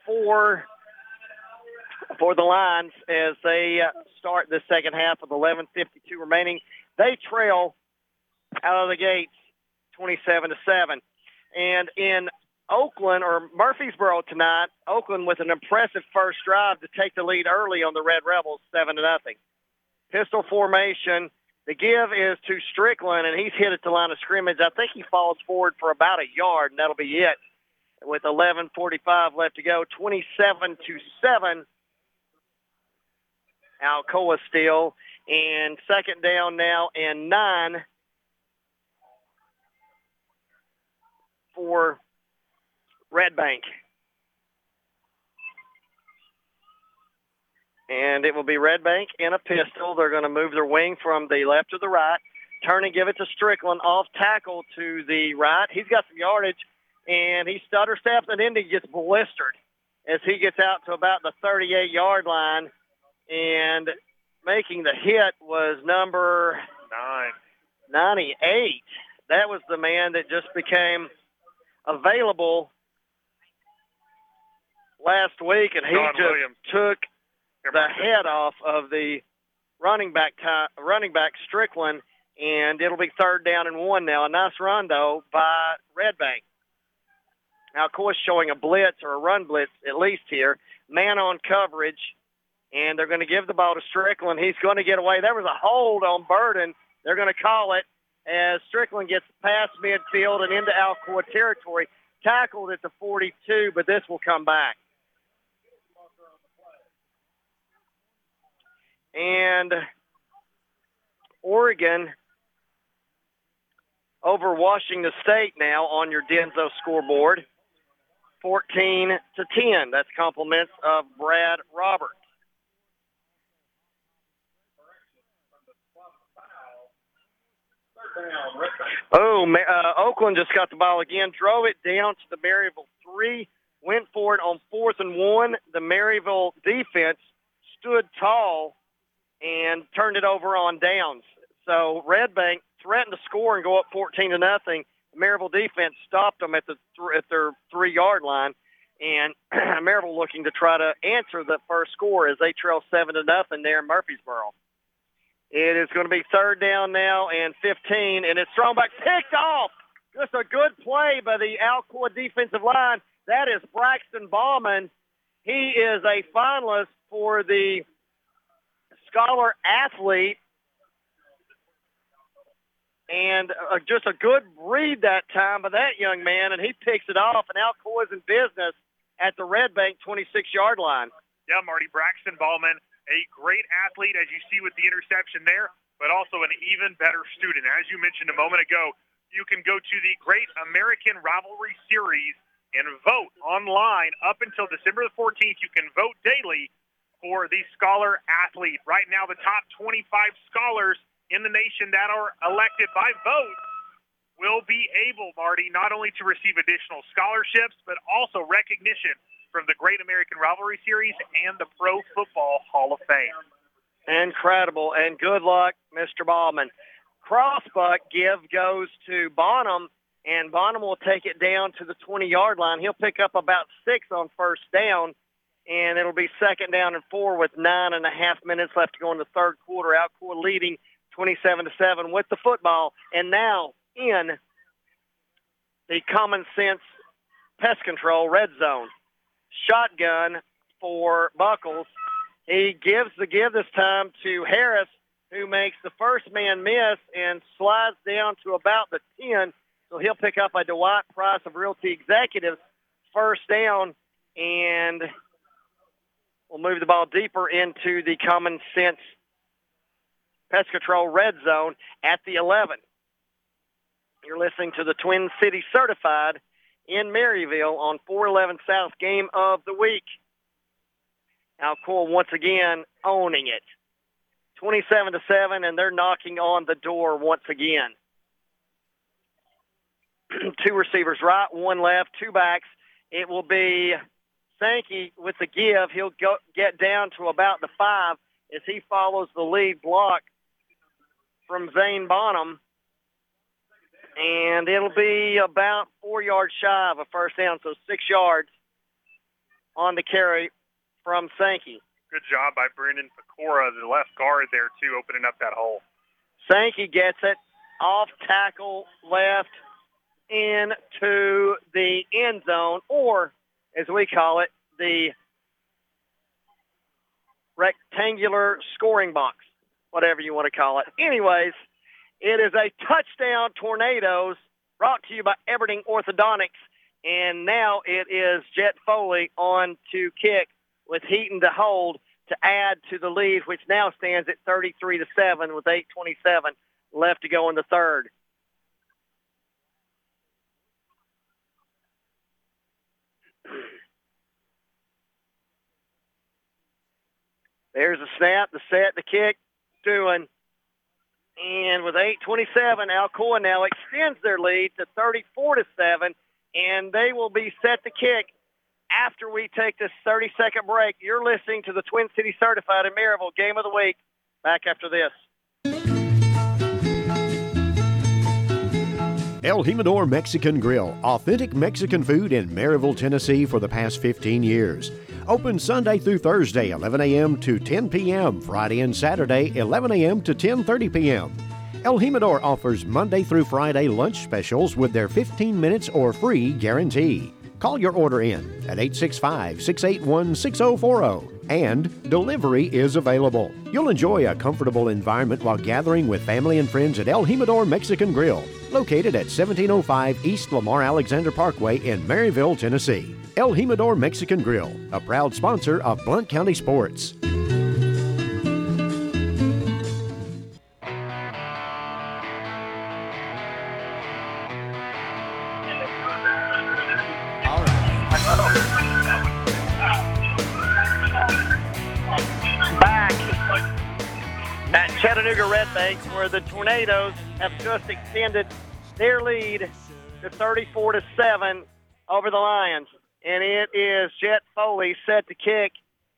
for for the Lions as they uh, start the second half with 11:52 remaining. They trail out of the gates 27 to seven, and in Oakland or Murfreesboro tonight, Oakland with an impressive first drive to take the lead early on the Red Rebels, seven to nothing. Pistol formation. The give is to Strickland, and he's hit at the line of scrimmage. I think he falls forward for about a yard, and that'll be it. With 11:45 left to go, 27 to seven. Alcoa still, and second down now and nine for Red Bank. And it will be Red Bank in a pistol. They're going to move their wing from the left to the right, turn and give it to Strickland off tackle to the right. He's got some yardage, and he stutter steps and then he gets blistered as he gets out to about the 38 yard line. And making the hit was number Nine. 98. That was the man that just became available last week, and he John just Williams. took the head off of the running back ti- running back Strickland, and it'll be third down and one now. A nice run though by Red Bank. Now, of course, showing a blitz or a run blitz at least here, man on coverage, and they're going to give the ball to Strickland. He's going to get away. There was a hold on Burden. They're going to call it as Strickland gets past midfield and into Alcoa territory, tackled at the 42, but this will come back. And Oregon over Washington State now on your Denso scoreboard. 14 to 10. That's compliments of Brad Roberts. Oh, uh, Oakland just got the ball again, drove it down to the Maryville three, went for it on fourth and one. The Maryville defense stood tall and turned it over on downs. So Red Bank threatened to score and go up 14 to nothing. Maryville defense stopped them at the th- at their three yard line, and Maryville looking to try to answer the first score as they trail seven to nothing there in Murfreesboro. It is going to be third down now and 15, and it's thrown back, picked off. Just a good play by the Alcoa defensive line. That is Braxton Bauman. He is a finalist for the Scholar Athlete, and uh, just a good read that time by that young man, and he picks it off, and Alcoa's in business at the Red Bank 26-yard line. Yeah, Marty Braxton Ballman, a great athlete, as you see with the interception there, but also an even better student. As you mentioned a moment ago, you can go to the Great American Rivalry Series and vote online up until December the 14th. You can vote daily for the scholar athlete. Right now, the top 25 scholars in the nation that are elected by vote will be able, Marty, not only to receive additional scholarships, but also recognition from the Great American Rivalry Series and the Pro Football Hall of Fame. Incredible, and good luck, Mr. Ballman. Crossbuck give goes to Bonham, and Bonham will take it down to the 20-yard line. He'll pick up about six on first down, and it'll be second down and four with nine and a half minutes left to go in the third quarter. Alcoa leading 27 to seven with the football, and now in the common sense pest control red zone. Shotgun for Buckles. He gives the give this time to Harris, who makes the first man miss and slides down to about the 10. So he'll pick up a Dwight Price of Realty Executives first down, and we'll move the ball deeper into the common sense pest control red zone at the 11. You're listening to the Twin City Certified in Maryville on 411 South Game of the Week. Alcoa once again owning it. 27 to 7, and they're knocking on the door once again. two receivers right, one left, two backs. It will be Sankey with the give. He'll go, get down to about the five as he follows the lead block from Zane Bonham and it'll be about four yards shy of a first down, so six yards on the carry from Sankey. Good job by Brendan Pecora, the left guard there, too, opening up that hole. Sankey gets it off tackle left into the end zone, or as we call it, the rectangular scoring box, whatever you want to call it. Anyways, it is a touchdown tornadoes brought to you by Everding Orthodontics. And now it is Jet Foley on to kick with Heaton to hold to add to the lead, which now stands at 33 to 7 with 8:27 left to go in the third. There's the snap, the set, the kick, doing. And with 8:27, Alcoa now extends their lead to 34 to seven, and they will be set to kick after we take this 30-second break. You're listening to the Twin City Certified in Maryville Game of the Week. Back after this. El Jimador Mexican Grill, authentic Mexican food in Maryville, Tennessee for the past 15 years. Open Sunday through Thursday, 11 a.m. to 10 p.m. Friday and Saturday, 11 a.m. to 10:30 p.m. El Jimador offers Monday through Friday lunch specials with their 15 minutes or free guarantee. Call your order in at 865 681 6040 and delivery is available. You'll enjoy a comfortable environment while gathering with family and friends at El Jimador Mexican Grill, located at 1705 East Lamar Alexander Parkway in Maryville, Tennessee. El Jimador Mexican Grill, a proud sponsor of Blount County Sports. Where the Tornadoes have just extended their lead to 34 to 7 over the Lions. And it is Jet Foley set to kick,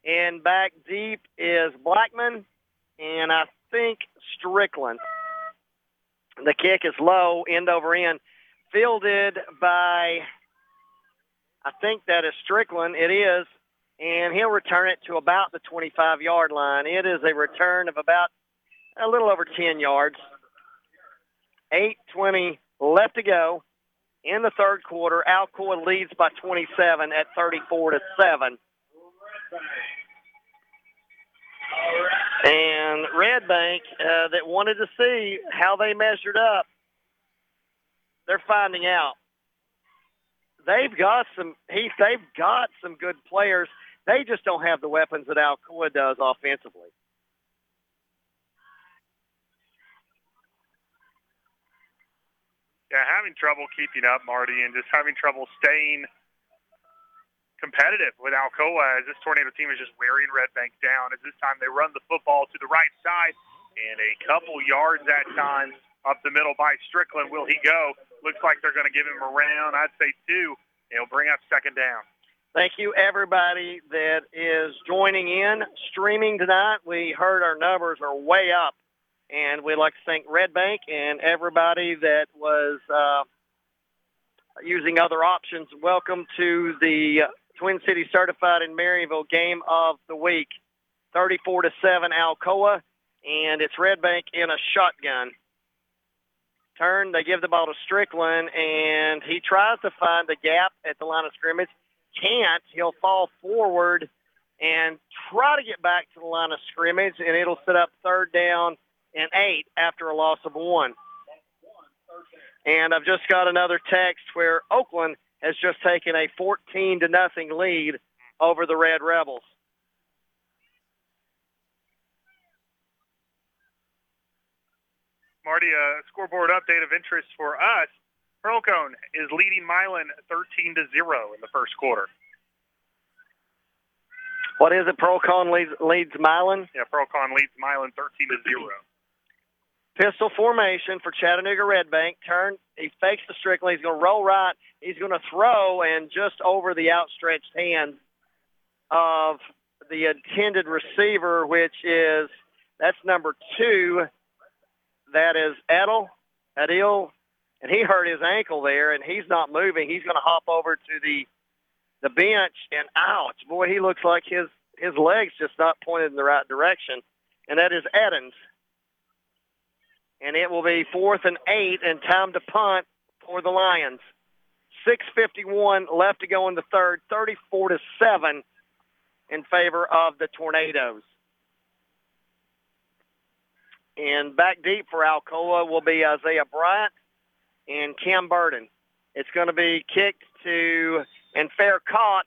and back deep is Blackman, and I think Strickland. The kick is low, end over end, fielded by, I think that is Strickland. It is, and he'll return it to about the 25-yard line. It is a return of about a little over 10 yards. 8.20 left to go in the third quarter. Alcoa leads by 27 at 34 to 7. And Red Bank, uh, that wanted to see how they measured up, they're finding out. they've got some Heath. They've got some good players. They just don't have the weapons that Alcoa does offensively. Yeah, having trouble keeping up, Marty, and just having trouble staying competitive with Alcoa as this tornado team is just wearing Red Bank down. As this time they run the football to the right side and a couple yards at times up the middle by Strickland. Will he go? Looks like they're going to give him a round. I'd say two. It'll bring up second down. Thank you, everybody that is joining in, streaming tonight. We heard our numbers are way up, and we'd like to thank Red Bank and everybody that was uh, using other options. Welcome to the Twin Cities Certified in Maryville game of the week. 34 to 7 Alcoa, and it's Red Bank in a shotgun. Turn, they give the ball to Strickland, and he tries to find the gap at the line of scrimmage. Can't. He'll fall forward and try to get back to the line of scrimmage, and it'll set up third down and eight after a loss of one. And I've just got another text where Oakland has just taken a 14 to nothing lead over the Red Rebels. Marty, a scoreboard update of interest for us. Pearl-Cohn is leading Milan 13 to 0 in the first quarter. What is it? Pearl-Cohn leads, leads Milan? Yeah, Pearl-Cohn leads Milan 13 to 0. Pistol formation for Chattanooga Red Bank. Turn. He fakes the Strickland. He's going to roll right. He's going to throw, and just over the outstretched hand of the intended receiver, which is that's number two. That is Edel, Adil, and he hurt his ankle there, and he's not moving. He's going to hop over to the the bench, and ouch, boy, he looks like his his legs just not pointed in the right direction, and that is Edens and it will be fourth and eight and time to punt for the Lions. 6.51 left to go in the third, 34 to 7 in favor of the Tornadoes. And back deep for Alcoa will be Isaiah Bryant and Cam Burden. It's going to be kicked to and fair caught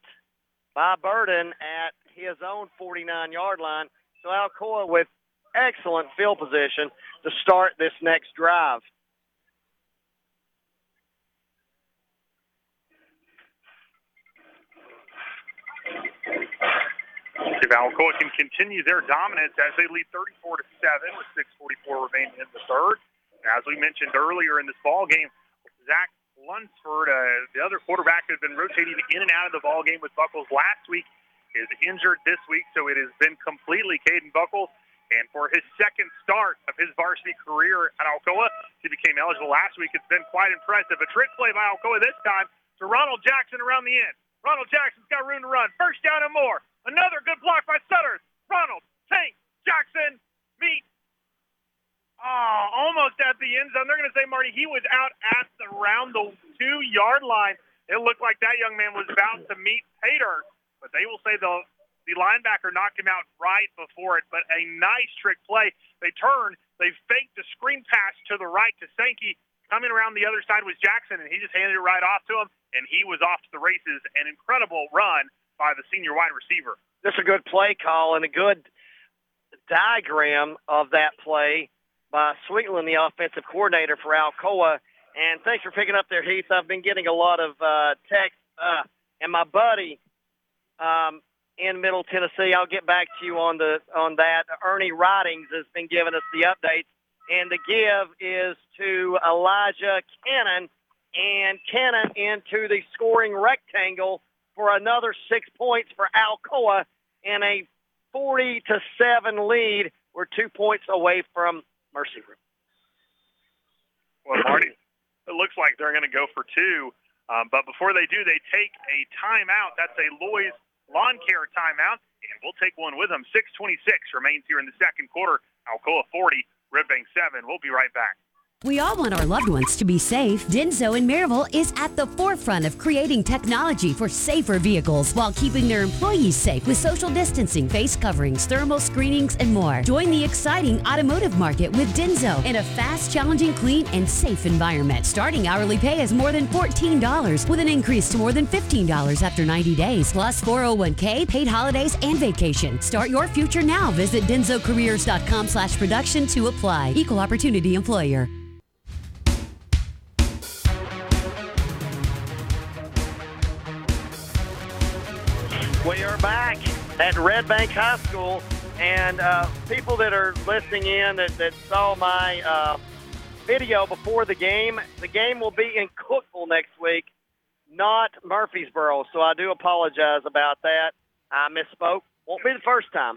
by Burden at his own 49-yard line. So Alcoa with excellent field position to start this next drive. Alcoa can continue their dominance as they lead 34 to 7 with 6:44 remaining in the third. As we mentioned earlier in this ball game, Zach Lunsford, uh, the other quarterback who has been rotating in and out of the ball game with Buckles last week, is injured this week, so it has been completely Caden Buckles. And for his second start of his varsity career at Alcoa, he became eligible last week. It's been quite impressive. A trick play by Alcoa this time to Ronald Jackson around the end. Ronald Jackson's got room to run. First down and more. Another good block by Sutters. Ronald, Tank, Jackson, meet. Oh, almost at the end zone. They're going to say, Marty, he was out at the around the two-yard line. It looked like that young man was about to meet Pater, but they will say the the linebacker knocked him out right before it, but a nice trick play. They turned, they faked the screen pass to the right to Sankey. Coming around the other side was Jackson, and he just handed it right off to him, and he was off to the races. An incredible run by the senior wide receiver. Just a good play call and a good diagram of that play by Sweetland, the offensive coordinator for Alcoa. And thanks for picking up there, Heath. I've been getting a lot of uh, text, uh, and my buddy um, in Middle Tennessee. I'll get back to you on the on that. Ernie Ridings has been giving us the updates, and the give is to Elijah Cannon, and Cannon into the scoring rectangle for another six points for Alcoa in a 40 to seven lead. We're two points away from Mercyville. Well, Marty, it looks like they're going to go for two. Um, but before they do, they take a timeout. That's a Loy's lawn care timeout, and we'll take one with them. 6:26 remains here in the second quarter. Alcoa 40, Red Bank 7. We'll be right back. We all want our loved ones to be safe. Denso in Maryville is at the forefront of creating technology for safer vehicles while keeping their employees safe with social distancing, face coverings, thermal screenings, and more. Join the exciting automotive market with Denso in a fast, challenging, clean, and safe environment. Starting hourly pay is more than $14 with an increase to more than $15 after 90 days, plus 401k, paid holidays, and vacation. Start your future now. Visit densocareers.com slash production to apply. Equal opportunity employer. At Red Bank High School, and uh, people that are listening in that, that saw my uh, video before the game, the game will be in Cookeville next week, not Murfreesboro. So I do apologize about that. I misspoke. Won't be the first time,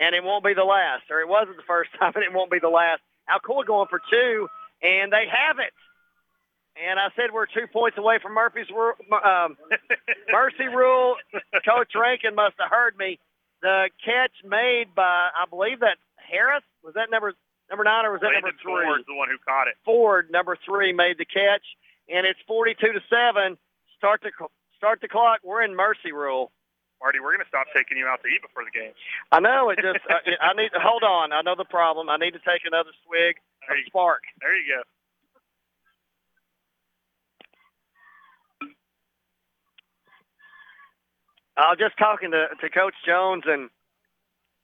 and it won't be the last, or it wasn't the first time, and it won't be the last. Alcoa going for two, and they have it. And I said we're two points away from Murphy's Ru- um, Mercy Rule. Coach Rankin must have heard me. The catch made by, I believe that Harris was that number number nine or was that Landon number three? Ford's the one who caught it. Ford, number three, made the catch, and it's forty-two to seven. Start the start the clock. We're in Mercy Rule. Marty, we're going to stop taking you out to eat before the game. I know it just. uh, I need. Hold on. I know the problem. I need to take another swig of Spark. There you go. I was just talking to, to Coach Jones and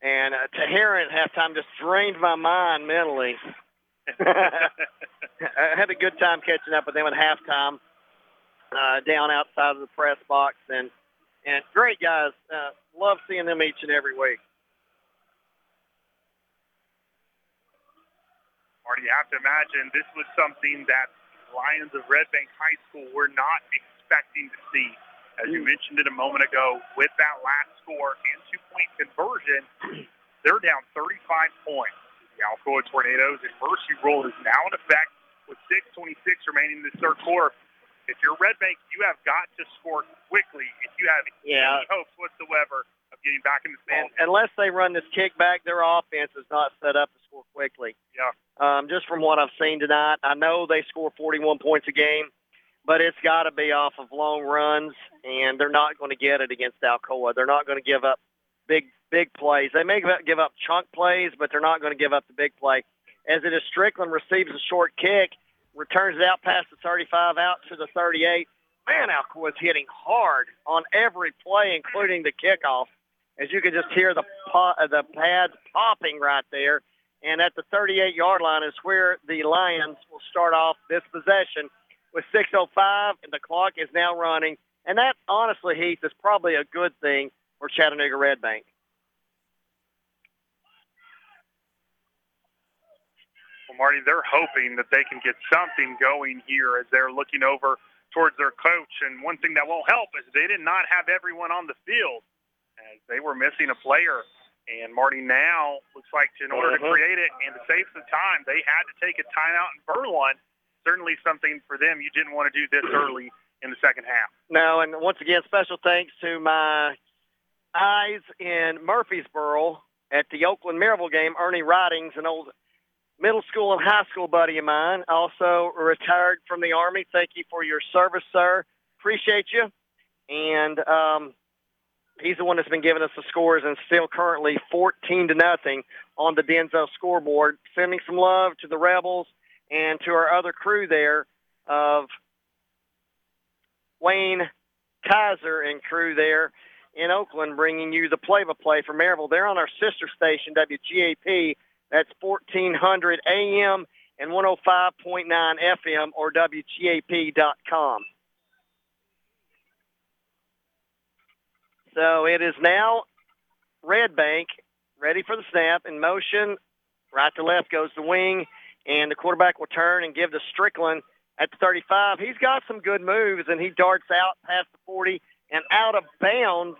and uh, Tahira at halftime just drained my mind mentally. I had a good time catching up with them at halftime uh, down outside of the press box and and great guys. Uh, love seeing them each and every week. Marty, you have to imagine this was something that Lions of Red Bank High School were not expecting to see. As you mentioned it a moment ago, with that last score and two-point conversion, they're down 35 points. The Alcoa Tornadoes Mercy Rule is now in effect with 6.26 remaining in the third quarter. If you're Red Bank, you have got to score quickly if you have Yeah. any hopes whatsoever of getting back in this ball. Unless they run this kickback, their offense is not set up to score quickly. Yeah. Um, just from what I've seen tonight, I know they score 41 points a game, but it's got to be off of long runs, and they're not going to get it against Alcoa. They're not going to give up big big plays. They may give up chunk plays, but they're not going to give up the big play. As it is, Strickland receives a short kick, returns it out past the 35, out to the 38. Man, Alcoa is hitting hard on every play, including the kickoff. As you can just hear the po- the pads popping right there. And at the 38-yard line is where the Lions will start off this possession with 6:05, and the clock is now running. And that, honestly, Heath, is probably a good thing for Chattanooga Red Bank. Well, Marty, they're hoping that they can get something going here as they're looking over towards their coach. And one thing that won't help is they did not have everyone on the field as they were missing a player. And Marty now looks like in order to Mhm. create it and to save some time, they had to take a timeout and burn one. Certainly something for them you didn't want to do this early in the second half. No, and once again, special thanks to my eyes in Murfreesboro at the Oakland Maryville game, Ernie Ridings, an old middle school and high school buddy of mine, also retired from the Army. Thank you for your service, sir. Appreciate you. And um, he's the one that's been giving us the scores and still currently 14 to nothing on the Denso scoreboard. Sending some love to the Rebels and to our other crew there of Wayne Kiser and crew there in Oakland, bringing you the play-by-play from Maryville. They're on our sister station, WGAP. That's 1400 AM and 105.9 FM or WGAP.com. So it is now Red Bank ready for the snap in motion. Right to left goes the wing, and the quarterback will turn and give to Strickland at the 35. He's got some good moves, and he darts out past the 40 and out of bounds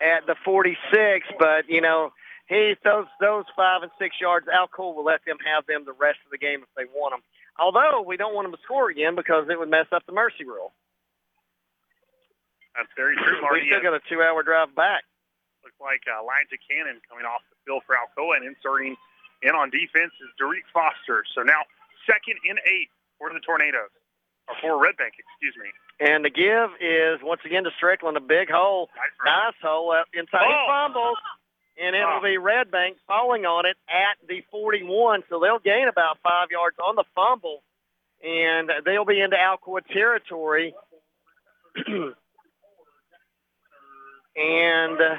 at the 46. But, you know, he those those five and six yards, Al Alcoa will let them have them the rest of the game if they want them. Although we don't want them to score again because it would mess up the mercy rule. That's very true, We Marty. still got a two-hour drive back. Looks like uh, Elijah Cannon coming off the field for Alcoa and inserting And on defense is Derek Foster. So now second and eight for the Tornadoes, or for Red Bank, excuse me. And the give is once again to Strickland, a big hole, nice, hole up inside. He Oh. fumbles, and it Oh. will be Red Bank falling on it at the 41. So they'll gain about five yards on the fumble, and they'll be into Alcoa territory. and uh,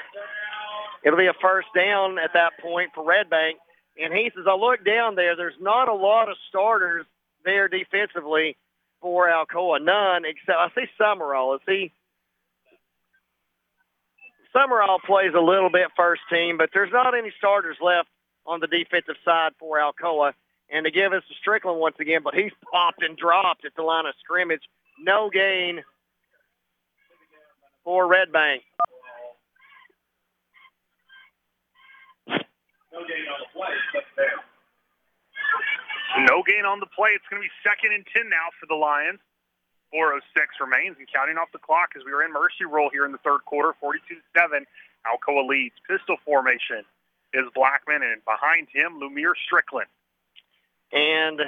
it'll be a first down at that point for Red Bank. And he says, I look down there, there's not a lot of starters there defensively for Alcoa. None except I see Summerall. Is he Summerall plays a little bit first team, but there's not any starters left on the defensive side for Alcoa. And to give us to Strickland once again, but he's popped and dropped at the line of scrimmage. No gain for Red Bank. No gain on the play. No gain on the play. It's going to be second and 10 now for the Lions. 4.06 remains and counting off the clock as we are in mercy roll here in the third quarter. 42-7. Alcoa leads. Pistol formation is Blackman, and behind him, Lumiere Strickland. And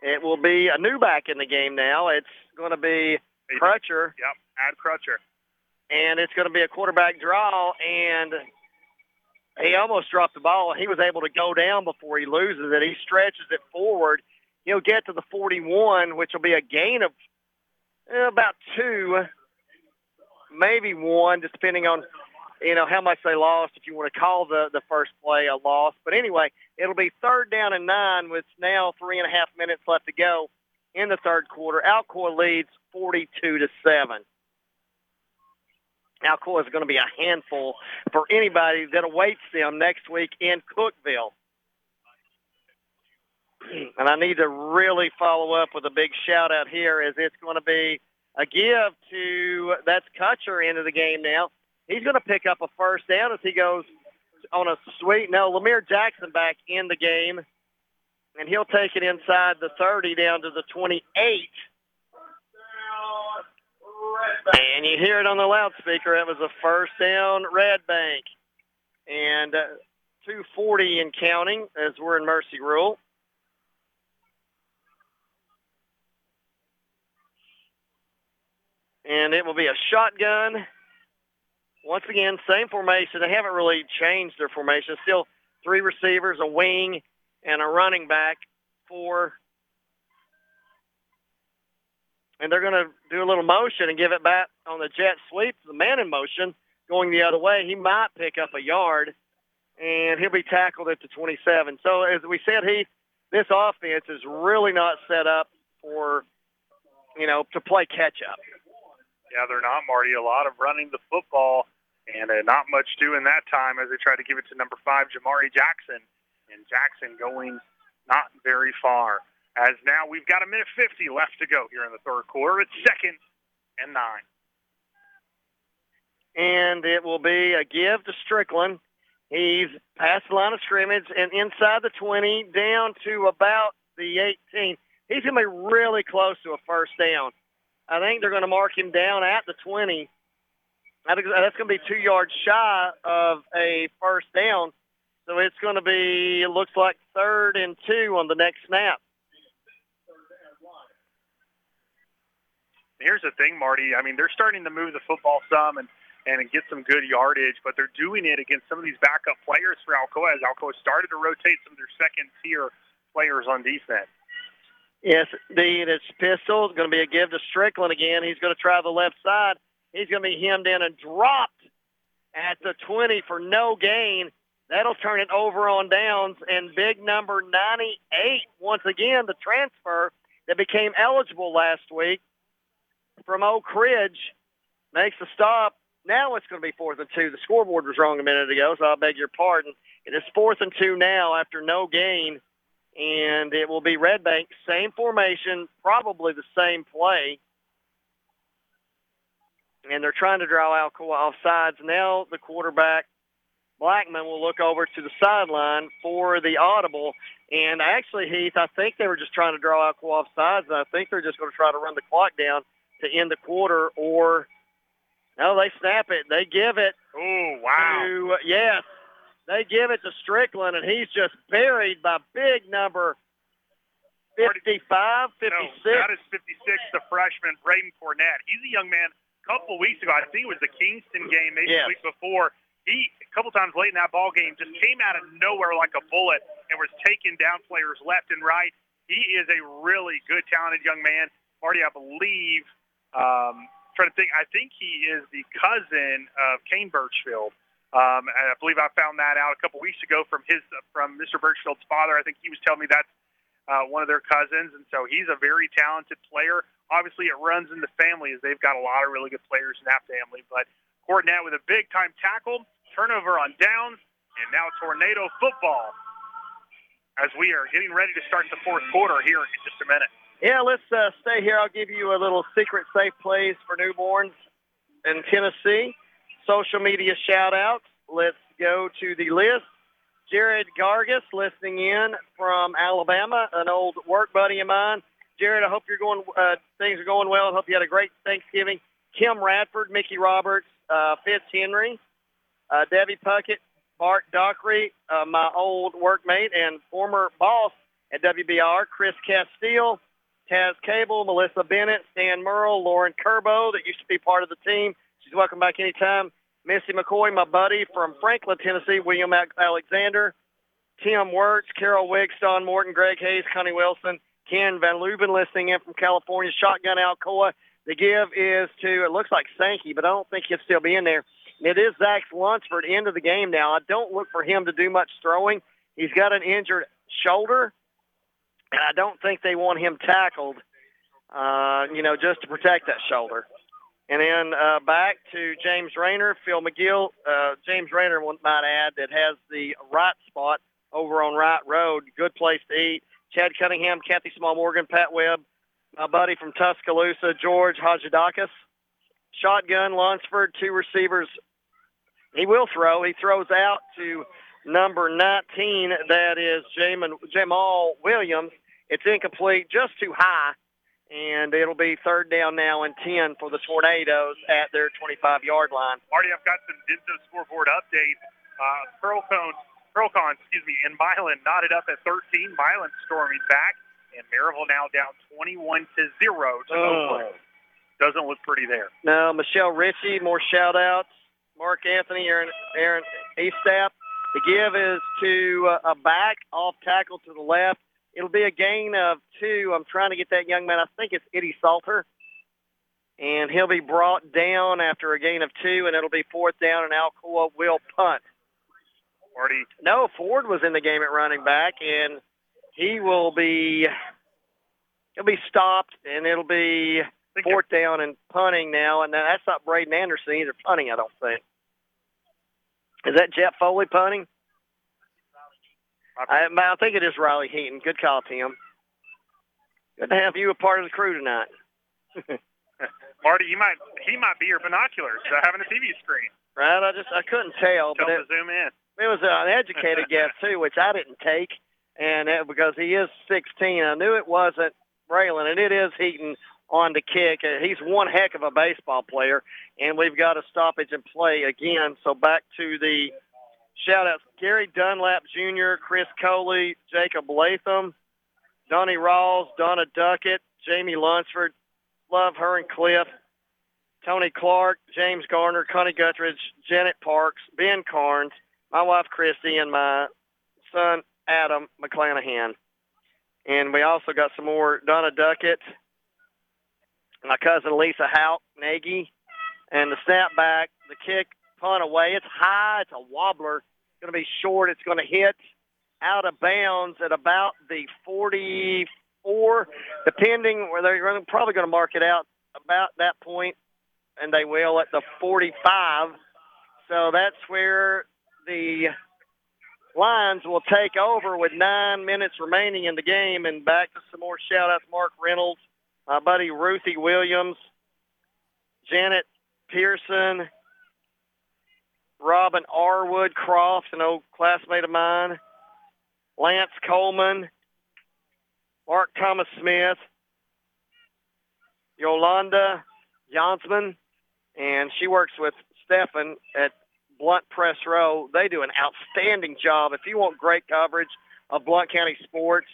it will be a new back in the game now. It's going to be Crutcher. Yep, add Crutcher. And it's going to be a quarterback draw, and he almost dropped the ball. He was able to go down before he loses it. He stretches it forward. He'll get to the 41, which will be a gain of eh, about two, maybe one, just depending on you know how much they lost. If you want to call the the first play a loss, but anyway, it'll be third down and nine with now three and a half minutes left to go in the third quarter. Alcoa leads 42 to seven. Alcoa is going to be a handful for anybody that awaits them next week in Cookeville. And I need to really follow up with a big shout out here as it's going to be a give to that's Crutcher into the game now. He's going to pick up a first down as he goes on a sweet no Lemire Jackson back in the game, and he'll take it inside the 30 down to the 28. And you hear it on the loudspeaker. It was a first down, Red Bank, and uh, 240 and counting as we're in mercy rule. and it will be a shotgun. Once again, same formation. They haven't really changed their formation. Still three receivers, a wing, and a running back. Four. And they're going to do a little motion and give it back on the jet sweep. The man in motion going the other way. He might pick up a yard, and he'll be tackled at the 27. So as we said, Heath, this offense is really not set up for, you know, to play catch up. Yeah, they're not, Marty. A lot of running the football and uh, not much doing that time as they try to give it to number five, Jamari Jackson. And Jackson going not very far. As now we've got a minute 50 left to go here in the third quarter. It's second and nine. And it will be a give to Strickland. He's past the line of scrimmage and inside the 20 down to about the 18. He's going to be really close to a first down. I think they're going to mark him down at the 20. That's going to be two yards shy of a first down. So it's going to be, it looks like third and two on the next snap. Here's the thing, Marty. I mean, they're starting to move the football some and, and get some good yardage, but they're doing it against some of these backup players for Alcoa as Alcoa started to rotate some of their second-tier players on defense. Yes, indeed. It's pistol. It's going to be a give to Strickland again. He's going to try the left side. He's going to be hemmed in and dropped at the 20 for no gain. That'll turn it over on downs. And big number 98, once again, the transfer that became eligible last week from Oak Ridge, makes the stop. Now it's going to be fourth and two. The scoreboard was wrong a minute ago, so I beg your pardon. It is fourth and two now after no gain and it will be Red Bank, same formation, probably the same play. And they're trying to draw Alcoa off sides. Now the quarterback, Blackman, will look over to the sideline for the audible. And actually, Heath, I think they were just trying to draw Alcoa off sides, and I think they're just going to try to run the clock down to end the quarter or no, they snap it. They give it. Oh, wow. To, yes. They give it to Strickland, and he's just buried by big number 55, 56. No, that is 56, the freshman, Braden Cornett. He's a young man. A couple weeks ago, I think it was the Kingston game, maybe Yes. the week before. He, a couple times late in that ball game, just came out of nowhere like a bullet and was taking down players left and right. He is a really good, talented young man. Marty, I believe, um, trying to think, I think he is the cousin of Kane Birchfield. Um, and I believe I found that out a couple weeks ago from his from Mr. Birchfield's father. I think he was telling me that's uh, one of their cousins, and so he's a very talented player. Obviously, it runs in the family as they've got a lot of really good players in that family. But Cornett with a big time tackle, turnover on downs, and now tornado football as we are getting ready to start the fourth quarter here in just a minute. Yeah, let's uh, stay here. I'll give you a little secret safe place for newborns in Tennessee. Social media shout outs. Let's go to the list. Jared Gargis listening in from Alabama, an old work buddy of mine. Jared, I hope you're going. Uh, things are going well. I hope you had a great Thanksgiving. Kim Radford, Mickey Roberts, uh, Fitz Henry, uh, Debbie Puckett, Bart Dockery, uh, my old workmate and former boss at WBR, Chris Castile, Taz Cable, Melissa Bennett, Stan Merle, Lauren Kerbo, that used to be part of the team. She's welcome back anytime. Missy McCoy, my buddy from Franklin, Tennessee, William Alexander, Tim Wirtz, Carol Wiggs, Don Morton, Greg Hayes, Connie Wilson, Ken Van Leuven listening in from California, Shotgun Alcoa. The give is to, it looks like Sankey, but I don't think he'll still be in there. It is Zach Lunsford, end of the game now. I don't look for him to do much throwing. He's got an injured shoulder, and I don't think they want him tackled, uh, you know, just to protect that shoulder. And then uh, back to James Rayner, Phil McGill. Uh, James Rayner, might add, that has the right spot over on right Road. Good place to eat. Chad Cunningham, Kathy Small Morgan, Pat Webb, my buddy from Tuscaloosa, George Hajidakis. Shotgun, Lunsford, two receivers. He will throw. He throws out to number 19. That is Jamal Williams. It's incomplete, just too high and it'll be third down now and 10 for the Tornadoes at their 25-yard line. Marty, I've got some Denso scoreboard update. Uh, Pearlcone, Pearlcon, excuse me, and Milan knotted up at 13. Milan storming back, and Maryville now down 21 to zero to Oh. Oakland. Doesn't look pretty there. Now, Michelle Ritchie, more shout-outs. Mark Anthony, Aaron, Aaron Eastap. The give is to uh, a back off tackle to the left. It'll be a gain of two. I'm trying to get that young man. I think it's Eddie Salter. And he'll be brought down after a gain of two, and it'll be fourth down, and Alcoa will punt. Marty. No, Ford was in the game at running back, and he will be he'll be stopped, and it'll be fourth down and punting now. And that's not Braden Anderson either punting, I don't think. Is that Jeff Foley punting? I, I think it is Riley Heaton. Good call, Tim. Good to have you a part of the crew tonight. Marty, you might he might be your binoculars uh, having a TV screen. right? I just I couldn't tell, Tell but him it, to zoom in. it was an educated guess too, which I didn't take, and it, because he is 16, I knew it wasn't Braylon, and it is Heaton on the kick. Uh, He's one heck of a baseball player, and we've got a stoppage and play again. So back to the shout outs: Gary Dunlap Jr., Chris Coley, Jacob Latham, Donnie Rawls, Donna Duckett, Jamie Lunsford, Love her and Cliff, Tony Clark, James Garner, Connie Guthridge, Janet Parks, Ben Carnes, my wife Christy, and my son Adam McClanahan. And we also got some more Donna Duckett, my cousin Lisa Hout, Nagy, and the snap back, the kick, punt away. It's high. It's a wobbler. It's going to be short. It's going to hit out of bounds at about the 44, depending where they're probably going to mark it out about that point, and they will at the 45. So that's where the Lions will take over with nine minutes remaining in the game. And back to some more shout outs Mark Reynolds, my buddy Ruthie Williams, Janet Pearson, Robin Arwood Croft, an old classmate of mine, Lance Coleman, Mark Thomas Smith, Yolanda Jonsman, and she works with Stefan at Blount Press Row. They do an outstanding job. If you want great coverage of Blount County sports,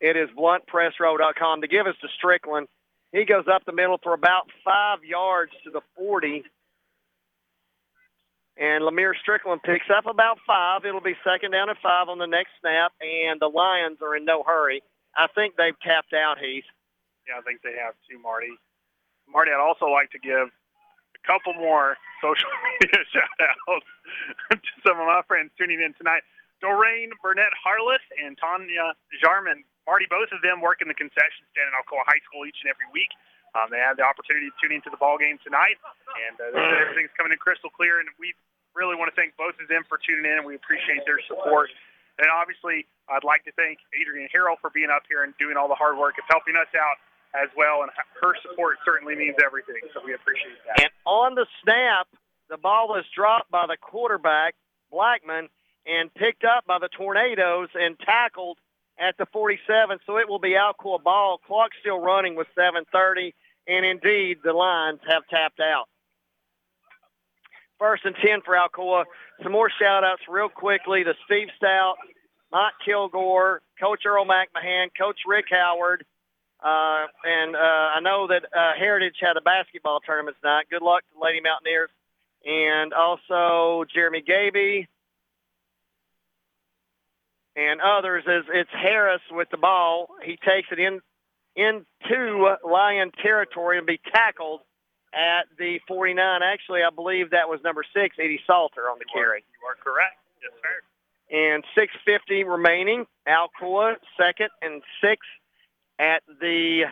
it is blountpressrow.com. To give us to Strickland, he goes up the middle for about five yards to the 40. And Lemire Strickland picks up about five. It'll be second down and five on the next snap, and the Lions are in no hurry. I think they've tapped out, Heath. Yeah, I think they have too, Marty. Marty, I'd also like to give a couple more social media shout-outs to some of my friends tuning in tonight. Doreen Burnett Harless and Tanya Jarman. Marty, both of them work in the concession stand at Alcoa High School each and every week. Um, they have the opportunity to tune into the ball game tonight, and uh, everything's coming in crystal clear. And we really want to thank both of them for tuning in, and we appreciate their support. And obviously, I'd like to thank Adrian Harrell for being up here and doing all the hard work of helping us out as well. And her support certainly means everything, so we appreciate that. And on the snap, the ball was dropped by the quarterback, Blackman, and picked up by the Tornadoes and tackled at the 47. So it will be Alcoa ball. Clock still running with 7:30, and indeed the Lions have tapped out. First and 10 for Alcoa. Some more shout-outs real quickly to Steve Stout, Mike Kilgore, Coach Earl McMahon, Coach Rick Howard, uh, and uh, I know that uh, Heritage had a basketball tournament tonight. Good luck to the Lady Mountaineers. And also Jeremy Gaby and others as it's Harris with the ball. He takes it in into Lion territory and be tackled at the 49. Actually, I believe that was number six, Eddie Salter, on the carry. You are correct. Yes, sir. And 6.50 remaining. Alcoa second and six at the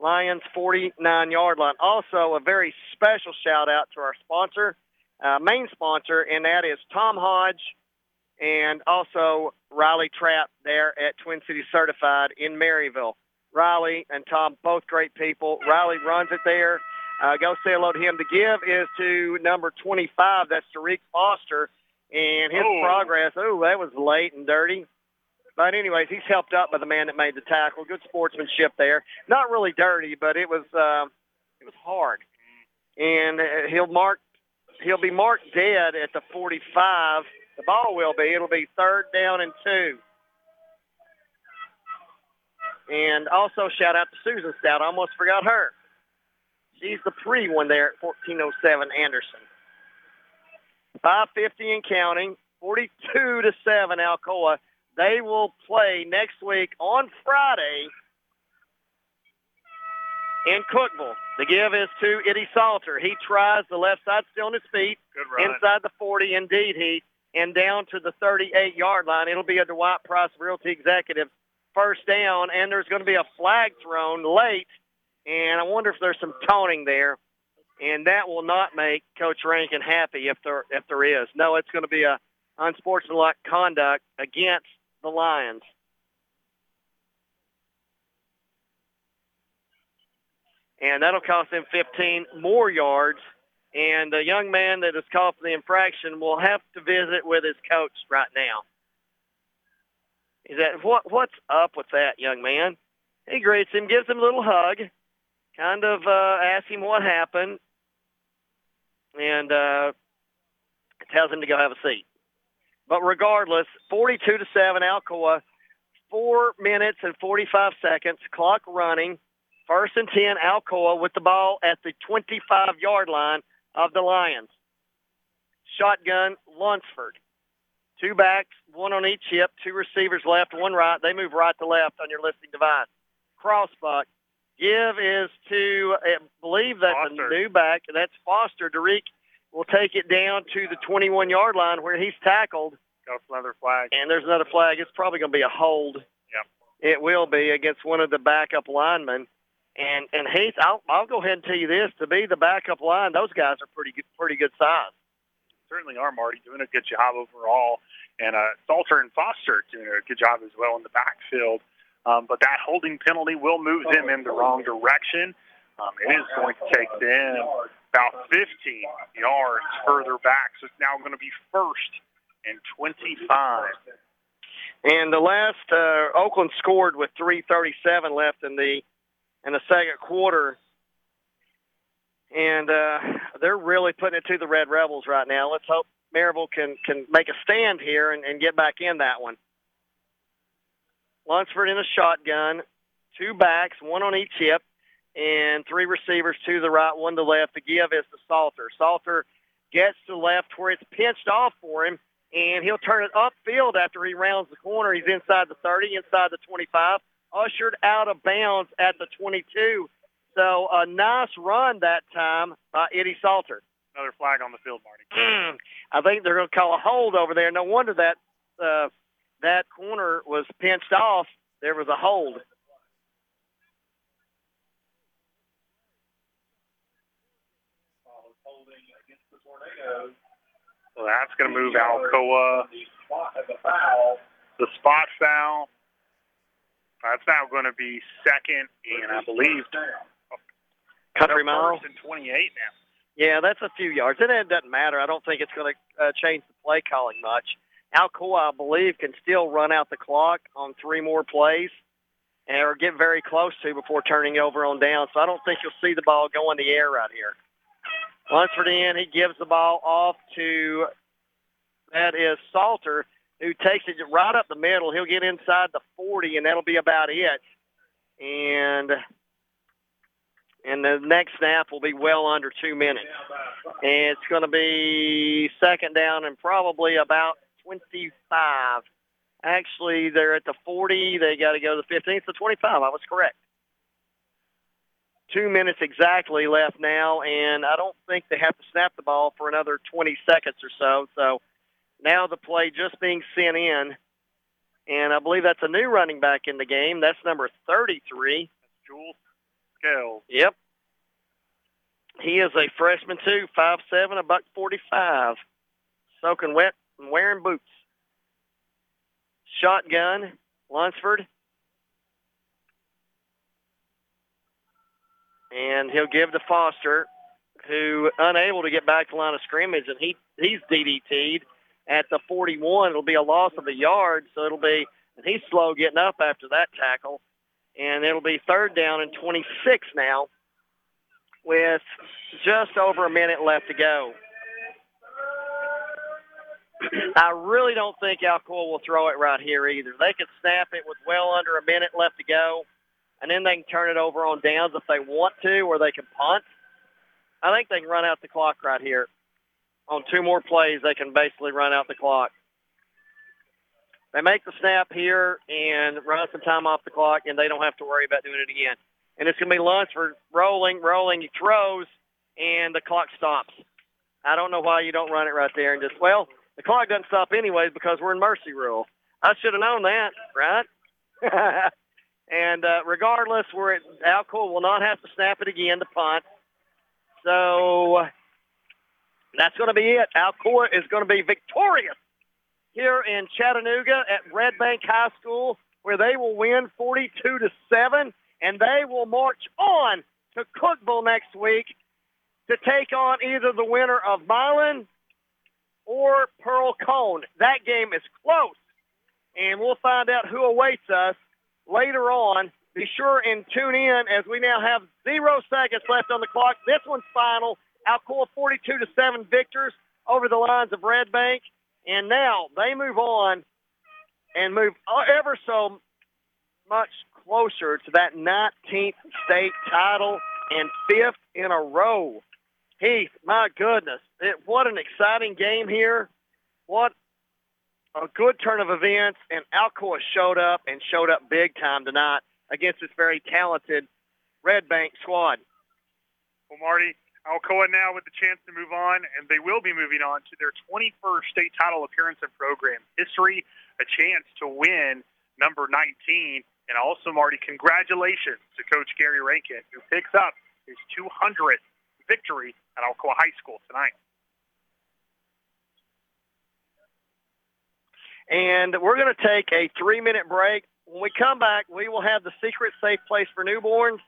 Lions 49-yard line. Also, a very special shout-out to our sponsor, uh, main sponsor, and that is Tom Hodge and also Riley Trapp there at Twin Cities Certified in Maryville. Riley and Tom, both great people. Riley runs it there. Uh, go say hello to him. The give is to number 25. That's Tariq Foster. And his Oh. progress, oh, that was late and dirty. But anyways, he's helped up by the man that made the tackle. Good sportsmanship there. Not really dirty, but it was uh, it was hard. And uh, he'll mark he'll be marked dead at the 45. The ball will be. It'll be third down and two. And also shout out to Susan Stout. I almost forgot her. She's the pre one there at 1407 Anderson. 550 and counting. 42 to 7 Alcoa. They will play next week on Friday in Cookeville. The give is to Eddie Salter. He tries the left side still on his feet. Good run. Inside the 40, indeed he. And down to the 38-yard line. It'll be a Dwight Price Realty Executive first down, and there's going to be a flag thrown late. And I wonder if there's some taunting there. And that will not make Coach Rankin happy if there if there is. No, it's going to be a unsportsmanlike conduct against the Lions. And that'll cost them 15 more yards. And the young man that is called for the infraction will have to visit with his coach right now. Is that what? What's up with that young man? He greets him, gives him a little hug, kind of uh, asks him what happened, and uh, tells him to go have a seat. But regardless, 42 to seven, Alcoa, four minutes and 45 seconds, clock running. First and 10, Alcoa with the ball at the 25-yard line of the Lions. Shotgun, Lunsford. Two backs, one on each hip, two receivers left, one right. They move right to left on your listening device. Crossbuck. Give is to, I believe that's Foster. a new back. That's Foster. Derek will take it down to the 21-yard line where he's tackled. Got another flag. And there's another flag. It's probably going to be a hold. Yeah. It will be against one of the backup linemen. And and Heath, I'll I'll go ahead and tell you this: to be the backup line, those guys are pretty good, pretty good size. Certainly are, Marty, doing a good job overall. And uh, Salter and Foster doing a good job as well in the backfield. Um, but that holding penalty will move them in the wrong direction. Um, it is going to take them about 15 yards further back. So it's now going to be first and 25. And the last uh, Oakland scored with 3:37 left in the in the second quarter, and uh, they're really putting it to the Red Rebels right now. Let's hope Maryville can can make a stand here and, and get back in that one. Lunsford in a shotgun, two backs, one on each hip, and three receivers, to the right, one to the left. The give is to Salter. Salter gets to the left where it's pinched off for him, and he'll turn it upfield after he rounds the corner. He's inside the 30, inside the 25, ushered out of bounds at the 22. So a nice run that time by Eddie Salter. Another flag on the field, Marty. I think they're going to call a hold over there. No wonder that uh, that corner was pinched off. There was a hold. So that's going to move Alcoa. The spot foul. That's now going to be second, and I believe Country no, mile. First and 28 now. Yeah, that's a few yards. And it doesn't matter. I don't think it's going to uh, change the play calling much. Alcoa, I believe, can still run out the clock on three more plays and or get very close to before turning over on down. So I don't think you'll see the ball go in the air right here. Lunsford in, he gives the ball off to that is Salter, who takes it right up the middle. He'll get inside the 40, and that'll be about it. And and the next snap will be well under two minutes. And it's going to be second down and probably about 25. Actually, they're at the 40. They got to go to the 15. It's the 25. I was correct. Two minutes exactly left now, and I don't think they have to snap the ball for another 20 seconds or so. So now the play just being sent in, and I believe that's a new running back in the game. That's number 33. That's Jules Yep. He is a freshman too, five seven, a buck forty five, soaking wet and wearing boots. Shotgun, Lunsford. And he'll give to Foster, who unable to get back to line of scrimmage, and he he's DDT'd at the 41. It'll be a loss of a yard, so it'll be and he's slow getting up after that tackle, and it'll be third down and 26 now, with just over a minute left to go. I really don't think Alcoa will throw it right here either. They could snap it with well under a minute left to go, and then they can turn it over on downs if they want to, or they can punt. I think they can run out the clock right here. On two more plays, they can basically run out the clock. They make the snap here and run some time off the clock, and they don't have to worry about doing it again. And it's going to be Lunsford rolling, rolling. He throws, and the clock stops. I don't know why you don't run it right there and just, well, the clock doesn't stop anyways because we're in mercy rule. I should have known that, right? and uh, regardless, we're at Alcoa will not have to snap it again to punt. So that's going to be it. Alcoa is going to be victorious here in Chattanooga at Red Bank High School, where they will win 42 to seven, and they will march on to Cookeville next week to take on either the winner of Milan or Pearl Cohn. That game is close, and we'll find out who awaits us later on. Be sure and tune in as we now have zero seconds left on the clock. This one's final. Alcoa 42 to 7 victors over the Lions of Red Bank. And now they move on and move uh, ever so much closer to that 19th state title and fifth in a row. Heath, my goodness, it, what an exciting game here. What a good turn of events. And Alcoa showed up and showed up big time tonight against this very talented Red Bank squad. Well, Marty, Alcoa now with the chance to move on, and they will be moving on to their 21st state title appearance in program history, a chance to win number 19. And also, Marty, congratulations to Coach Gary Rankin, who picks up his 200th victory at Alcoa High School tonight. And we're going to take a three-minute break. When we come back, we will have the secret safe place for newborns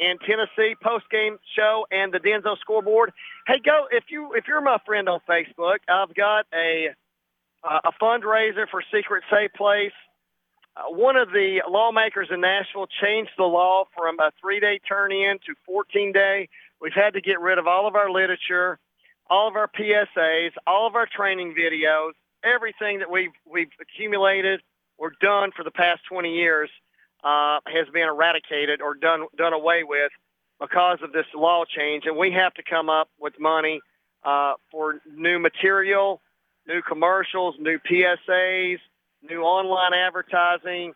in Tennessee post-game show and the Denso scoreboard. Hey, go if you if you're my friend on Facebook, I've got a uh, a fundraiser for Secret Safe Place. Uh, one of the lawmakers in Nashville changed the law from a three-day turn-in to 14-day. We've had to get rid of all of our literature. all of our PSAs, all of our training videos, everything that we've we've accumulated or done for the past 20 years uh, has been eradicated or done done away with because of this law change, and we have to come up with money uh, for new material, new commercials, new PSAs, new online advertising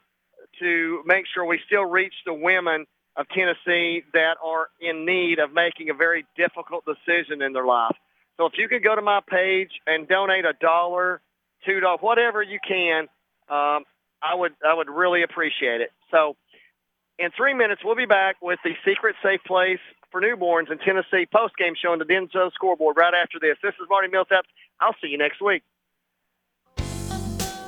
to make sure we still reach the women of Tennessee that are in need of making a very difficult decision in their life. So if you could go to my page and donate a dollar, two dollars, whatever you can, um, I would I would really appreciate it. So in three minutes, we'll be back with the secret safe place for newborns in Tennessee post game show on the Denso scoreboard right after this. This is Marty Millsap. I'll see you next week.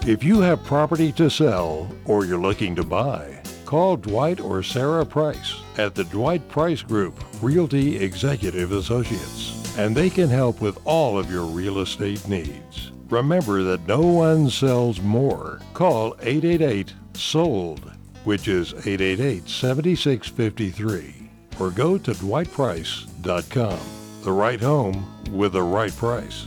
If you have property to sell or you're looking to buy, call Dwight or Sarah Price at the Dwight Price Group Realty Executive Associates, and they can help with all of your real estate needs. Remember that no one sells more. Call 888 SOLD, which is 888 7653, or go to dwightprice.com. The right home with the right price.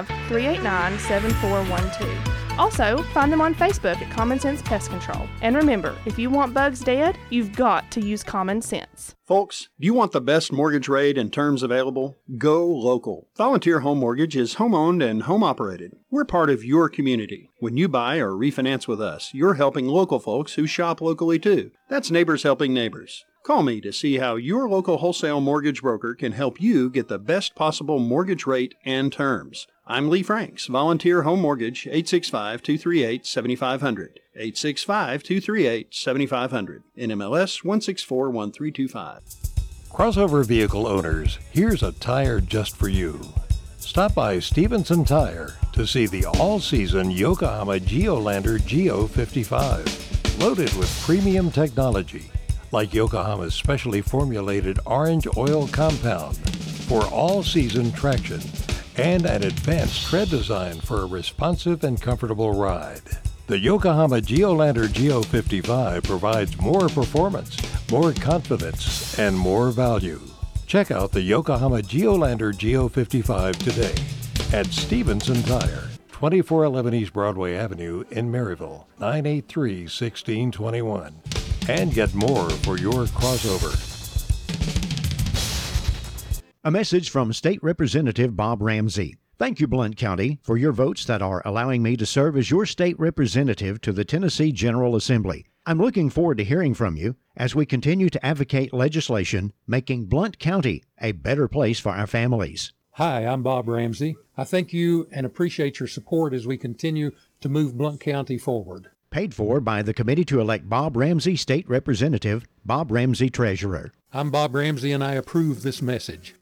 389 7412. Also, find them on Facebook at Common Sense Pest Control. And remember, if you want bugs dead, you've got to use common sense. Folks, do you want the best mortgage rate and terms available? Go local. Volunteer Home Mortgage is home owned and home operated. We're part of your community. When you buy or refinance with us, you're helping local folks who shop locally too. That's neighbors helping neighbors. Call me to see how your local wholesale mortgage broker can help you get the best possible mortgage rate and terms. I'm Lee Franks, Volunteer Home Mortgage, 865 238 7500. 865 238 7500. NMLS 1641325. Crossover vehicle owners, here's a tire just for you. Stop by Stevenson Tire to see the all season Yokohama Geolandar Geo 55. Loaded with premium technology like Yokohama's specially formulated orange oil compound for all season traction and an advanced tread design for a responsive and comfortable ride. The Yokohama Geolandar Geo 55 provides more performance, more confidence, and more value. Check out the Yokohama Geolandar Geo 55 today at Stevenson Tire, 2411 East Broadway Avenue in Maryville, 983 1621. And get more for your crossover. A message from State Representative Bob Ramsey. Thank you, Blount County, for your votes that are allowing me to serve as your state representative to the Tennessee General Assembly. I'm looking forward to hearing from you as we continue to advocate legislation making Blount County a better place for our families. Hi, I'm Bob Ramsey. I thank you and appreciate your support as we continue to move Blount County forward. Paid for by the committee to elect Bob Ramsey State Representative, Bob Ramsey Treasurer. I'm Bob Ramsey and I approve this message.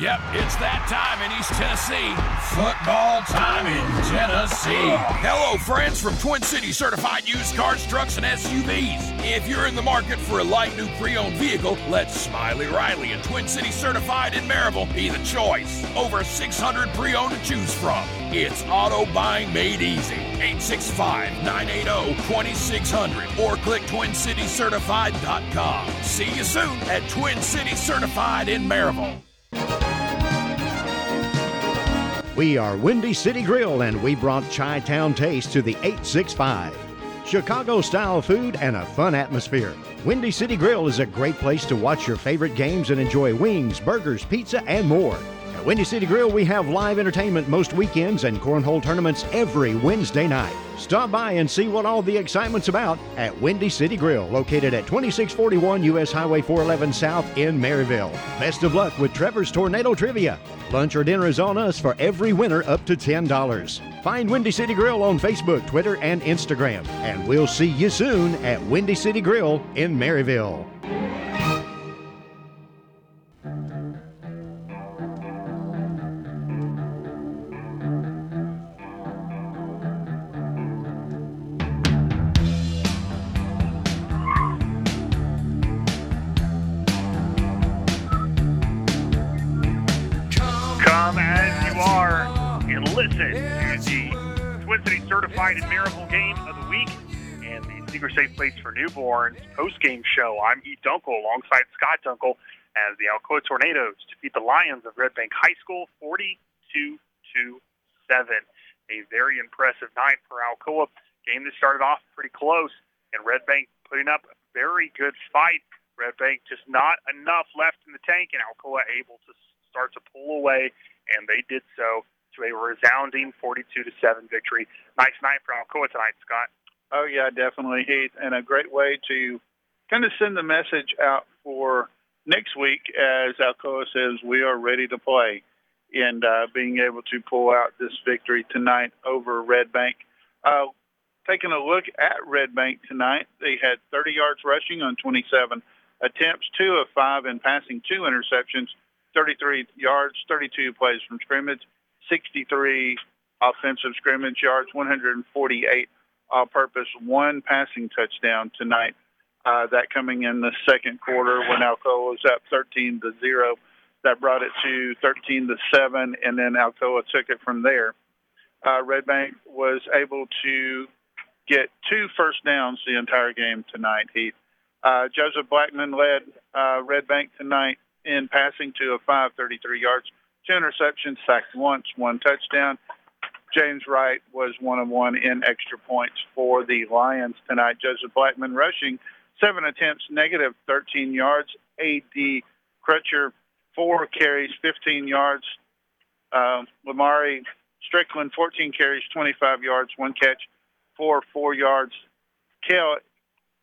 Yep, it's that time in East Tennessee. Football time in Tennessee. Hello, friends from Twin Cities Certified Used Cars, Trucks, and SUVs. If you're in the market for a light new pre owned vehicle, let Smiley Riley and Twin Cities Certified in Maryville be the choice. Over 600 pre owned to choose from. It's auto buying made easy. 865 980 2600 or click twincitycertified.com. See you soon at Twin Cities Certified in Maryville. We are Windy City Grill and we brought Chi Town Taste to the 865. Chicago style food and a fun atmosphere. Windy City Grill is a great place to watch your favorite games and enjoy wings, burgers, pizza, and more. Windy City Grill, we have live entertainment most weekends and cornhole tournaments every Wednesday night. Stop by and see what all the excitement's about at Windy City Grill, located at 2641 US Highway 411 South in Maryville. Best of luck with Trevor's Tornado Trivia. Lunch or dinner is on us for every winner up to $10. Find Windy City Grill on Facebook, Twitter, and Instagram. And we'll see you soon at Windy City Grill in Maryville. Listen to the Twin City Certified and Maryville Game of the Week and the Secret Safe Place for Newborns post-game show. I'm Heath Dunkel alongside Scott Dunkel as the Alcoa Tornadoes defeat the Lions of Red Bank High School 42 to 7. A very impressive night for Alcoa. Game that started off pretty close, and Red Bank putting up a very good fight. Red Bank just not enough left in the tank, and Alcoa able to start to pull away, and they did so to a resounding 42 to 7 victory. Nice night for Alcoa tonight, Scott. Oh yeah, definitely, Heath, and a great way to kind of send the message out for next week as Alcoa says we are ready to play, and uh, being able to pull out this victory tonight over Red Bank. Uh, taking a look at Red Bank tonight, they had 30 yards rushing on 27 attempts, two of five in passing, two interceptions, 33 yards, 32 plays from scrimmage, 63 offensive scrimmage yards, 148 all-purpose, one passing touchdown tonight. Uh, that coming in the second quarter when Alcoa was up 13 to zero. That brought it to 13 to seven, and then Alcoa took it from there. Uh, Red Bank was able to get two first downs the entire game tonight. Heath. Uh, Joseph Blackman led uh, Red Bank tonight in passing to a 533 yards, two interceptions, sacked once, one touchdown. James Wright was one of one in extra points for the Lions tonight. Joseph Blackman rushing seven attempts, negative 13 yards. A.D. Crutcher, four carries, 15 yards. Uh, Lamari Strickland, 14 carries, 25 yards, one catch, four, four yards. Kale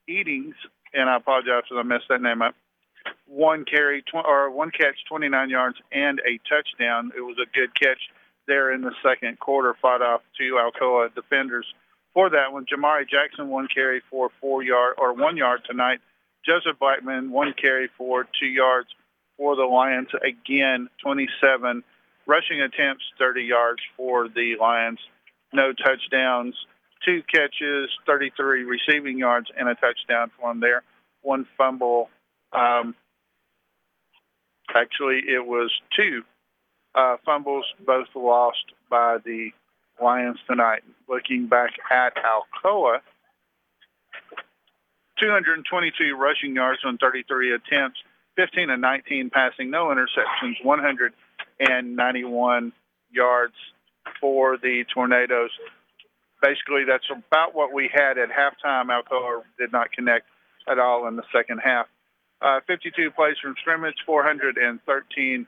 Eatings, and I apologize if I messed that name up. One carry tw- or one catch, 29 yards, and a touchdown. It was a good catch there in the second quarter. Fought off two Alcoa defenders for that one. Jamari Jackson one carry for four yard or one yard tonight. Joseph Blackman one carry for two yards for the Lions. Again, 27 rushing attempts, 30 yards for the Lions. No touchdowns, two catches, 33 receiving yards, and a touchdown for them there. One fumble. Um, actually, it was two uh, fumbles, both lost by the Lions tonight. Looking back at Alcoa, 222 rushing yards on 33 attempts, 15 and 19 passing, no interceptions, 191 yards for the Tornadoes. Basically, that's about what we had at halftime. Alcoa did not connect at all in the second half. Uh, 52 plays from scrimmage, 413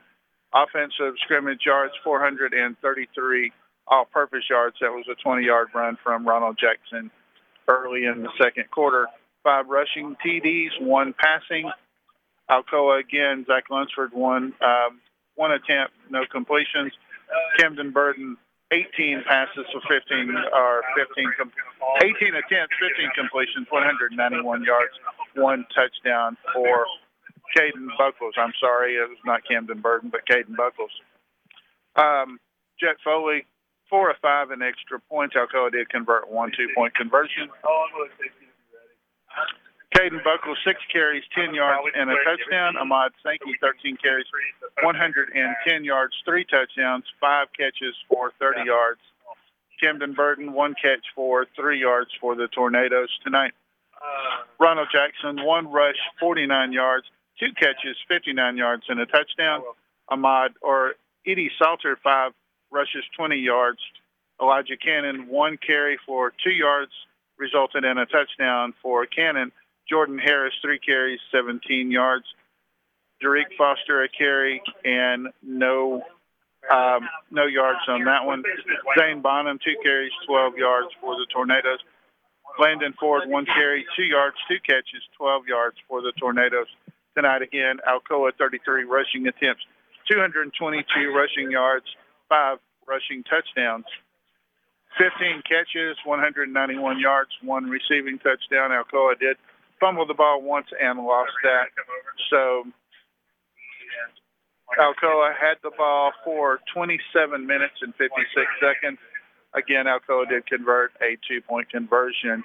offensive scrimmage yards, 433 all-purpose yards. That was a 20-yard run from Ronald Jackson early in the second quarter. Five rushing TDs, one passing. Alcoa again, Zach Lunsford one um, one attempt, no completions. Camden Burton 18 passes for 15 or 15 18 attempts, 15 completions, 191 yards, one touchdown for Caden Buckles. I'm sorry, it was not Camden Burton, but Caden Buckles. Um, Jet Foley, four or five in extra points. Alcoa did convert one two-point conversion. Caden Buckles, six carries, 10 yards, and a touchdown. Ahmad Sankey, 13 carries, 110 yards, three touchdowns, five catches for 30 yards. Camden Burton, one catch for three yards for the Tornadoes tonight. Ronald Jackson, one rush, 49 yards, two catches, 59 yards, and a touchdown. Ahmad or Eddie Salter, five rushes, 20 yards. Elijah Cannon, one carry for two yards, resulted in a touchdown for Cannon. Jordan Harris, three carries, 17 yards. Derek Foster, a carry, and no um, no yards on that one. Zane Bonham, two carries, 12 yards for the Tornadoes. Landon Ford, one carry, two yards, two catches, 12 yards for the Tornadoes. Tonight again, Alcoa 33 rushing attempts, 222 rushing yards, five rushing touchdowns. 15 catches, 191 yards, one receiving touchdown. Alcoa did fumble the ball once and lost that. So Alcoa had the ball for 27 minutes and 56 seconds. Again, Alcoa did convert a two-point conversion.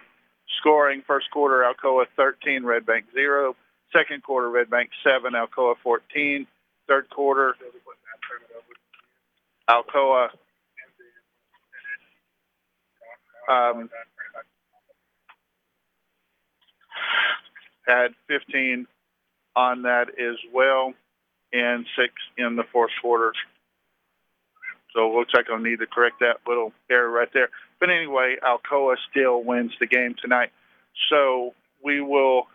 Scoring first quarter, Alcoa 13, Red Bank 0. Second quarter, Red Bank 7, Alcoa 14. Third quarter, Alcoa um, had 15 on that as well, and six in the fourth quarter. So it looks like I'll need to correct that little error right there. But anyway, Alcoa still wins the game tonight. So we will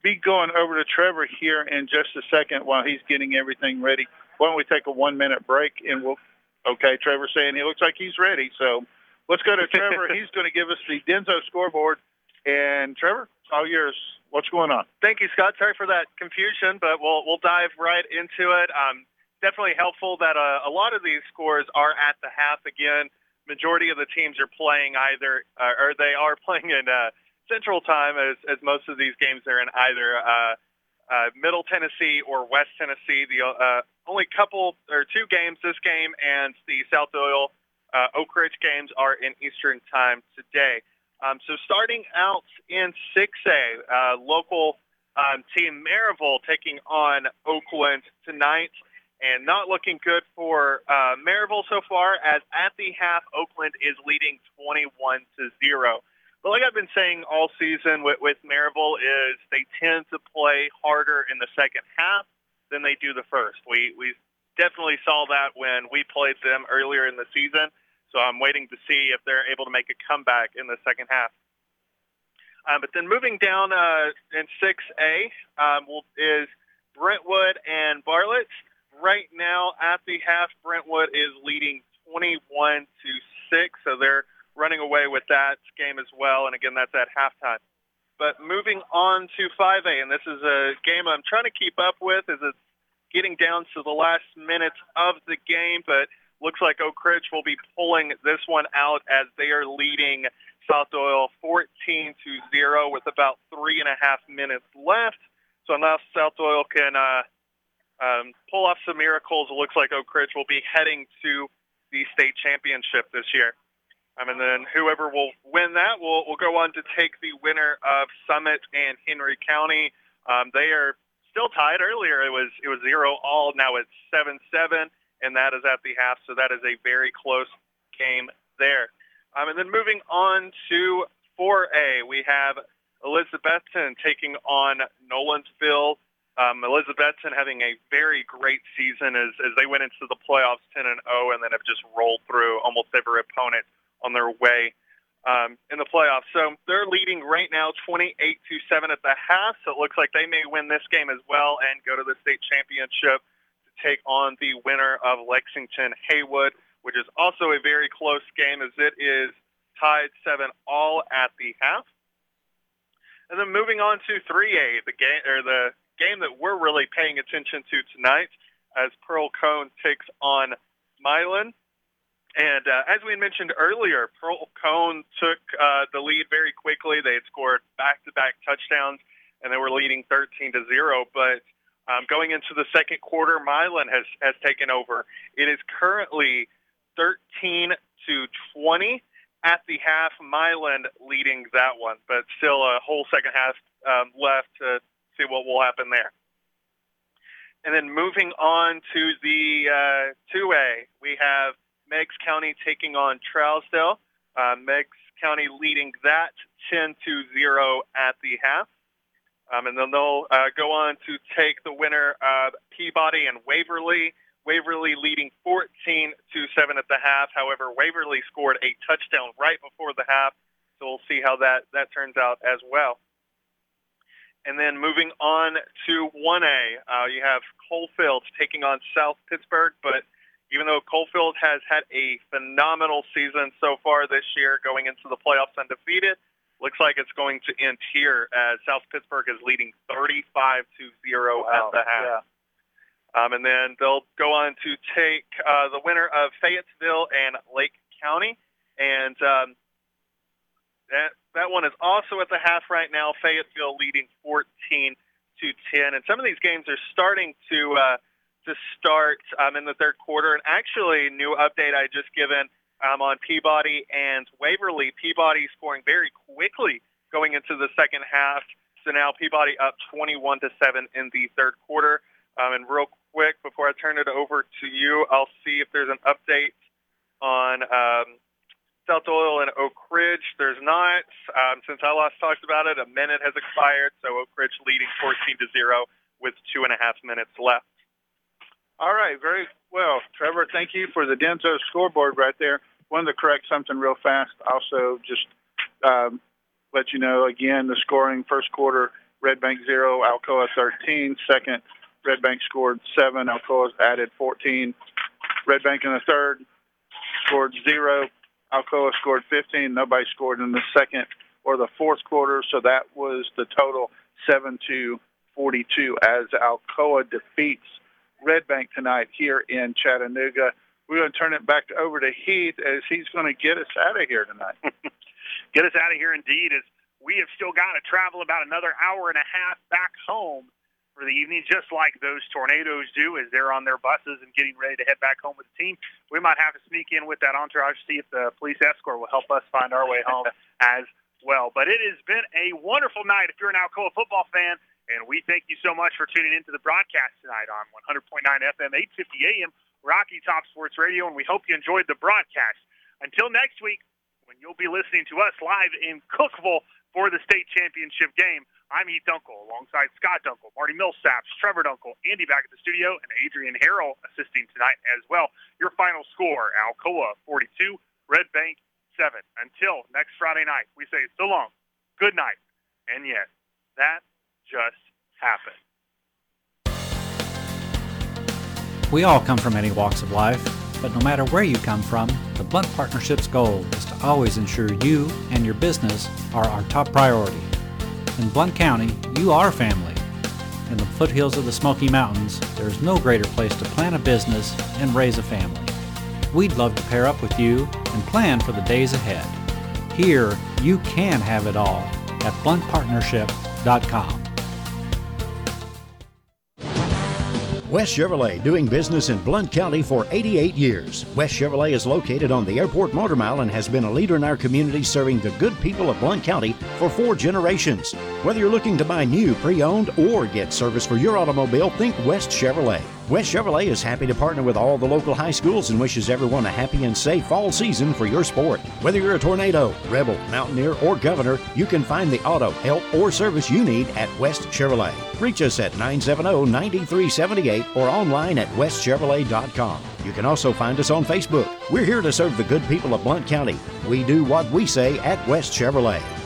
be going over to Trevor here in just a second while he's getting everything ready. Why don't we take a one minute break and we'll, okay, Trevor saying he looks like he's ready. So let's go to Trevor. he's going to give us the Denso scoreboard. And Trevor, all yours. What's going on? Thank you, Scott. Sorry for that confusion, but we'll we'll dive right into it. Um, definitely helpful that uh, a lot of these scores are at the half again. Majority of the teams are playing either, uh, or they are playing in uh, Central Time, as as most of these games are in either uh, uh, Middle Tennessee or West Tennessee. The uh, only couple or two games this game and the South Doyle uh, Oak Ridge games are in Eastern Time today. Um, so starting out in 6A, uh, local um, team Maryville taking on Oakland tonight, and not looking good for uh, Maryville so far. As at the half, Oakland is leading 21 to zero. But like I've been saying all season with, with Maryville, is they tend to play harder in the second half than they do the first. We we definitely saw that when we played them earlier in the season. So I'm waiting to see if they're able to make a comeback in the second half. Um, but then moving down uh, in 6A um, is Brentwood and Bartlett. Right now at the half, Brentwood is leading 21 to 6, so they're running away with that game as well. And again, that's at halftime. But moving on to 5A, and this is a game I'm trying to keep up with as it's getting down to the last minutes of the game, but looks like Oak Ridge will be pulling this one out as they are leading South Doyle 14 to 0 with about three and a half minutes left. So now South Doyle can uh, um, pull off some miracles. It looks like Oak Ridge will be heading to the state championship this year. Um, and then whoever will win that will, will go on to take the winner of Summit and Henry County. Um, they are still tied. Earlier it was it was zero all. Now it's seven seven and that is at the half. So that is a very close game there. Um, and then moving on to 4A, we have Elizabethton taking on Nolensville. Um, having a very great season as, as they went into the playoffs 10 and 0, and then have just rolled through almost every opponent on their way um, in the playoffs. So they're leading right now 28 to 7 at the half. So it looks like they may win this game as well and go to the state championship to take on the winner of Lexington Haywood, which is also a very close game as it is tied seven all at the half. And then moving on to 3A, the game or the game that we're really paying attention to tonight, as Pearl Cohn takes on Milan. And uh, as we mentioned earlier, Pearl Cohn took uh, the lead very quickly. They had scored back-to-back touchdowns, and they were leading 13 to zero. But um, going into the second quarter, Milan has, has taken over. It is currently 13 to 20 at the half. Milan leading that one, but still a whole second half um, left to see what will happen there. And then moving on to the uh, 2A, we have Meigs County taking on Trousdale. Uh, Meigs County leading that 10 to 0 at the half. Um, and then they'll uh, go on to take the winner of Peabody and Waverly. Waverly leading 14 to 7 at the half. However, Waverly scored a touchdown right before the half, so we'll see how that, that turns out as well. And then moving on to 1A, uh, you have Coalfield taking on South Pittsburg. But even though Coalfield has had a phenomenal season so far this year, going into the playoffs undefeated, looks like it's going to end here as South Pittsburg is leading 35 to zero wow. at the half. Yeah. Um, and then they'll go on to take uh, the winner of Fayetteville and Lake County, and um, that that one is also at the half right now. Fayetteville leading 14 to 10, and some of these games are starting to uh, to start um, in the third quarter. And actually, new update I just given um, on Peabody and Waverly. Peabody scoring very quickly going into the second half. So now Peabody up 21 to 7 in the third quarter. Um, and real quick, before I turn it over to you, I'll see if there's an update on um, Delta Oil in Oak Ridge, there's not. Um, since I last talked about it, a minute has expired, so Oak Ridge leading 14 to zero with two and a half minutes left. All right, very well. Trevor, thank you for the Denso scoreboard right there. Wanted to correct something real fast. Also, just um, let you know again the scoring first quarter Red Bank 0, Alcoa 13. Second, Red Bank scored 7, Alcoa added 14. Red Bank in the third scored 0, Alcoa scored 15. Nobody scored in the second or the fourth quarter, so that was the total 7 to 42 as Alcoa defeats Red Bank tonight here in Chattanooga. We're going to turn it back over to Heath as he's going to get us out of here tonight. get us out of here indeed as we have still got to travel about another hour and a half back home for the evening, just like those tornadoes do as they're on their buses and getting ready to head back home with the team. We might have to sneak in with that entourage, to see if the police escort will help us find our way home as well. But it has been a wonderful night if you're an Alcoa football fan, and we thank you so much for tuning into the broadcast tonight on 100.9 FM, 850 AM, Rocky Top Sports Radio, and we hope you enjoyed the broadcast. Until next week, when you'll be listening to us live in Cookeville for the state championship game, I'm Heath Dunkel alongside Scott Dunkel, Marty Millsaps, Trevor Dunkel, Andy back at the studio, and Adrian Harrell assisting tonight as well. Your final score, Alcoa 42, Red Bank 7. Until next Friday night, we say so long, good night, and yes, that just happened. We all come from many walks of life, but no matter where you come from, the Blount Partnership's goal is to always ensure you and your business are our top priority. In Blount County, you are family. In the foothills of the Smoky Mountains, there is no greater place to plan a business and raise a family. We'd love to pair up with you and plan for the days ahead. Here, you can have it all at blountpartnership.com. West Chevrolet, doing business in Blount County for 88 years. West Chevrolet is located on the Airport Motor Mile and has been a leader in our community serving the good people of Blount County for four generations. Whether you're looking to buy new, pre owned, or get service for your automobile, think West Chevrolet. West Chevrolet is happy to partner with all the local high schools and wishes everyone a happy and safe fall season for your sport. Whether you're a tornado, rebel, mountaineer, or governor, you can find the auto, help, or service you need at West Chevrolet. Reach us at 970 9378 or online at westchevrolet.com. You can also find us on Facebook. We're here to serve the good people of Blount County. We do what we say at West Chevrolet.